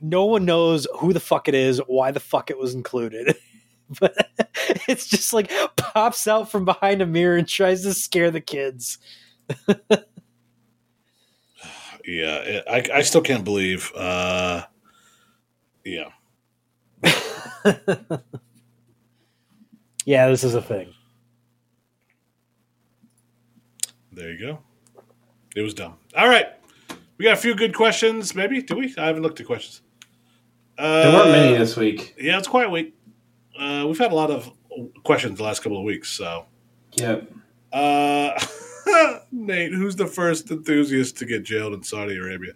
no one knows who the fuck it is why the fuck it was included but it's just like pops out from behind a mirror and tries to scare the kids Yeah, I I still can't believe. Uh, yeah, yeah this is a thing there you go. It was dumb. All right, we got a few good questions. Maybe do we? I haven't looked at questions. Uh, there weren't many this week. Yeah, it's quite a week. Uh, we've had a lot of questions the last couple of weeks. So, Yep. uh, Nate, who's the first enthusiast to get jailed in Saudi Arabia?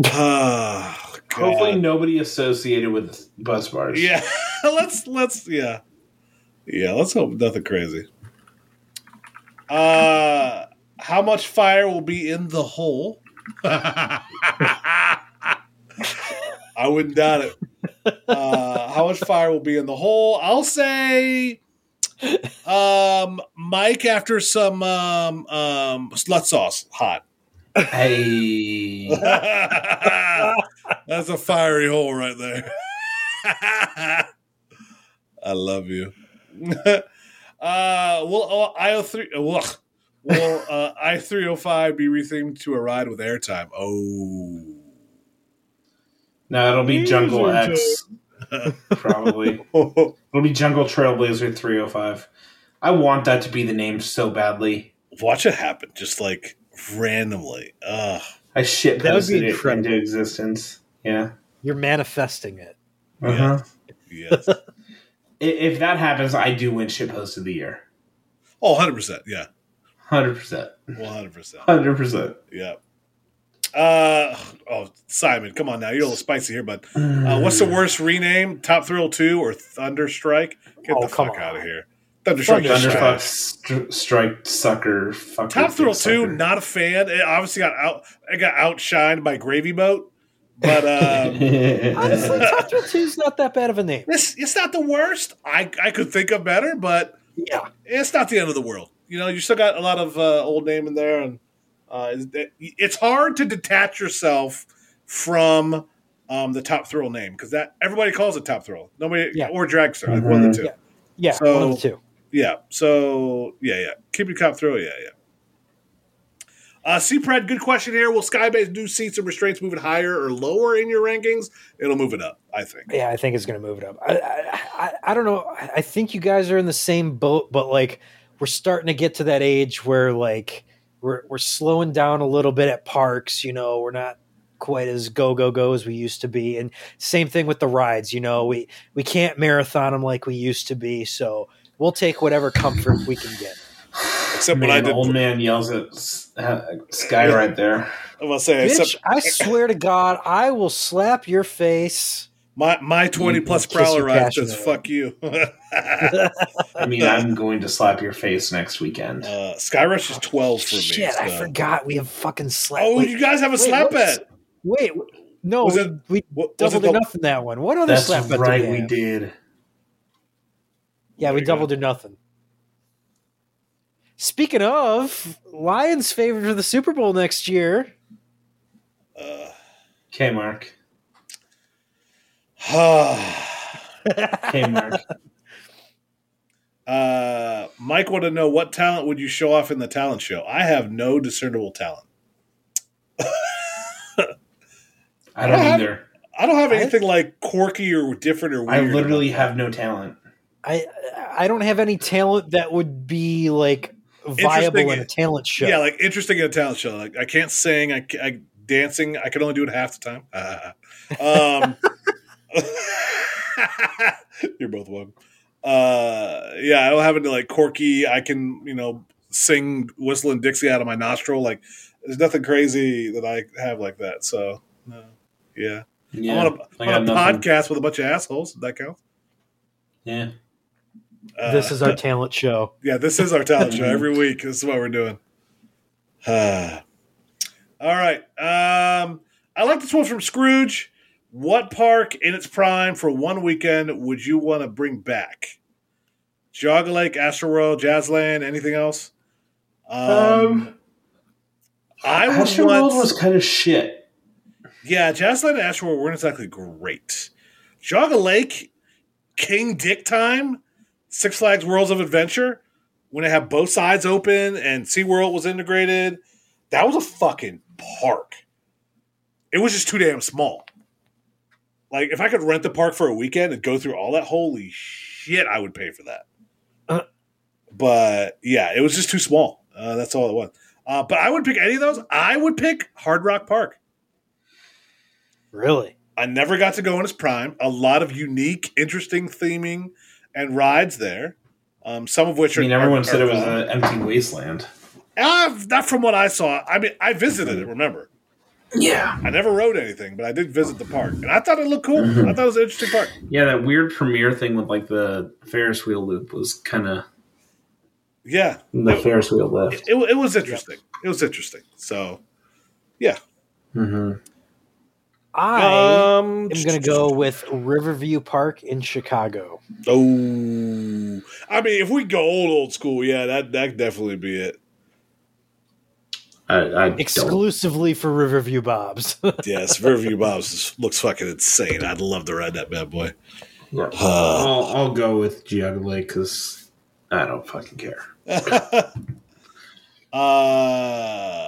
God. Hopefully, nobody associated with bus bars. Yeah, let's let's yeah, yeah. Let's hope nothing crazy. Uh, how much fire will be in the hole? I wouldn't doubt it. Uh, how much fire will be in the hole? I'll say, um, Mike after some um um slut sauce, hot. Hey, That's a fiery hole right there. I love you. uh, will I three will will uh, I three hundred five be rethemed to a ride with airtime? Oh, no, it'll be Jungle X. Probably it'll be Jungle Trailblazer 305. I want that to be the name so badly. watch it happen, just like randomly. Ugh. I shit That would be posted it incredible. into existence. Yeah. You're manifesting it. Uh-huh. Yes. If that happens, I do win shit post of the year. Oh, 100 percent. Yeah, Hundred percent. one hundred percent. Hundred percent. Yeah. Uh oh, Simon, come on now. You're a little spicy here, but uh, what's the worst rename? Top Thrill Two or Thunderstrike? Get Oh, the come fuck on. out of here. Thunderstrike. is Thunderfuck st- strike sucker fucker. Top Thrill Two, sucker. not a fan. It obviously got out. It got outshined by Gravy Boat, but um, Honestly, Top Thrill 2 is not that bad of a name. it's it's not the worst. I I could think of better, but Yeah. it's not the end of the world. You know, you still got a lot of uh, old name in there, and uh, it's hard to detach yourself from um, the top thrill name because that everybody calls it top thrill. Nobody Yeah. or dragster, like one of the two. Yeah. Yeah, So- one of the two. Yeah. So yeah, yeah. Keep your top thrill. Yeah, yeah. Uh, CPRED, good question here. Will Skybase do seats and restraints move it higher or lower in your rankings? It'll move it up, I think. Yeah, I think it's going to move it up. I, I, I, don't know. I think you guys are in the same boat, but like we're starting to get to that age where like we're we're slowing down a little bit at parks. You know, we're not quite as go go go as we used to be, and same thing with the rides. You know, we we can't marathon them like we used to be, so we'll take whatever comfort we can get. Except when Man, I the did. old man yells at s- uh, Sky right there. I'm gonna say, Bitch, except I swear to God, I will slap your face. My my 20 You plus kiss prowler your ride says away. fuck you. I mean, I'm going to slap your face next weekend. Uh, Skyrush is 12 for me. Shit, I forgot we have fucking slap. Oh, wait, you guys have a wait, slap what's- bet. Wait, no, Was we, it- we What, was doubled it or the, nothing that one. What other slap bet right, we, we did. Yeah, There we you go. doubled or nothing. Speaking of, Lions favored for the Super Bowl next year. uh, Okay, Mark. uh, Okay, Mark. uh, Mike wanted to know what talent would you show off in the talent show? I have no discernible talent. I don't I have- either. I don't have I- anything like quirky or different or weird. I literally have no talent. I I don't have any talent that would be like viable in a talent show. Yeah, like interesting in a talent show. Like I can't sing. I, ca- I dancing. I can only do it half the time. um, you're both welcome. Uh, yeah, I don't have any like quirky. I can you know sing whistling Dixie out of my nostril. Like there's nothing crazy that I have like that. So no. yeah, Yeah, I'm on a, I on a podcast with a bunch of assholes. Does that count? Yeah. Uh, this is our talent show. Yeah, this is our talent show every week. This is what we're doing. All right. Um, I like this one from Scrooge. What park in its prime for one weekend would you want to bring back? Geauga Lake, Astro World, Jazzland, anything else? Um, I would Astroworld want. was kind of shit. Yeah, Jazzland and Astroworld weren't exactly great. Geauga Lake, King Dick Time, Six Flags Worlds of Adventure, when it had both sides open and SeaWorld was integrated, that was a fucking park. It was just too damn small. Like, if I could rent the park for a weekend and go through all that, holy shit, I would pay for that. Uh. But yeah, it was just too small. Uh, that's all it was. Uh, but I would pick any of those. I would pick Hard Rock Park. Really? I never got to go in its prime. A lot of unique, interesting theming and rides there. Um, some of which I are. mean, everyone are- said it was gone. an empty wasteland. Uh, not from what I saw. I mean, I visited it. Remember, Yeah. I never rode anything, but I did visit the park, and I thought it looked cool. Mhm. I thought it was an interesting park. Yeah, that weird premiere thing with like the Ferris wheel loop was kind of Yeah, the Ferris wheel lift. it, it was interesting. It was interesting. So, yeah. hmm I um, am going to go with Riverview Park in Chicago. Oh, I mean, if we go old old school, yeah, that that definitely be it. I, I don't. Exclusively for Riverview Bobs. Yes, Riverview Bob's looks fucking insane. I'd love to ride that bad boy. Yeah. Uh, I'll, I'll go with Geauga Lake because I don't fucking care. uh,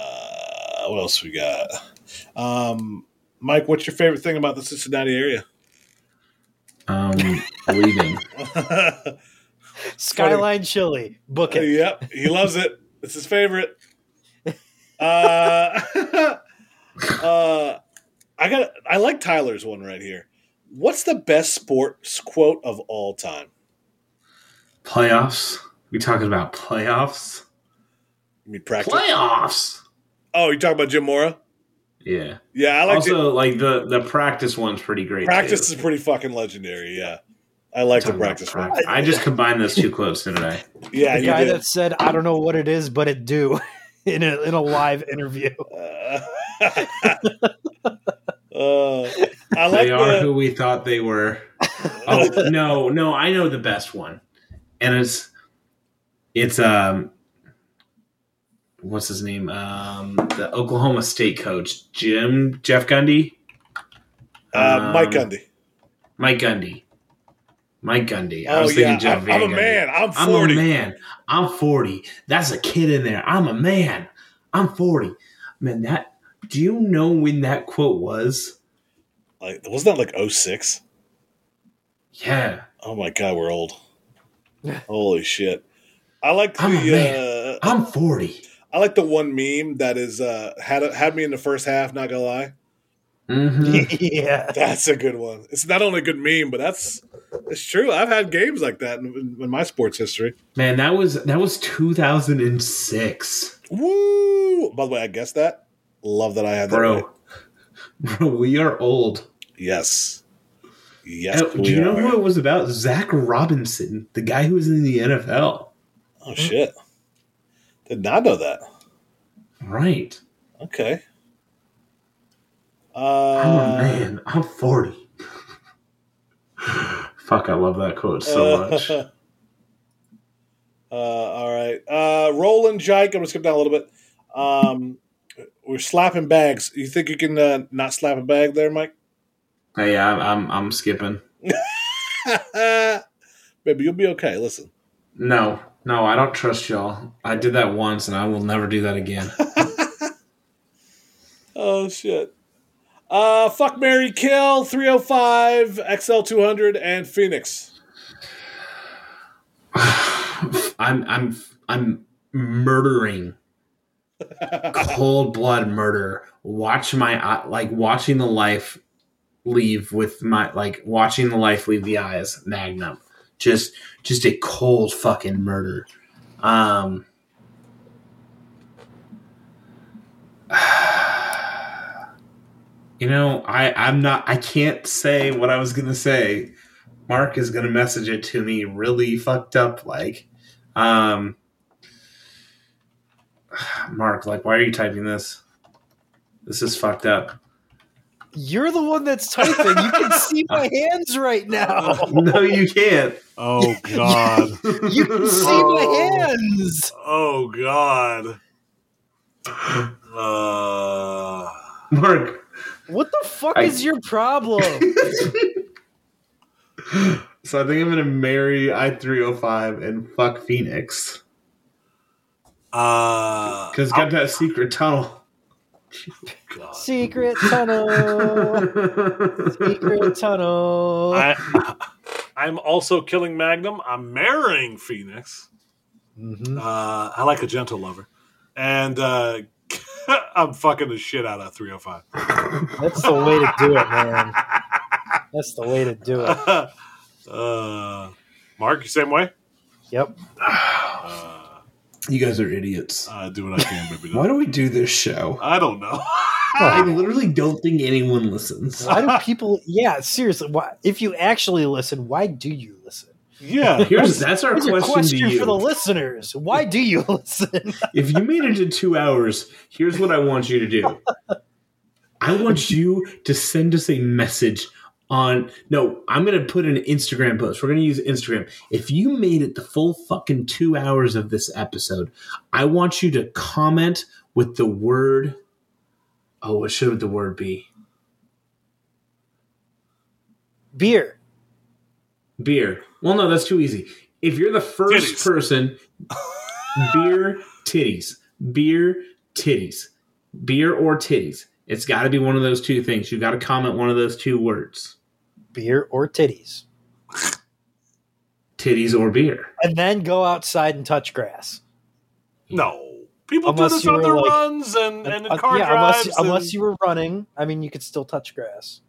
what else we got? Um, Mike, what's your favorite thing about the Cincinnati area? Um, leaving. Skyline Chili. Book it. yep, he loves it. It's his favorite. Uh, uh, I got. I like Tyler's one right here. What's the best sports quote of all time? Playoffs. We talking about playoffs? I mean, practice. Playoffs. Oh, you talking about Jim Mora? Yeah. Yeah, I like also, like the the practice one's pretty great. practice too. is pretty fucking legendary. Yeah, I like the Talking practice one. practice. I just combined those two quotes, didn't I? Yeah, The you guy did. that said, I don't know what it is, but it do in a, in a live interview. Uh, uh, I like they are the. who we thought they were. Oh no, no, I know the best one, and it's it's um, what's his name? Um, the Oklahoma State coach, Jim Jeff Gundy, Uh, Mike Um, Gundy. Mike Gundy, Mike Gundy. I Oh was yeah, thinking Jeff I'm, Van I'm a Gundy. man. I'm I'm a man. I'm 40. That's a kid in there. I'm a man. I'm 40. Man, that. Do you know when that quote was? Like, wasn't that like 06? Yeah. Oh my god, we're old. Holy shit! I like I'm a the. Uh, I'm 40. I like the one meme that is uh, had had me in the first half. Not gonna lie, Mm-hmm. yeah. that's a good one. It's not only a good meme, but that's it's true. I've had games like that in, in, my sports history. Man, that was that was 2006. Woo! By the way, I guessed that. Love that I had that. Bro. Bro, we are old. Yes. Yes. Uh, we do you know are. who it was about? Zach Robinson, the guy who was in the NFL. Oh shit! Did not know that. Right. Okay. I'm a Uh, man. I'm 40. Fuck, I love that quote so much. uh, all right. Uh, Roland Jike. I'm gonna skip down a little bit. Um, we're slapping bags. You think you can uh, not slap a bag there, Mike? Hey, I'm, I'm I'm skipping. Baby, you'll be okay. Listen. No, no, I don't trust y'all. I did that once, and I will never do that again. Oh shit. Uh, fuck Mary Kill 305 XL 200 and Phoenix. I'm I'm I'm murdering cold blood murder. Watch my eye- like watching the life leave with my like watching the life leave the eyes. Magnum, just just a cold fucking murder. Um. You know, I I'm not I can't say what I was gonna say. Mark is gonna message it to me really fucked up like. Um Mark, like why are you typing this? This is fucked up. You're the one that's typing. You can see my hands right now. No, you can't. Oh God. You can see my hands. oh God. Uh, Mark. What the fuck I- is your problem? So I think I'm gonna marry I three oh five and fuck Phoenix. uh, Cause got that secret tunnel. God. Secret tunnel. Secret tunnel. I, I'm also killing Magnum. I'm marrying Phoenix. Mhm. Uh, I like a gentle lover, and uh, I'm fucking the shit out of 305. That's the way to do it, man. That's the way to do it. uh, Mark, same way? Yep. Uh, You guys are idiots. I do what I can, baby. Why do we do this show? I don't know. I literally don't think anyone listens. Why do people? Yeah, seriously. Why, if you actually listen, why do you listen? Yeah. Here's that's our Here's question, question to you. for the listeners. Why do you listen? if you made it to two hours, here's what I want you to do. I want you to send us a message on. No, I'm going to put an Instagram post. We're going to use Instagram. If you made it the full fucking two hours of this episode, I want you to comment with the word. Oh, what should the word be? Beer. Beer. Well, no, that's too easy. If you're the first Titties. person, beer titties, beer titties, beer or titties. It's got to be one of those two things. You got to comment one of those two words: Beer or titties. titties or beer. And then go outside and touch grass. No. People Unless do this on their like- runs and, and in Uh, car yeah, drives. unless, unless you were running. I mean, you could still touch grass.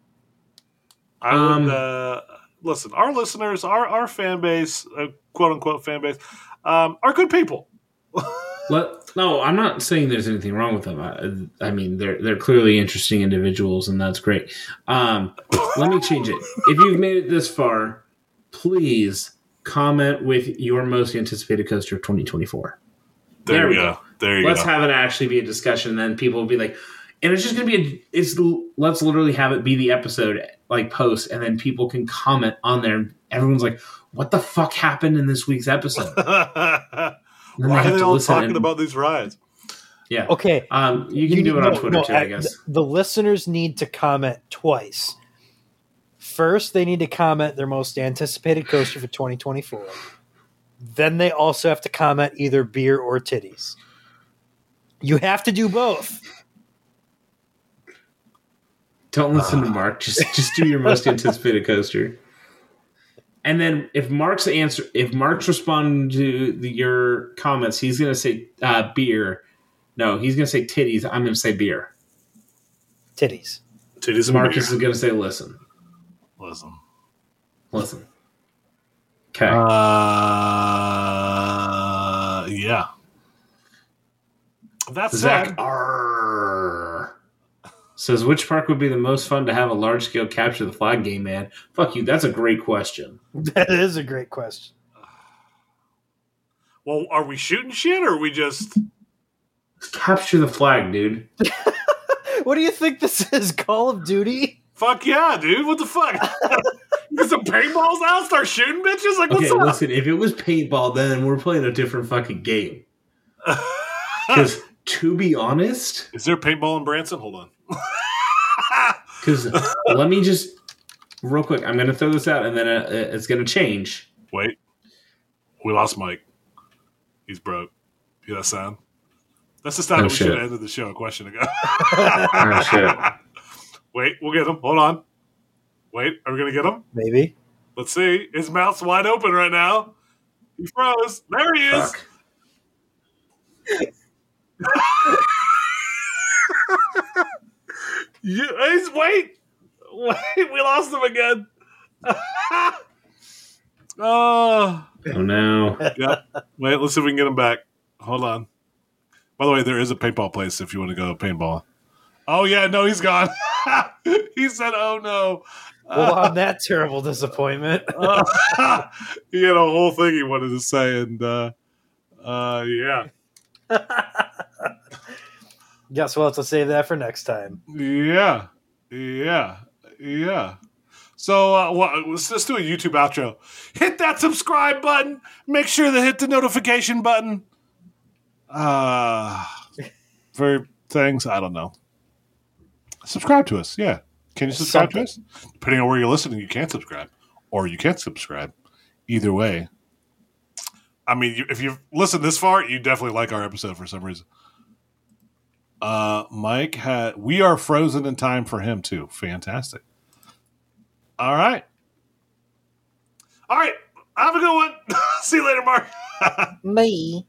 I would, Um, uh, listen, our listeners, our, our fan base, uh, quote unquote fan base, um, are good people. Let, no, I'm not saying there's anything wrong with them. I, I mean, they're they're clearly interesting individuals, and that's great. Um, let me change it. If you've made it this far, please comment with your most anticipated coaster of 2024. There, There we we go. There you go. let's go. have it actually be a discussion and then people will be like and it's just gonna be a it's let's literally have it be the episode like post and then people can comment on there everyone's like what the fuck happened in this week's episode Why they are they all talking and- about these rides? yeah Okay. um you can do it on twitter no, too i I- guess The, the listeners need to comment twice. First, they need to comment their most anticipated coaster for 2024. Then they also have to comment either beer or titties. You have to do both. Don't listen to mark just just do your most anticipated coaster and then if mark's answer if mark's responding to the, your comments he's gonna say uh beer no he's gonna say titties i'm gonna say beer Titties. Titties and marcus beer. is gonna say listen Listen. Listen. Okay. Uh, yeah. That's Zach Zach. R says which park would be the most fun to have a large scale capture the flag game, man? Fuck you. That's a great question. That is a great question. Well, are we shooting shit or are we just? Capture the flag, dude. What do you think this is? Call of Duty? Fuck yeah, dude! What the fuck? Get some paintballs out, start shooting bitches. Like Okay, what's up? listen. If it was paintball, then we're playing a different fucking game. Because to be honest, Is there paintball in Branson? Hold on. because let me just real quick. I'm going to throw this out, and then uh, it's going to change. Wait, we lost Mike. He's broke. Hear that sound? That's the sound Oh, we should have ended the show a question ago. Oh shit! Wait, we'll get him. Hold on. Wait, are we gonna get him? Maybe. Let's see. His mouth's wide open right now. He froze. There he is. Fuck. You, he's wait, wait. We lost him again. oh, Oh no! yeah. Wait, let's see if we can get him back. Hold on. By the way, there is a paintball place if you want to go paintball. Oh yeah, no, he's gone. he said, "Oh no." Well, on that terrible disappointment. he had a whole thing he wanted to say, and uh, uh, yeah, Guess we'll have to save that for next time. yeah, yeah, yeah. So uh, well, let's just do a YouTube outro. Hit that subscribe button. Make sure to hit the notification button. Uh, for things I don't know. Subscribe to us. Yeah, can you subscribe to us? Depending on where you're listening, you can't subscribe, or you can't subscribe. Either way. I mean, you, if you've listened this far, you definitely like our episode for some reason. Uh, Mike had we are frozen in time for him too. Fantastic. All right. All right. Have a good one. See you later, Mark. Me.